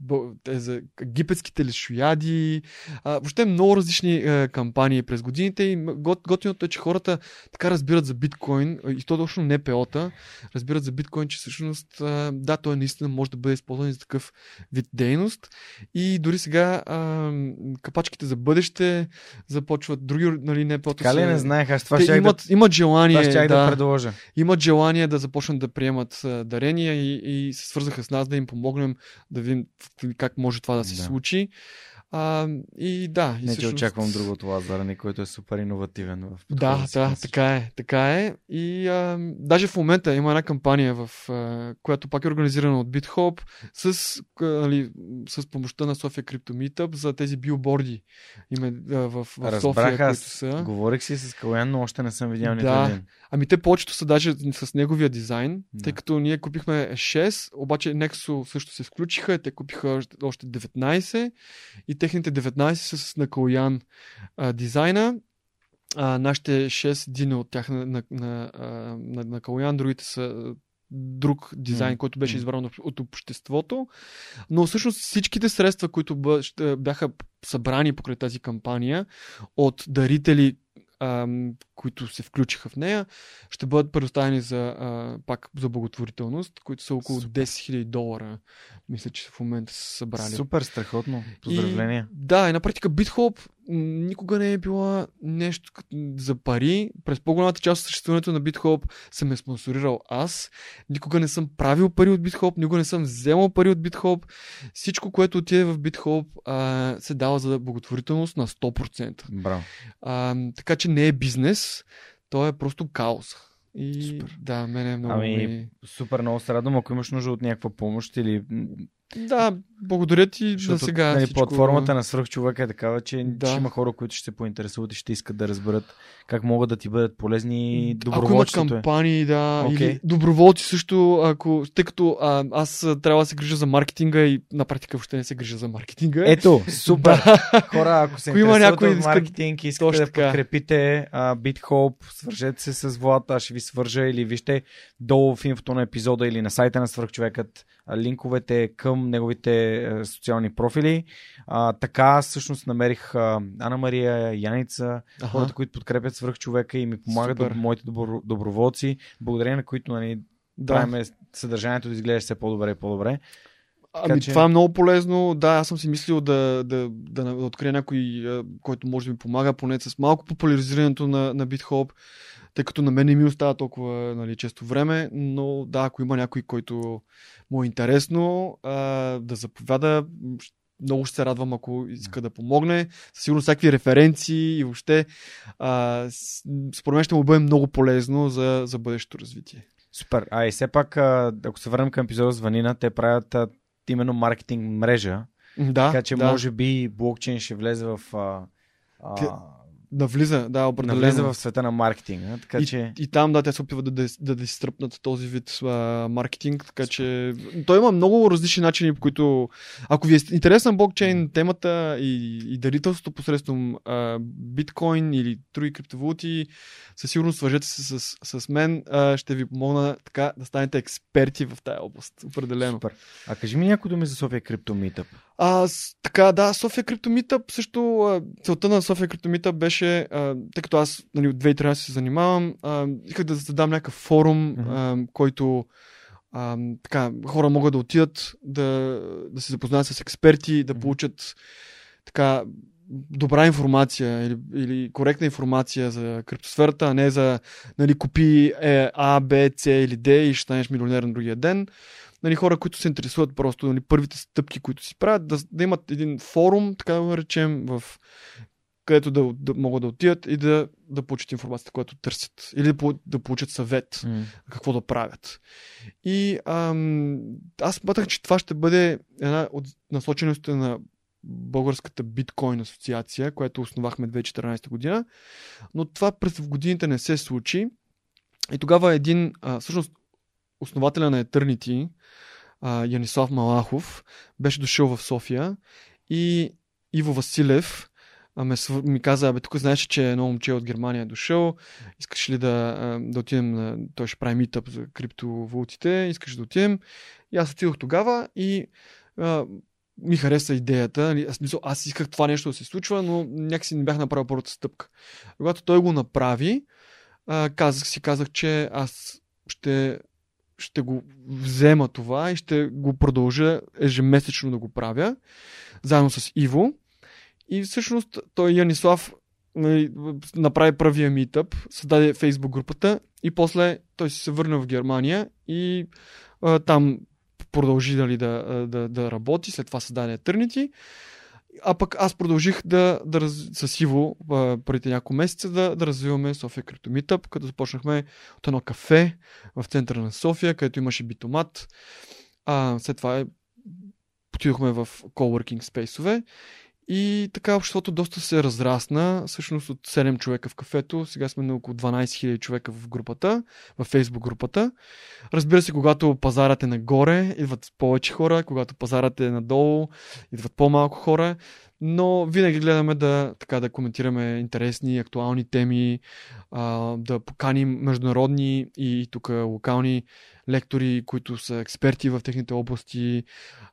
B: за египетските лишояди. А, въобще много различни а, кампании през годините и готиното е, че хората така разбират за биткоин и то точно НПО-та, разбират за биткоин, че всъщност да, той наистина може да бъде използван за такъв вид дейност. И дори сега а, капачките за бъдеще започват други, нали, не по
A: Така ли не знаех, аз това
B: ще имат, да, имат желание
A: това да, да, предложа.
B: Имат желание да започнат да приемат дарения и, и се свързаха с нас да им помогнем да видим как може това да се да. случи. А, и да. И
A: Не, че
B: всъщност-
A: очаквам друго от Лазарани, който е супер иновативен в
B: Да, да, така е, така е. И а, даже в момента има една кампания, в, а, която пак е организирана от BitHop с, а, нали, с помощта на София Crypto Meetup за тези билборди има, а, в, в София,
A: Разбрах
B: които
A: аз.
B: са.
A: Говорих си с Калян, но още не съм видял нито
B: Да.
A: един.
B: Ами те повечето са даже с неговия дизайн,
A: Да.
B: тъй като ние купихме 6, обаче Nexo също се включиха, те купиха още 19 и техните 19 са с Накоян а, дизайна. А, нашите 6 дина от тях на, на, на, на, на Калоян, другите са друг дизайн,
A: М,
B: който беше избран от, от обществото. Но всъщност всичките средства, които бяха събрани покрай тази кампания от дарители, ам, които се включиха в нея, ще бъдат предоставени за, а, пак за благотворителност, които са около
A: Супер.
B: 10 000 долара. Мисля, че в момента са събрали.
A: Супер, страхотно. Поздравления.
B: И, да, и на практика BitHop никога не е била нещо за пари. През по-голямата част от съществуването на BitHop съм е спонсорирал аз. Никога не съм правил пари от BitHop, никога не съм вземал пари от BitHop. Всичко, което отиде в BitHop, а, се дава за благотворителност на 100%.
A: Браво.
B: А, така че не е бизнес, то е просто кауза. И
A: Супер.
B: да, мене е много.
A: Ами,
B: ми-
A: Супер, много се радвам. Ако имаш нужда от някаква помощ или...
B: Да, благодаря ти
A: Защото,
B: за сега.
A: нали,
B: всичко...
A: платформата на свръхчовека е такава, че
B: Да.
A: ще има хора, които ще се поинтересуват и ще искат да разберат как могат да ти бъдат полезни и
B: Ако има
A: доброволчеството е.
B: кампании, да,
A: Окей.
B: или доброволци също, ако, тъй като а, аз трябва да се грижа за маркетинга и на практика въобще не се грижа за маркетинга.
A: Ето, супер. Хора, ако се интересувате от маркетинг и искате да
B: така.
A: подкрепите а, BitHop, свържете се с Влад, аз ще ви свържа или вижте долу в инфото на епизода или на сайта на Свърхчовекът а, линковете към неговите а, социални профили. А, така всъщност намерих Ана Мария, Яница,
B: Аха.
A: хората, които подкрепят свръхчовека и ми помагат
B: Супер.
A: моите добро, доброволци, благодарение на които нали,
B: да.
A: правим съдържанието да изглежда все по-добре и по-добре.
B: Ами
A: че-
B: това е много полезно. Да, аз съм си мислил да, да, да, да открия някой, който може да ми помага поне с малко популяризирането на, на BitHop, тъй като на мен не ми остава толкова нали, често време, но да, ако има някой, който му е интересно, а, да заповяда, много ще се радвам, ако иска да помогне. Със сигурно всякакви референции и въобще а, според мен ще му бъде много полезно за, за бъдещето развитие.
A: Супер. А и все пак, ако се върнем към епизода с Ванина, те правят именно маркетинг мрежа,
B: Да,
A: така че
B: да.
A: може би блокчейн ще влезе в... А, а,
B: Навлиза, да, определено.
A: навлезе в света на маркетинга, така
B: и,
A: че...
B: и там, да, те се опитват да, да, да, да изтръпнат този вид а, маркетинг, така че той има много различни начини, по които ако ви е интересна блокчейн темата и, и дарителството посредством а, биткоин или други криптовалути, със сигурност свържете се с, с мен, а, ще ви помогна така да станете експерти в тая област, определено.
A: Супер. А кажи ми някой думи за София Крипто Meetup.
B: А, с, така, да, София Крипто Meetup също, а, целта на София Крипто Meetup беше, а, тъй като аз нали, от 2013 се занимавам, а, исках да създам някакъв форум,
A: Мгм.
B: а, който а, така, хора могат да отидат, да, да се запознаят с експерти, да получат така добра информация или, или коректна информация за криптосферата, а не за нали, купи е, А, Б, С или Д и ще станеш милионер на другия ден. Нали, хора, които се интересуват просто нали, първите стъпки, които си правят, да, да имат един форум, така да го наречем, в където да, да могат да отидат и да, да получат информацията, която търсят. Или да, да получат съвет какво да правят. И ам, аз смятах, че това ще бъде една от насоченостите на Българската биткоин асоциация, която основахме 2014 година, но това през годините не се случи. И тогава един, а, всъщност, основателя на Eternity, Янислав Малахов, беше дошъл в София и Иво Василев ми каза, абе, тук знаеш, че едно момче от Германия е дошъл, искаш ли да, да отидем, на... той ще прави митъп за криптовалутите, искаш да отидем. И аз отидох тогава и а, ми хареса идеята. нали, Аз, аз исках това нещо да се случва, но някакси не бях направил първата стъпка. Когато той го направи, а, казах си, казах, че аз ще, ще го взема това и ще го продължа ежемесечно да го правя, заедно с Иво. И всъщност той Янислав нали, направи първия митъп, създаде фейсбук групата и после той се върна в Германия и а, там продължи нали, да, да, да работи, след това създаде Eternity. А пък аз продължих да, да раз... с Иво преди няколко месеца да, да развиваме София Криптомитъп, като започнахме от едно кафе в центъра на София, където имаше битомат. А, след това отидохме в coworking спейсове и така обществото доста се разрасна. Всъщност от 7 човека в кафето, сега сме на около 12 000 човека в групата, в фейсбук групата. Разбира се, когато пазарът е нагоре, идват повече хора, когато пазарът е надолу, идват по-малко хора но винаги гледаме да, така, да коментираме интересни, актуални теми, да поканим международни и тук локални лектори, които са експерти в техните области.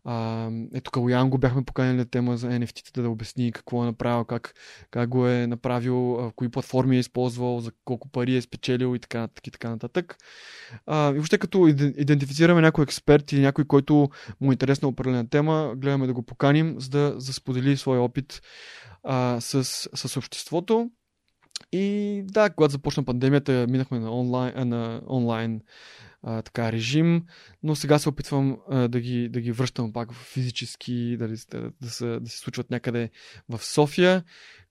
B: А, ето Калоян го бяхме поканили на тема за NFT-та да обясни какво е направил, как, как го е направил, кои платформи е използвал, за колко пари е спечелил и така, и така нататък. А, и въобще като идентифицираме някой експерт или някой, който му е интересна определена тема, гледаме да го поканим, за да, за сподели своя опит а, с, с обществото. И да, когато започна пандемията, минахме на онлайн, на онлайн а, така режим, но сега се опитвам а, да, ги, да ги връщам пак физически, да, да, да, се, да се случват някъде в София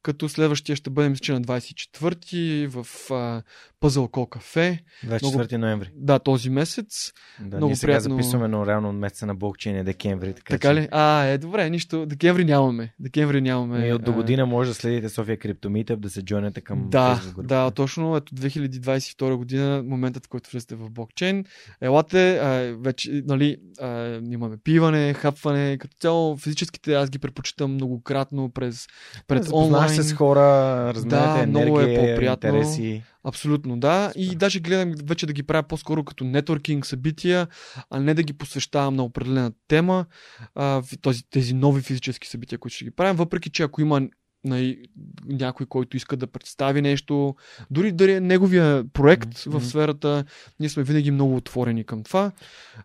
B: като следващия ще бъде, мисля, на 24-ти в а, Call Cafe.
A: 24 Много... ноември.
B: Да, този месец.
A: Да, Много ние сега приятно... записваме, но реално месеца на блокчейн е декември. Така,
B: така че... ли? А, е, добре, нищо. Декември нямаме. Декември нямаме.
A: И от до година може да следите София Криптомитъп, да се джойнете към
B: Да, да, точно. Ето 2022 година, моментът, в който влезете в блокчейн. Елате, а, вече, нали, а, имаме пиване, хапване, като цяло физическите аз ги предпочитам многократно през, през онлайн
A: с хора, разменяте да, енергия, много е по-приятно. интереси.
B: Абсолютно, да. И даже гледам вече да ги правя по-скоро като нетворкинг събития, а не да ги посвещавам на определена тема, а, този, тези нови физически събития, които ще ги правим. Въпреки, че ако има на някой, който иска да представи нещо, дори е неговия проект mm-hmm. в сферата, ние сме винаги много отворени към това.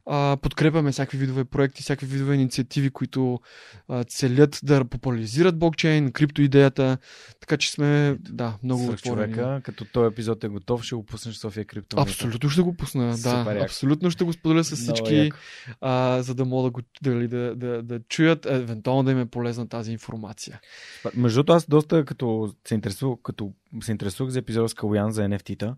B: А, подкрепяме всякакви видове проекти, всякакви видове инициативи, които а, целят да популяризират блокчейн, криптоидеята, така че сме, да, много
A: отворени. човека, като този епизод е готов, ще го пуснеш София Крипто.
B: Абсолютно ще го пусна, Супер, да. Абсолютно ще го споделя с всички, а, за да могат да, да, да, да, да чуят, евентуално да им е полезна тази информация.
A: Между аз доста като се интересувах, като се интересувах за епизода с Калуян за NFT-та,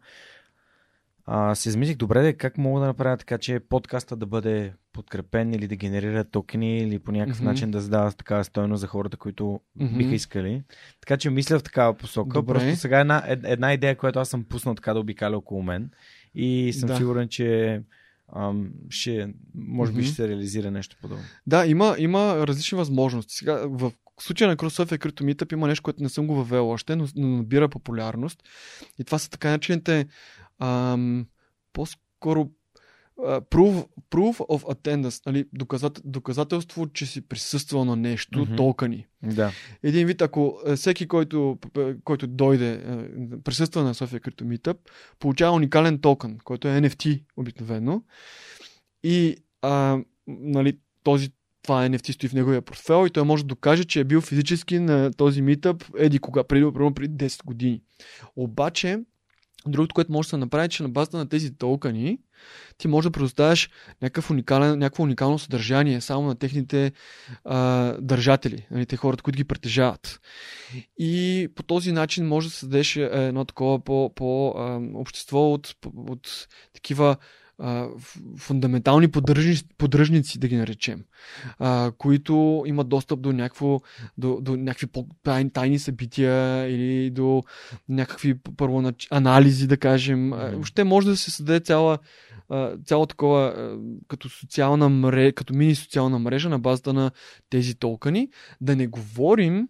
A: а, се измислих добре да как мога да направя така, че подкаста да бъде подкрепен или да генерира токени или по някакъв mm-hmm. начин да задава такава стойност за хората, които mm-hmm. биха искали. Така че мисля в такава посока. Добре. Просто сега една, една идея, която аз съм пуснал така да обикаля около мен и съм да. сигурен, че ам, ще, може би mm-hmm. ще се реализира нещо подобно.
B: Да, има, има различни възможности. Сега в в случая на Крософия Крито Meetup има нещо, което не съм го въвел още, но, но набира популярност. И това са така начините ам, по-скоро proof, proof of attendance, нали, доказат, доказателство, че си присъствал на нещо, mm-hmm. токени.
A: Да.
B: Един вид, ако всеки, който, който дойде, присъства на София Крипто Meetup, получава уникален токен, който е NFT обикновено. И а, нали, този това NFT стои в неговия портфел и той може да докаже, че е бил физически на този митъп еди кога, преди, преди 10 години. Обаче, другото, което може да се направи, е, че на базата на тези токени ти можеш да предоставяш някакво уникално съдържание само на техните а, държатели, нали, те хората, които ги притежават. И по този начин може да създадеш едно такова по, по от, от такива а, фундаментални поддръжници, поддръжници, да ги наречем, а, които имат достъп до, някакво, до, до някакви тайни, събития или до някакви първонач... анализи, да кажем. Mm-hmm. Въобще може да се създаде цяла, цяло такова като социална мрежа, като мини социална мрежа на базата на тези толкани. Да не говорим,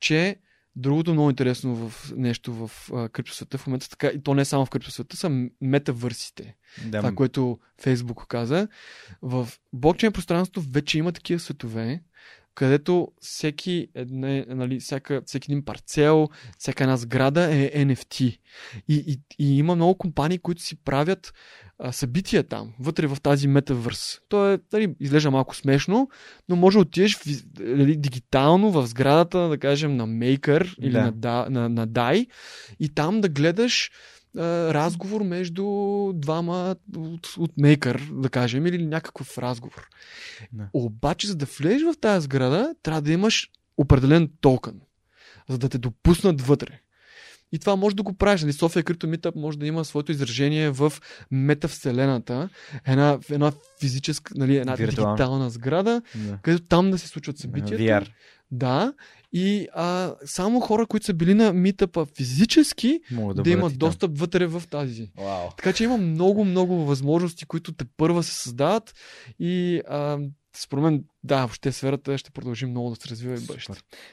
B: че Другото много интересно в нещо в а, криптосвета в момента, така, и то не само в криптосвета, са метавърсите. Да. Това, което Фейсбук каза. В блокчейн пространството вече има такива светове, където всеки, едне, нали, всяка, всеки един парцел, всяка една сграда е NFT. И, и, и има много компании, които си правят а, там, вътре в тази метавърс. То е, нали, изглежда малко смешно, но може да отидеш нали, дигитално в сградата, да кажем, на Maker или да. на, на, на DAI и там да гледаш разговор между двама от, от мейкър, да кажем, или някакъв разговор. Да. Обаче, за да влезеш в тази сграда, трябва да имаш определен токен, за да те допуснат вътре. И това може да го правиш. Нали? София Крипто Meetup може да има своето изражение в метавселената, една, една физическа, нали, една
A: Виртуална.
B: дигитална сграда,
A: Да.
B: където там да се случват събитията.
A: VR.
B: Да. И а, само хора, които са били на митъпа физически,
A: Могат
B: да,
A: да,
B: имат
A: и там.
B: достъп вътре в тази.
A: Вау.
B: Така че има много, много възможности, които те първа се създават и а, според мен, да, въобще сферата ще продължи много да се развива и бъдеще.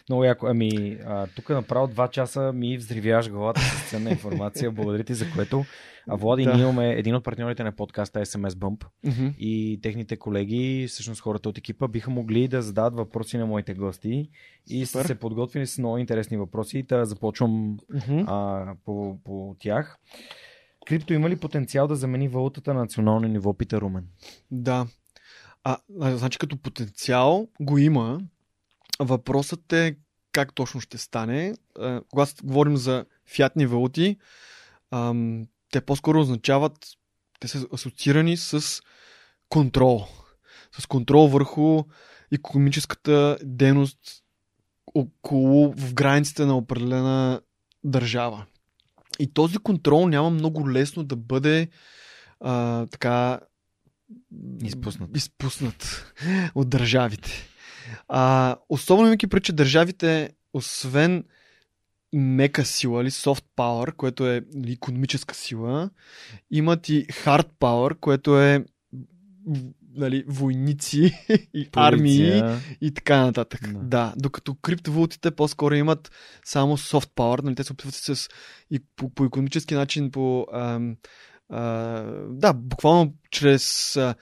A: Много яко. Ами, а, тук направо два часа ми взривяваш главата с ценна информация. Благодаря ти за което. А Влади,
B: Да.
A: ние имаме един от партньорите на подкаста SMS Bump
B: Мгм.
A: и техните колеги, всъщност хората от екипа, биха могли да зададат въпроси на моите гости и са
B: Супер.
A: се подготвили с много интересни въпроси. Та започвам
B: Мгм.
A: а, по, по тях. Крипто има ли потенциал да замени валутата на национално ниво, пита Румен?
B: Да. А, значи като потенциал го има. Въпросът е как точно ще стане. Когато говорим за фиатни валути, те по-скоро означават, те са асоциирани с контрол. С контрол върху економическата дейност около, в границите на определена държава. И този контрол няма много лесно да бъде а, така
A: Изпуснат.
B: изпуснат от държавите. А, особено имайки пред, че държавите, освен мека сила или soft power, което е економическа сила, имат и hard power, което е нали, войници и армии и така нататък.
A: Да.
B: Да. да, докато криптовалутите по-скоро имат само soft power, нали, те се опитват с и по, по економически начин, по ам, да, буквално чрез а,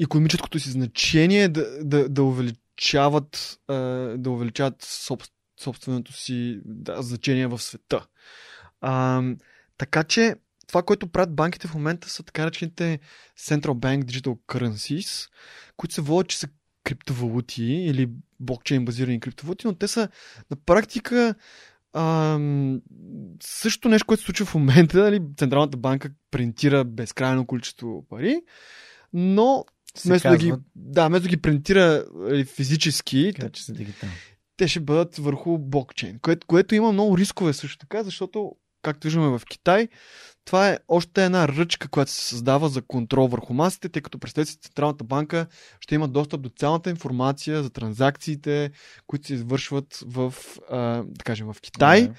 B: економическото си значение да, да, да увеличават да увеличават соб, собственото си да, значение в света. А, така че това, което правят банките в момента са така наречените Central Bank Digital Currencies, които се водят, че са криптовалути или блокчейн базирани криптовалути, но те са на практика ам, също нещо, което се случва в момента. Нали? Централната банка принтира безкрайно количество пари, но вместо да, ги, да, вместо да ги принтира нали, физически,
A: са дигитални.
B: те ще бъдат върху блокчейн, което, което има много рискове също така, защото, както виждаме в Китай, това е още една ръчка, която се създава за контрол върху масите, тъй като представете си Централната банка ще има достъп до цялата информация за транзакциите, които се извършват в, а, да кажем, в Китай
A: Да.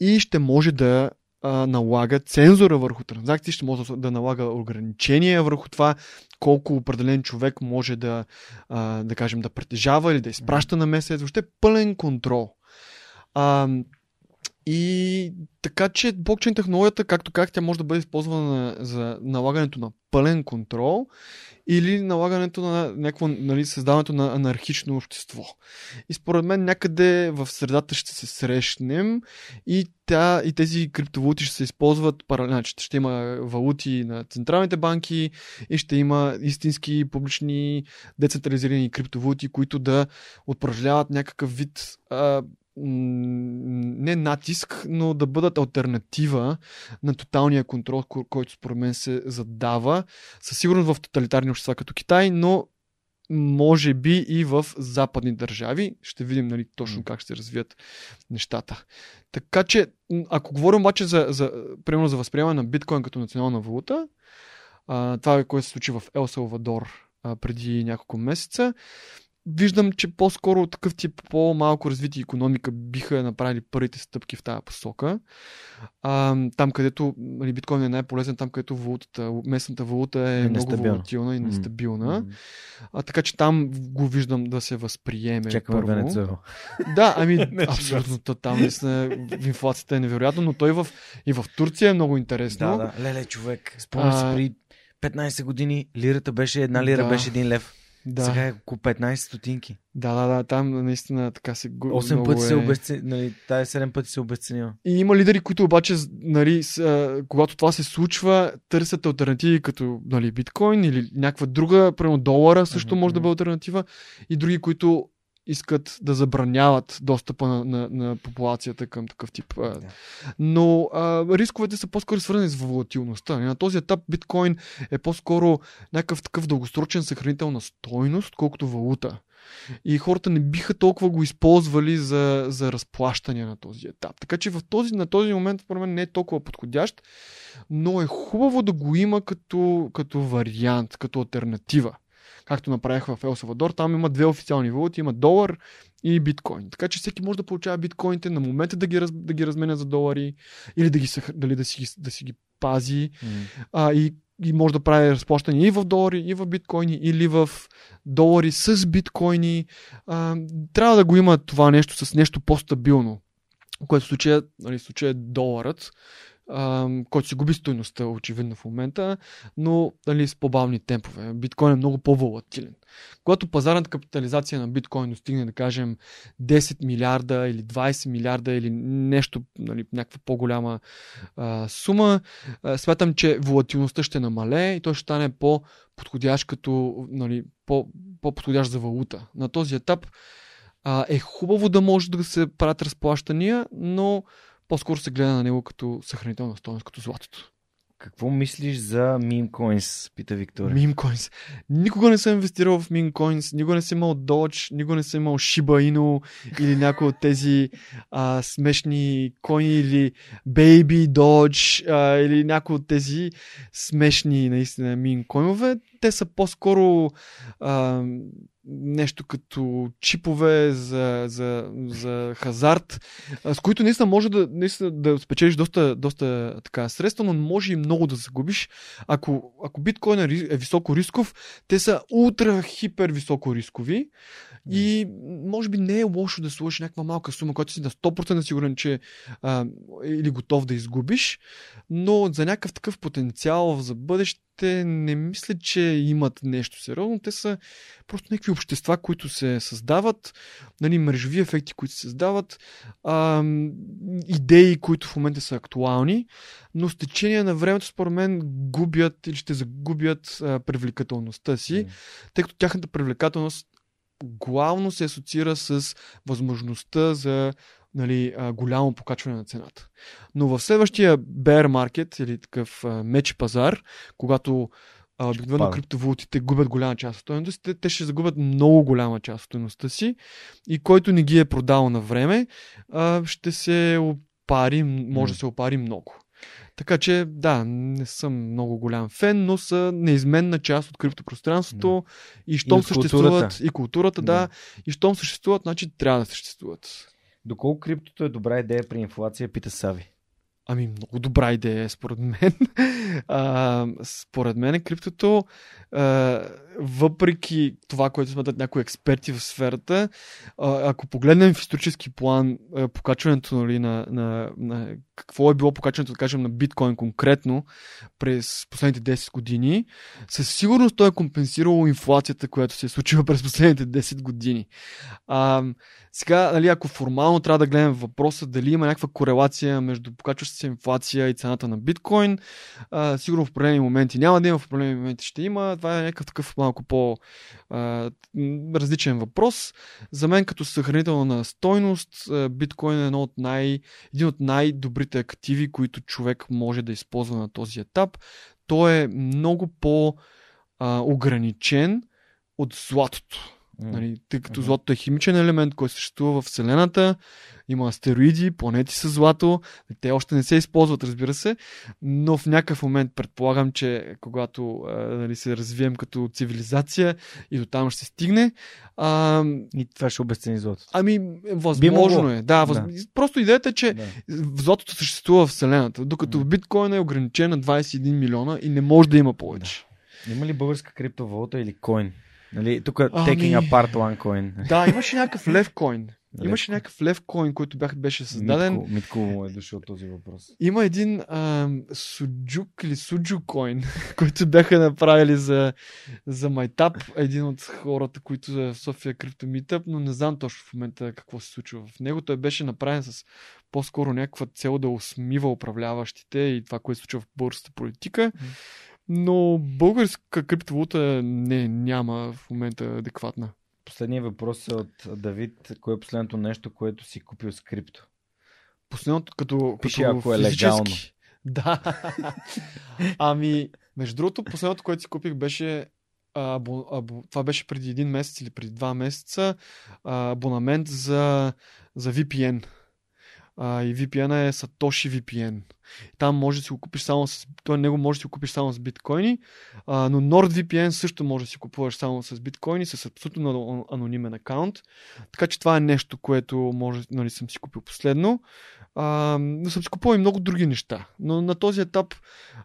B: и ще може да а, налага цензура върху транзакции, ще може да налага ограничения върху това колко определен човек може да, а, да кажем, да притежава или да изпраща на месец. Въобще пълен контрол. А, и така че блокчейн технологията, както как тя може да бъде използвана за налагането на пълен контрол или налагането на някакво, нали, създаването на анархично общество. И според мен някъде в средата ще се срещнем и, тя, и тези криптовалути ще се използват паралелно. Значи, ще има валути на централните банки и ще има истински публични децентрализирани криптовалути, които да упражняват някакъв вид а, не натиск, но да бъдат альтернатива на тоталния контрол, ко- който според мен се задава. Със сигурност в тоталитарни общества като Китай, но може би и в западни държави. Ще видим нали, точно как ще се развият нещата. Така че, ако говорим обаче за, за, примерно за възприемане на биткоин като национална валута, а, това е което се случи в Ел Салвадор а, преди няколко месеца, виждам, че по-скоро такъв тип по-малко развити економика биха направили първите стъпки в тази посока. А, там, където нали, биткоин е най-полезен, там, където валутата, местната валута е,
A: Е
B: много волатилна и нестабилна.
A: М.
B: А, така че там го виждам да се възприеме.
A: Чакаме
B: първо.
A: Венецуела.
B: Да, ами абсолютно там наистина инфлацията е невероятно, но той в, и в Турция е много интересно.
A: Да, да. Леле, човек. Спомням си при 15 години лирата беше една лира,
B: Да.
A: беше един лев.
B: Да,
A: Сега е около 15 стотинки.
B: да, да, да, там наистина така се... го-
A: 8
B: много
A: пъти се
B: е...
A: обесцени, нали, тая 7 пъти се обесценила.
B: И има лидери, които обаче, нали, с, а, когато това се случва, търсят альтернативи като нали, биткоин или някаква друга, примерно долара също
A: Мгм,
B: може да бъде альтернатива. И други, които искат да забраняват достъпа на, на, на популацията към такъв тип.
A: Да.
B: Но а, рисковете са по-скоро свързани с волатилността. На този етап биткоин е по-скоро някакъв такъв дългосрочен съхранител на стойност, колкото валута. И хората не биха толкова го използвали за, за разплащане на този етап. Така че в този, на този момент, според мен, не е толкова подходящ, но е хубаво да го има като, като вариант, като альтернатива. Както направих в Ел Савадор, там има две официални валути, има долар и биткоин. Така че всеки може да получава биткоините на момента да ги, раз, да ги разменя за долари или да, ги, дали да, си, да си ги пази. Mm. А, и и може да прави разплащане и в долари, и в биткоини, или в долари с биткоини. А, трябва да го има това нещо с нещо по-стабилно, което в случая, нали, в случая е доларът, който си губи стоеността очевидно в момента, но нали, с по-бавни темпове. Биткоин е много по-волатилен. Когато пазарната капитализация на биткоин достигне, да кажем, 10 милиарда или 20 милиарда или нещо, нали, някаква по-голяма а, сума, а, смятам, че волатилността ще намалее и той ще стане по-подходящ като, нали, по, по-подходящ за валута. На този етап а, е хубаво да може да се правят разплащания, но по-скоро се гледа на него като съхранителна стоеност, като златото.
A: Какво мислиш за мимкоинс, пита Виктория.
B: Мимкоинс. Никога не съм инвестирал в мимкоинс, никога не съм имал Dodge, никога не съм имал Shiba Inu или някои от тези а, смешни коини или Baby Dodge а, или някои от тези смешни наистина мимкоинове. Те са по-скоро а, нещо като чипове за, за, за хазарт, с които наистина може да, наистина да спечелиш доста, доста така средства, но може и много да загубиш. Ако, ако биткоин е, е високо рисков, те са ултра хипер високо рискови и може би не е лошо да сложиш някаква малка сума, която си на 100% сигурен, че а, или готов да изгубиш, но за някакъв такъв потенциал за бъдеще не мисля, че имат нещо сериозно. Те са просто някакви общества, които се създават, нали, мрежови ефекти, които се създават, а, идеи, които в момента са актуални, но с течение на времето, според мен, губят или ще загубят а, привлекателността си, mm. тъй като тяхната привлекателност главно се асоциира с възможността за нали, голямо покачване на цената. Но в следващия bear market или такъв меч пазар, когато обикновено криптовалутите губят голяма част от стоеността те, ще загубят много голяма част от стоеността си и който не ги е продал на време, ще се опари, може да се опари много. Така че, да, не съм много голям фен, но са неизменна част от криптопространството да. и щом и съществуват културата. и културата, да. да, и щом съществуват, значи трябва да съществуват.
A: Доколко криптото е добра идея при инфлация, пита Сави.
B: Ами, много добра идея, според мен. а, според мен криптото, а, въпреки това, което смятат някои експерти в сферата, а, ако погледнем в исторически план а, покачването нали, на, на, на какво е било покачването, да кажем, на биткоин конкретно през последните 10 години, със сигурност той е компенсирало инфлацията, която се е случила през последните 10 години. А, сега, нали, ако формално трябва да гледаме въпроса дали има някаква корелация между покачващата се инфлация и цената на биткоин, а, сигурно в определени моменти няма да има, в определени моменти ще има. Това е някакъв такъв малко по а, различен въпрос. За мен като съхранителна стойност, биткоин е едно от най, един от най-добрите активи, които човек може да използва на този етап. Той е много по-ограничен от златото. Нали, тъй като златото е химичен елемент, който съществува в Вселената, има астероиди, планети с злато, те още не се използват, разбира се, но в някакъв момент предполагам, че когато а, нали, се развием като цивилизация и до там ще се стигне. А,
A: и това ще обесцени златото.
B: Ами, възможно е. Да, въз... да. Просто идеята е, че да. златото съществува в Вселената, докато да. биткоин е ограничен на 21 милиона и не може да има повече.
A: Да. Има ли българска криптовалута или коин? Нали, тук ами... taking apart one coin.
B: Да, имаше някакъв лев коин. Имаше някакъв лев коин, който бях, беше създаден.
A: Митко, Митко му е дошъл този въпрос.
B: Има един а, суджук или суджу коин, който бяха направили за, за Майтап. Един от хората, които са в София Криптомитъп, но не знам точно в момента какво се случва в него. Той беше направен с по-скоро някаква цел да усмива управляващите и това, което се случва в българската политика. Но българска криптовалута не, няма в момента адекватна.
A: Последният въпрос е от Давид. Кое е последното нещо, което си купил с крипто?
B: Последното като,
A: Пише,
B: като
A: ако е легално.
B: Да. ами, между другото, последното, което си купих беше або, або, това беше преди един месец или преди два месеца, абонамент за, за VPN. А, и VPN е Satoshi VPN. Там може да си го купиш само с... Той него може да си го купиш само с биткоини, а, но NordVPN също може да си купуваш само с биткоини, с абсолютно анонимен акаунт. Така че това е нещо, което може, нали, съм си купил последно. А, но съм си купувал и много други неща. Но на този етап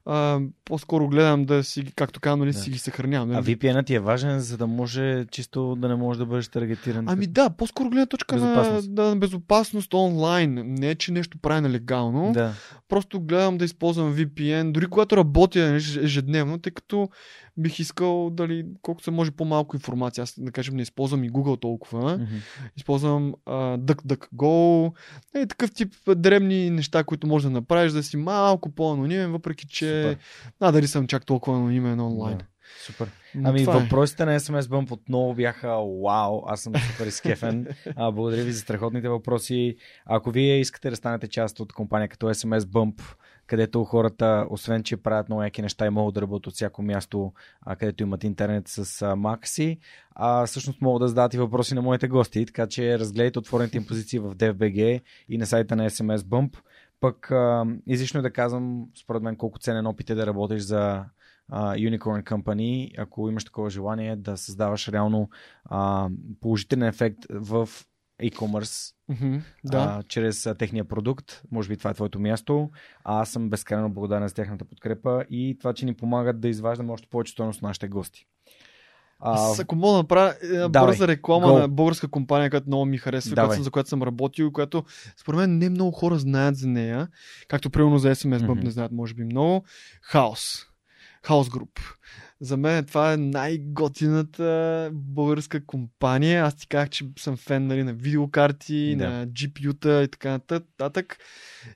B: а, по-скоро гледам да си, както казвам, нали, да. си ги съхранявам.
A: Нали? А VPN ти е важен, за да може чисто да не може да бъдеш таргетиран.
B: Ами да, по-скоро гледам точка безопасност. На, на безопасност онлайн. Не е, че нещо прави нелегално. Да. Просто гледам да използвам VPN, дори когато работя ежедневно, тъй като бих искал дали колко се може по-малко информация. Аз да кажем не използвам и Google толкова. Mm-hmm. Използвам uh, DuckDuckGo. Е, такъв тип древни неща, които можеш да направиш, да си малко по-анонимен, въпреки че а, дали съм чак толкова анонимен онлайн. Yeah.
A: Супер. Но ами е. въпросите е. на SMS Bump отново бяха вау, аз съм супер изкефен. а, благодаря ви за страхотните въпроси. Ако вие искате да станете част от компания като SMS Bump, където хората, освен че правят много яки неща и могат да работят от всяко място, а, където имат интернет с а, Макси, а всъщност могат да зададат и въпроси на моите гости, така че разгледайте отворените им позиции в DFBG и на сайта на SMS Bump. Пък а, излишно е да казвам, според мен, колко ценен опит е да работиш за а, Unicorn Company, ако имаш такова желание да създаваш реално а, положителен ефект в e-commerce,
B: mm-hmm, да.
A: а, чрез а, техния продукт. Може би това е твоето място. А аз съм безкрайно благодарен за тяхната подкрепа и това, че ни помагат да изваждаме още повече стоеност на нашите гости.
B: А, Аз, ако мога да направя е, бърза реклама Go. на българска компания, която много ми харесва, която, за която съм работил, която според мен не много хора знаят за нея, както примерно за SMS mm-hmm. не знаят може би много. Хаос. Хаос Груп. За мен това е най-готината българска компания. Аз ти казах, че съм фен нали, на видеокарти, да. на GPU-та и така нататък.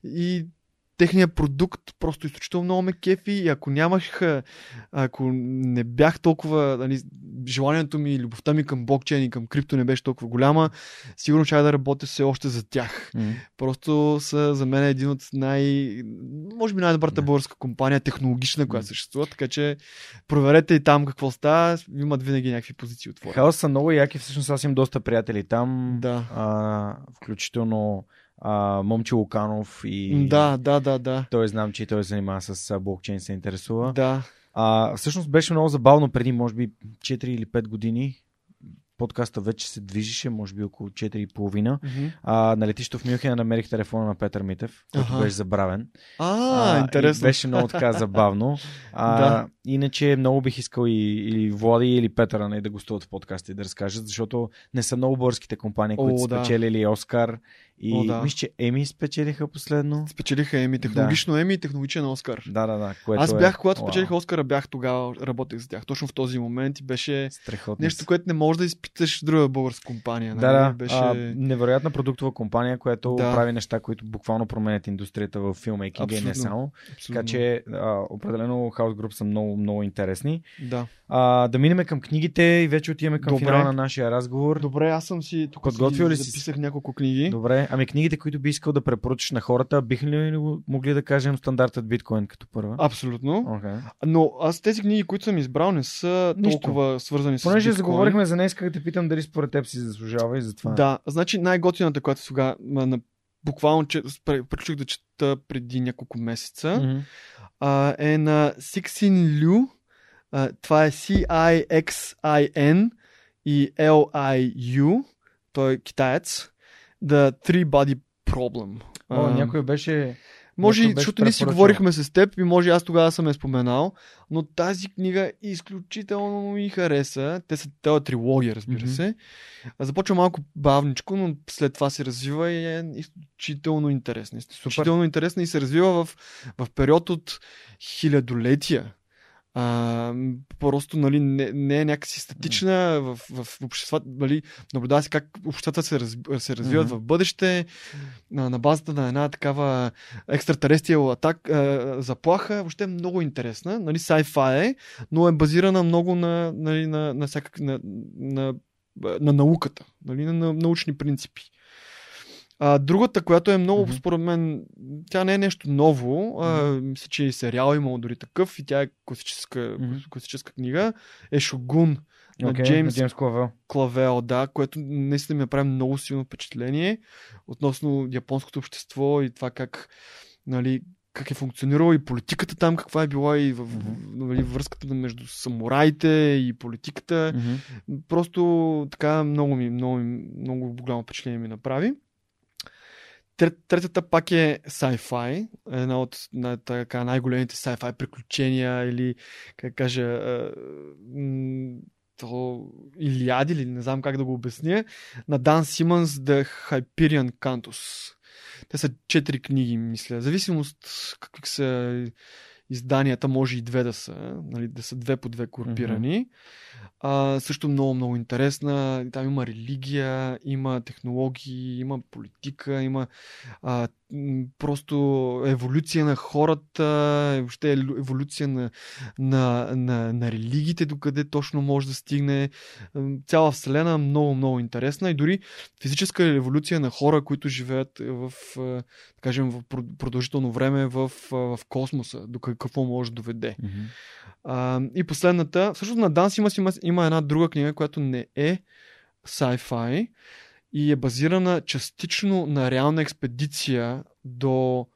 B: И техният продукт просто изключително много ме кефи и ако нямах, ако не бях толкова, нали, желанието ми, любовта ми към блокчейн и към крипто не беше толкова голяма, сигурно ще да работя все още за тях. Mm-hmm. Просто са за мен един от най... може би най-добрата yeah. българска компания, технологична, която mm-hmm. съществува, така че проверете и там какво става, имат винаги някакви позиции отворени.
A: Хаос са много яки, всъщност аз имам доста приятели там, да. а, включително а, Момче Луканов и...
B: Да, да, да, да.
A: Той знам, че той се занимава с блокчейн, се интересува.
B: Да.
A: А, всъщност беше много забавно преди, може би, 4 или 5 години подкаста вече се движеше, може би около 4,5. Mm-hmm. А, на летището в Мюнхен намерих телефона на Петър Митев, който ага. беше забравен.
B: А, а интересно.
A: Беше много така забавно. А, да. Иначе много бих искал и, или Влади или Петър не, да гостуват в подкаста и да разкажат, защото не са много българските компании, които О, да. спечелили Оскар и О, да. мисля, че Еми спечелиха последно.
B: Спечелиха Еми, технологично да. Еми и технологичен Оскар.
A: Да, да, да.
B: Което Аз бях, е... когато спечелиха Оскара, бях тогава, работех за тях. Точно в този момент и беше Страхотно. нещо, което не може да изпиташ в друга българска компания.
A: Нали? Да, да. Беше... А, невероятна продуктова компания, която да. прави неща, които буквално променят индустрията в филмейкинга и не само. Абсолютно. Така че а, определено House Group са много, много интересни.
B: Да.
A: А, да минем към книгите и вече отиваме към Добре. финала на нашия разговор.
B: Добре, аз съм си тук
A: Подготвил ли
B: си? Записах няколко книги.
A: Добре, ами книгите, които би искал да препоръчаш на хората, бихме ли могли да кажем стандартът биткоин като първа?
B: Абсолютно.
A: Okay.
B: Но аз тези книги, които съм избрал, не са Нищо. толкова свързани с
A: Понеже заговорихме за нея, исках да те питам дали според теб си заслужава и затова.
B: Да, значи най-готината, която сега буквално че, прочух да чета преди няколко месеца, mm-hmm. а, е на Liu. А, това е C-I-X-I-N и L-I-U. Той е китаец. The Three Body Problem.
A: О, а, някой беше...
B: Може, и защото ние си говорихме с теб и може аз тогава съм е споменал, но тази книга изключително ми хареса. Те са тази трилогия, разбира mm-hmm. се. Започва малко бавничко, но след това се развива и е изключително интересна. Изключително интересна и се развива в, в период от хилядолетия. А, просто нали, не, не е някакси статична в, в обществата. Нали, наблюдава се как обществата се, раз, се развиват mm-hmm. в бъдеще на, на базата на една такава екстратерестриал атак, а, заплаха. Въобще е много интересна. Нали, sci-fi е, но е базирана много на, нали, на, на, всякак, на, на, на науката, нали, на, на научни принципи. А, другата, която е много, mm-hmm. според мен, тя не е нещо ново. А, мисля, че и сериал имало дори такъв и тя е класическа, mm-hmm. класическа книга. Е Шогун на
A: Окей,
B: Джеймс
A: Джеймс Клавел.
B: Клавел, да, което наистина ми направи много силно впечатление относно японското общество и това как, нали, как е функционирало и политиката там, каква е била и в, нали, връзката между самураите и политиката.
A: Мгм.
B: Просто така много ми, много, много голямо впечатление ми направи. Трет, третата пак е sci-fi, една от на, така, най-големите sci-fi приключения или, как кажа, м, то, Илиади или не знам как да го обясня, на Дан Симънс The Hyperion Cantus. Те са четири книги, мисля. В зависимост какви са изданията, може и две да са, нали, да са две по две корпирани. А, също много, много интересна. Там има религия, има технологии, има политика, има а, просто еволюция на хората, въобще елю- еволюция на, на, на, на религиите, докъде точно може да стигне. Цяла вселена много, много интересна и дори физическа еволюция на хора, които живеят в, а, да кажем, в прод- продължително време в, в космоса, до какво може да доведе. А, и последната, всъщност на Данс има, има, има една друга книга, която не е sci-fi и е базирана частично на реална експедиция до,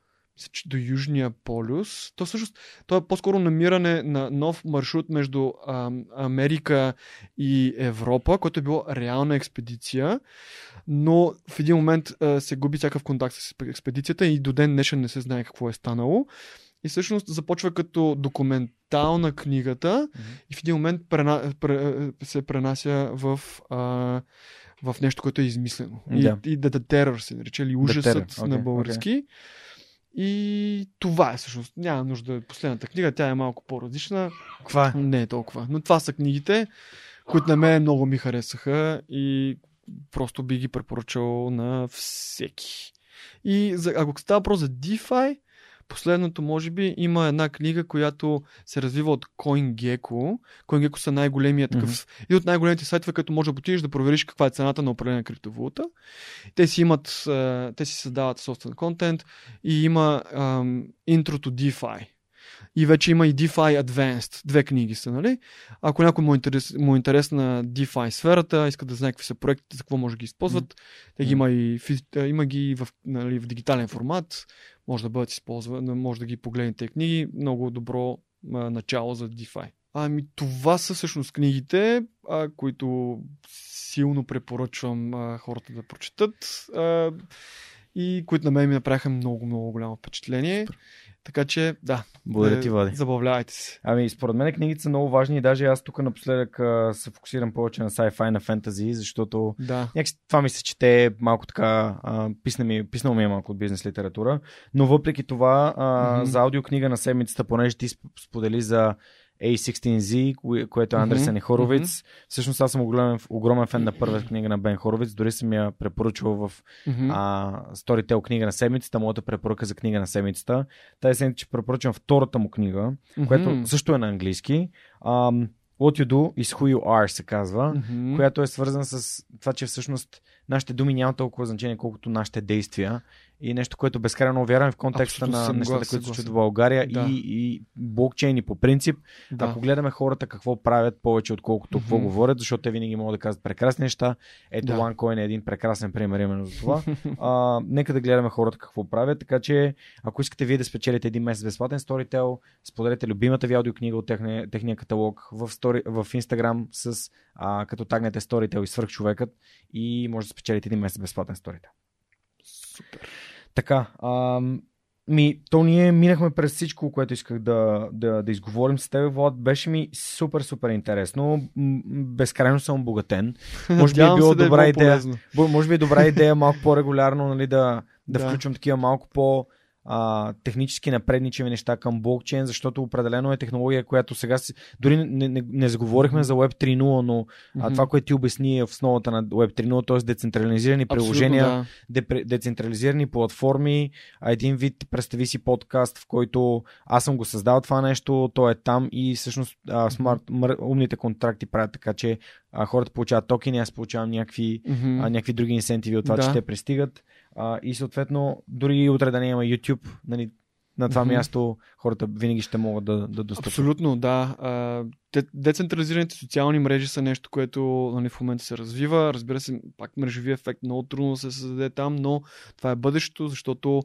B: до Южния полюс. То всъщност то е по-скоро намиране на нов маршрут между а, Америка и Европа, който е било реална експедиция, но в един момент а, се губи всякакъв контакт с експедицията и до ден днешен не се знае какво е станало. И всъщност започва като документална книгата
A: Мгм.
B: и в един момент прена, пре, се пренася в, а, в нещо, което е измислено.
A: Да.
B: И, и The, The Terror се нарича, или ужасът
A: Terror,
B: на български. И това е всъщност. Няма нужда. Последната книга, тя е малко по-различна.
A: Каква е?
B: Не е толкова. Но това са книгите, които на мен много ми харесаха и просто би ги препоръчал на всеки. И за, ако става въпрос за DeFi, последното може би има една книга, която се развива от CoinGecko. CoinGecko са най-големият такъв, mm-hmm. и от най-големите сайтове, като можеш да отидеш да провериш каква е цената на определена криптовалута. Те си имат, те си създават собствен контент и има ам, to DeFi. И вече има и DeFi Advanced. Две книги са, нали? Ако някой му е, интерес, му е интересна DeFi сферата, иска да знае какви са проектите, за какво може да ги използват, mm. те ги има и, има ги в, нали, в дигитален формат, може да бъдат използвани, може да ги погледнете книги. Много добро а, начало за DeFi. Ами това са всъщност книгите, а, които силно препоръчвам а, хората да прочетат а, и които на мен ми направиха много, много голямо впечатление. Супер. Така че, да.
A: Благодаря ти, Влади.
B: Забавлявайте се.
A: Ами, според мен книгите са много важни и даже аз тук напоследък а, се фокусирам повече на sci-fi, на фентази, защото
B: Да.
A: някакси това ми се чете малко така, а, писна ми, писнал ми е малко от бизнес литература, но въпреки това а,
B: Мгм.
A: за аудиокнига на седмицата, понеже ти сп- сподели за A16Z, кое- което е Андерсен и Хоровиц. Всъщност аз съм огромен, огромен фен на първата книга на Бен Хоровиц, дори съм я препоръчвал в
B: Мгм.
A: а, Storytel книга на седмицата, моята препоръка за книга на седмицата. Тази седмица ще препоръчвам втората му книга, която
B: Мгм.
A: също е на английски. Um, What you do is who you are се казва,
B: Мгм.
A: която е свързана с това, че всъщност нашите думи нямат толкова значение, колкото нашите действия. И нещо, което безкрайно вярвам в контекста
B: Абсолютно
A: на нещата, които се
B: съгласен.
A: в България
B: Да.
A: и, и блокчейни по принцип.
B: Да.
A: Ако гледаме хората какво правят повече, отколкото какво
B: Мгм.
A: говорят, защото те винаги могат да казват прекрасни неща. Ето
B: Да.
A: OneCoin е един прекрасен пример именно за това. а, нека да гледаме хората какво правят, така че ако искате вие да спечелите един месец безплатен Storytel, споделете любимата ви аудиокнига от техния, техния каталог в, story, в Instagram с а, като тагнете Storytel и свърхчовекът и може да спечелите един месец безплатен Storytel.
B: Супер.
A: Така, ам, ми, то ние минахме през всичко, което исках да, да, да изговорим с теб, Влад. Беше ми супер, супер интересно. Безкрайно съм обогатен. Може би е било
B: се да е
A: добра
B: било
A: идея.
B: полезно.
A: Може би е добра идея малко по-регулярно нали, да, да,
B: Да.
A: включвам такива малко по а, технически напредничеви неща към блокчейн, защото определено е технология, която сега си... Дори не, не, не заговорихме за Web 3.0, но а,
B: Мгм.
A: това, което ти обясни е в основата на Web 3.0, т.е. децентрализирани
B: Абсолютно,
A: приложения,
B: да.
A: депре- децентрализирани платформи, а един вид, представи си подкаст, в който аз съм го създал това нещо, то е там и всъщност а, смарт, мър, умните контракти правят така, че а, хората получават токени, аз получавам някакви,
B: Мгм.
A: а, някакви други инсентиви от това,
B: Да.
A: че те пристигат. А, и съответно, дори утре да не има YouTube, нали, на това mm-hmm. място хората винаги ще могат да, да достъпят.
B: Абсолютно, да. Децентрализираните социални мрежи са нещо, което нали, в момента се развива. Разбира се, пак мрежови ефект много трудно се създаде там, но това е бъдещето, защото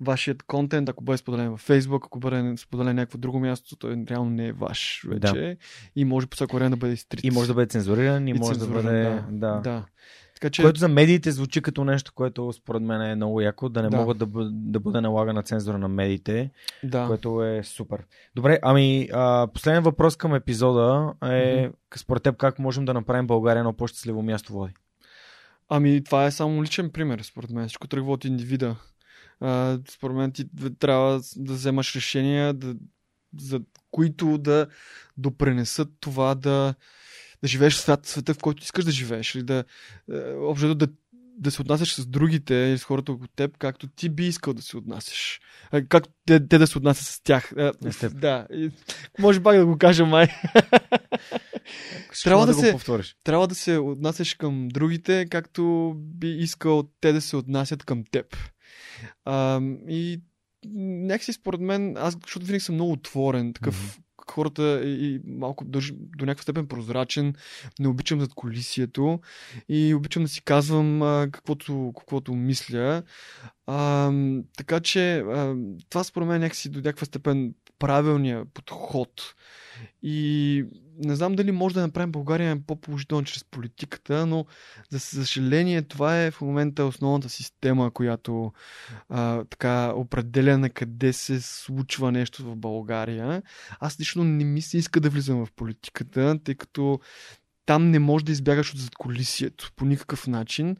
B: вашият контент, ако бъде споделен в Facebook, ако бъде споделен някакво друго място, той реално не е ваш вече. Да. И може по всяко време да бъде стрит.
A: И може да бъде цензуриран, и, и може да бъде.
B: Да. да.
A: Така, че... Което за медиите звучи като нещо, което според мен е много яко, да не да. могат да, бъ... да бъде налагана цензура на медиите, да. което е супер. Добре, ами а, последен въпрос към епизода е mm-hmm. според теб как можем да направим България на по-щастливо място води?
B: Ами това е само личен пример, според мен. Всичко тръгва от индивида. А, според мен ти трябва да вземаш решения, да, за които да допренесат това да да живееш в свят, света, в който искаш да живееш, или да, е, общо да, да се отнасяш с другите или с хората около теб, както ти би искал да се отнасяш. Както те, те да се отнасят с тях. Естеп. Да. Може пак да го кажа, май. трябва да, да се, повториш. Трябва да се отнасяш към другите, както би искал те да се отнасят към теб. А, и някакси според мен, аз, защото винаги съм много отворен, такъв mm-hmm хората и малко държи до някаква степен прозрачен, не обичам зад колисието и обичам да си казвам а, каквото, каквото мисля. А, така че а, това според мен някакси до някаква степен правилния подход. И не знам дали може да направим България по-положително чрез политиката, но за съжаление това е в момента основната система, която а, така определя на къде се случва нещо в България. Аз лично не ми се иска да влизам в политиката, тъй като там не можеш да избягаш от задколисието по никакъв начин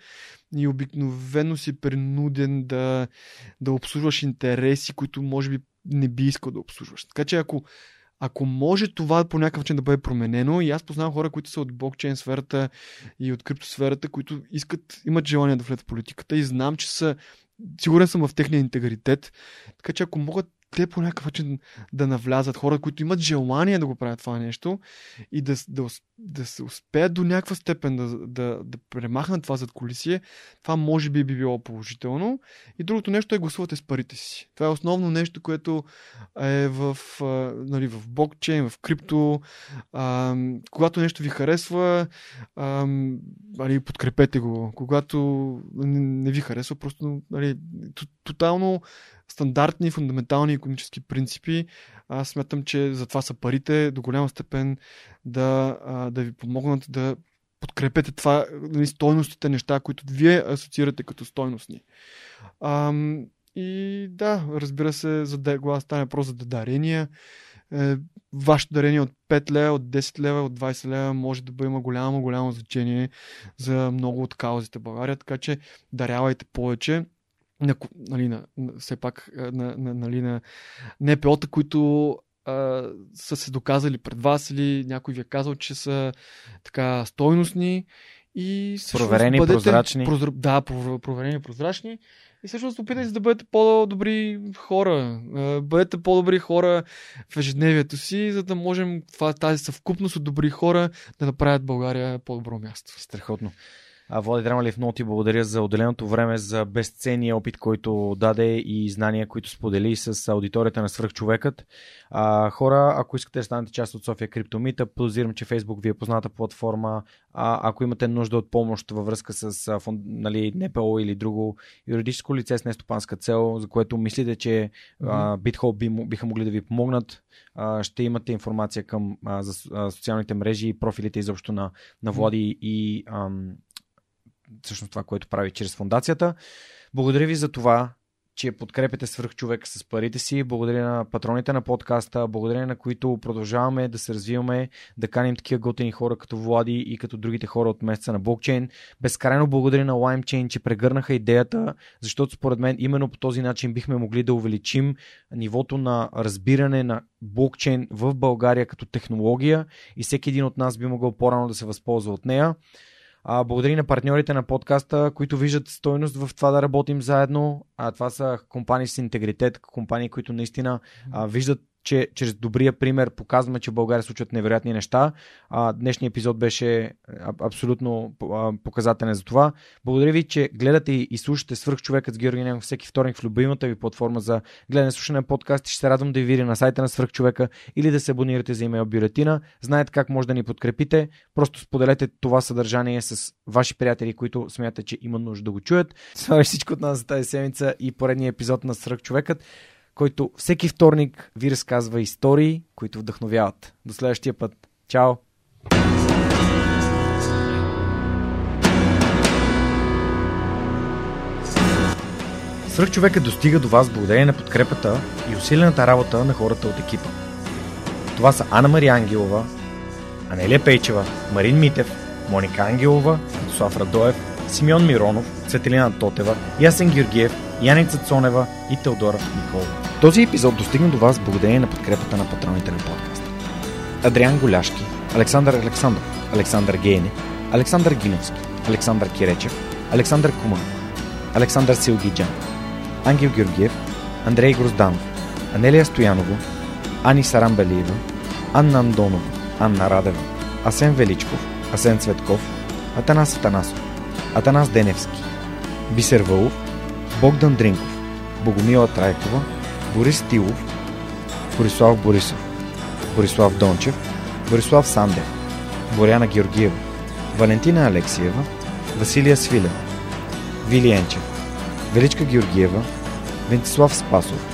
B: и обикновено си принуден да, да обслужваш интереси, които може би не би искал да обслужваш. Така че ако ако може това по някакъв начин да бъде променено, и аз познавам хора, които са от блокчейн сферата и от криптосферата, които искат, имат желание да влезат в политиката и знам, че са сигурен съм в техния интегритет. Така че ако могат те по някакъв начин да навлязат хора, които имат желание да го правят това нещо и да, да, да се успеят до някаква степен да, да, да премахнат това зад колисие, това може би би било положително. И другото нещо е гласувате с парите си. Това е основно нещо, което е в, нали, в блокчейн, в крипто. А, когато нещо ви харесва, а, нали, подкрепете го. Когато не, не ви харесва, просто нали, тотално стандартни, фундаментални економически принципи. Аз смятам, че за това са парите до голяма степен да, да ви помогнат да подкрепете това, нали, стойностите неща, които вие асоциирате като стойностни. Ам, и да, разбира се, за да глас стане просто за дарения. Е, вашето дарение от 5 лева, от 10 лева, от 20 лева може да има голямо, голямо значение за много от каузите в България, така че дарявайте повече на, нали, на, все пак на, на, нали, на НПО-та, които а, са се доказали пред вас или някой ви е казал, че са така стойностни и
A: проверени, бъдете, прозрачни.
B: Прозр... Да, проверени, прозрачни. И всъщност опитайте се да бъдете по-добри хора. Бъдете по-добри хора в ежедневието си, за да можем тази съвкупност от добри хора да направят България по-добро място.
A: Страхотно. Влади Драмалев, много ти благодаря за отделеното време, за безценния опит, който даде и знания, които сподели с аудиторията на Свръхчовекът. А, хора, ако искате да станете част от София Криптомита, подозирам, че Facebook ви е позната платформа. А, ако имате нужда от помощ във връзка с фонд, нали, НПО или друго юридическо лице с нестопанска цел, за което мислите, че mm-hmm. BitHop би, биха могли да ви помогнат, а, ще имате информация към а, за а, социалните мрежи и профилите изобщо на, на Влади mm-hmm. и ам, всъщност това, което прави чрез фундацията. Благодаря ви за това, че подкрепяте свърх човека с парите си. Благодаря на патроните на подкаста, благодаря на които продължаваме да се развиваме, да каним такива готени хора като Влади и като другите хора от месеца на блокчейн. Безкрайно благодаря на LimeChain, че прегърнаха идеята, защото според мен именно по този начин бихме могли да увеличим нивото на разбиране на блокчейн в България като технология и всеки един от нас би могъл по-рано да се възползва от нея. А, благодаря на партньорите на подкаста, които виждат стойност в това да работим заедно. А, това са компании с интегритет, компании, които наистина а, виждат че чрез добрия пример показваме, че в България случват невероятни неща. А, днешният епизод беше абсолютно показателен за това. Благодаря ви, че гледате и слушате свърх човекът с Георги Немов всеки вторник в любимата ви платформа за гледане слушане на подкаст. Ще се радвам да ви видя на сайта на свърх човека или да се абонирате за имейл бюлетина. Знаете как може да ни подкрепите. Просто споделете това съдържание с ваши приятели, които смятате, че има нужда да го чуят. Това е всичко от нас за тази седмица и поредния епизод на свърх човекът който всеки вторник ви разказва истории, които вдъхновяват. До следващия път. Чао! Свърх човека достига до вас благодарение на подкрепата и усилената работа на хората от екипа. Това са Анна Мария Ангелова, Анелия Пейчева, Марин Митев, Моника Ангелова, Слав Радоев, Симеон Миронов, Цветелина Тотева, Ясен Георгиев, Яница Цонева и Теодора Николова. Този епизод достигна до вас благодарение на подкрепата на патроните на подкаста. Адриан Голяшки, Александър Александров, Александър Гейне, Александър Гиновски, Александър Киречев, Александър Куман, Александър Силгиджан, Ангел Георгиев, Андрей Грозданов, Анелия Стоянова, Ани Сарамбелиева, Анна Андонова, Анна Радева, Асен Величков, Асен Цветков, Атанас Атанасов, Атанас Деневски, Бисер Вълов, Богдан Дринков, Богомила Трайкова, Борис Тилов, Борислав Борисов, Борислав Дончев, Борислав Сандев, Боряна Георгиева, Валентина Алексиева, Василия Свилева, Вили Енчев, Величка Георгиева, Вентислав Спасов,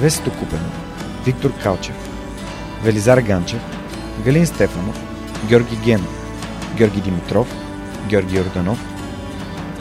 A: Весето Купено, Виктор Калчев, Велизар Ганчев, Галин Стефанов, Георги Генов, Георги Димитров, Георги Йорданов,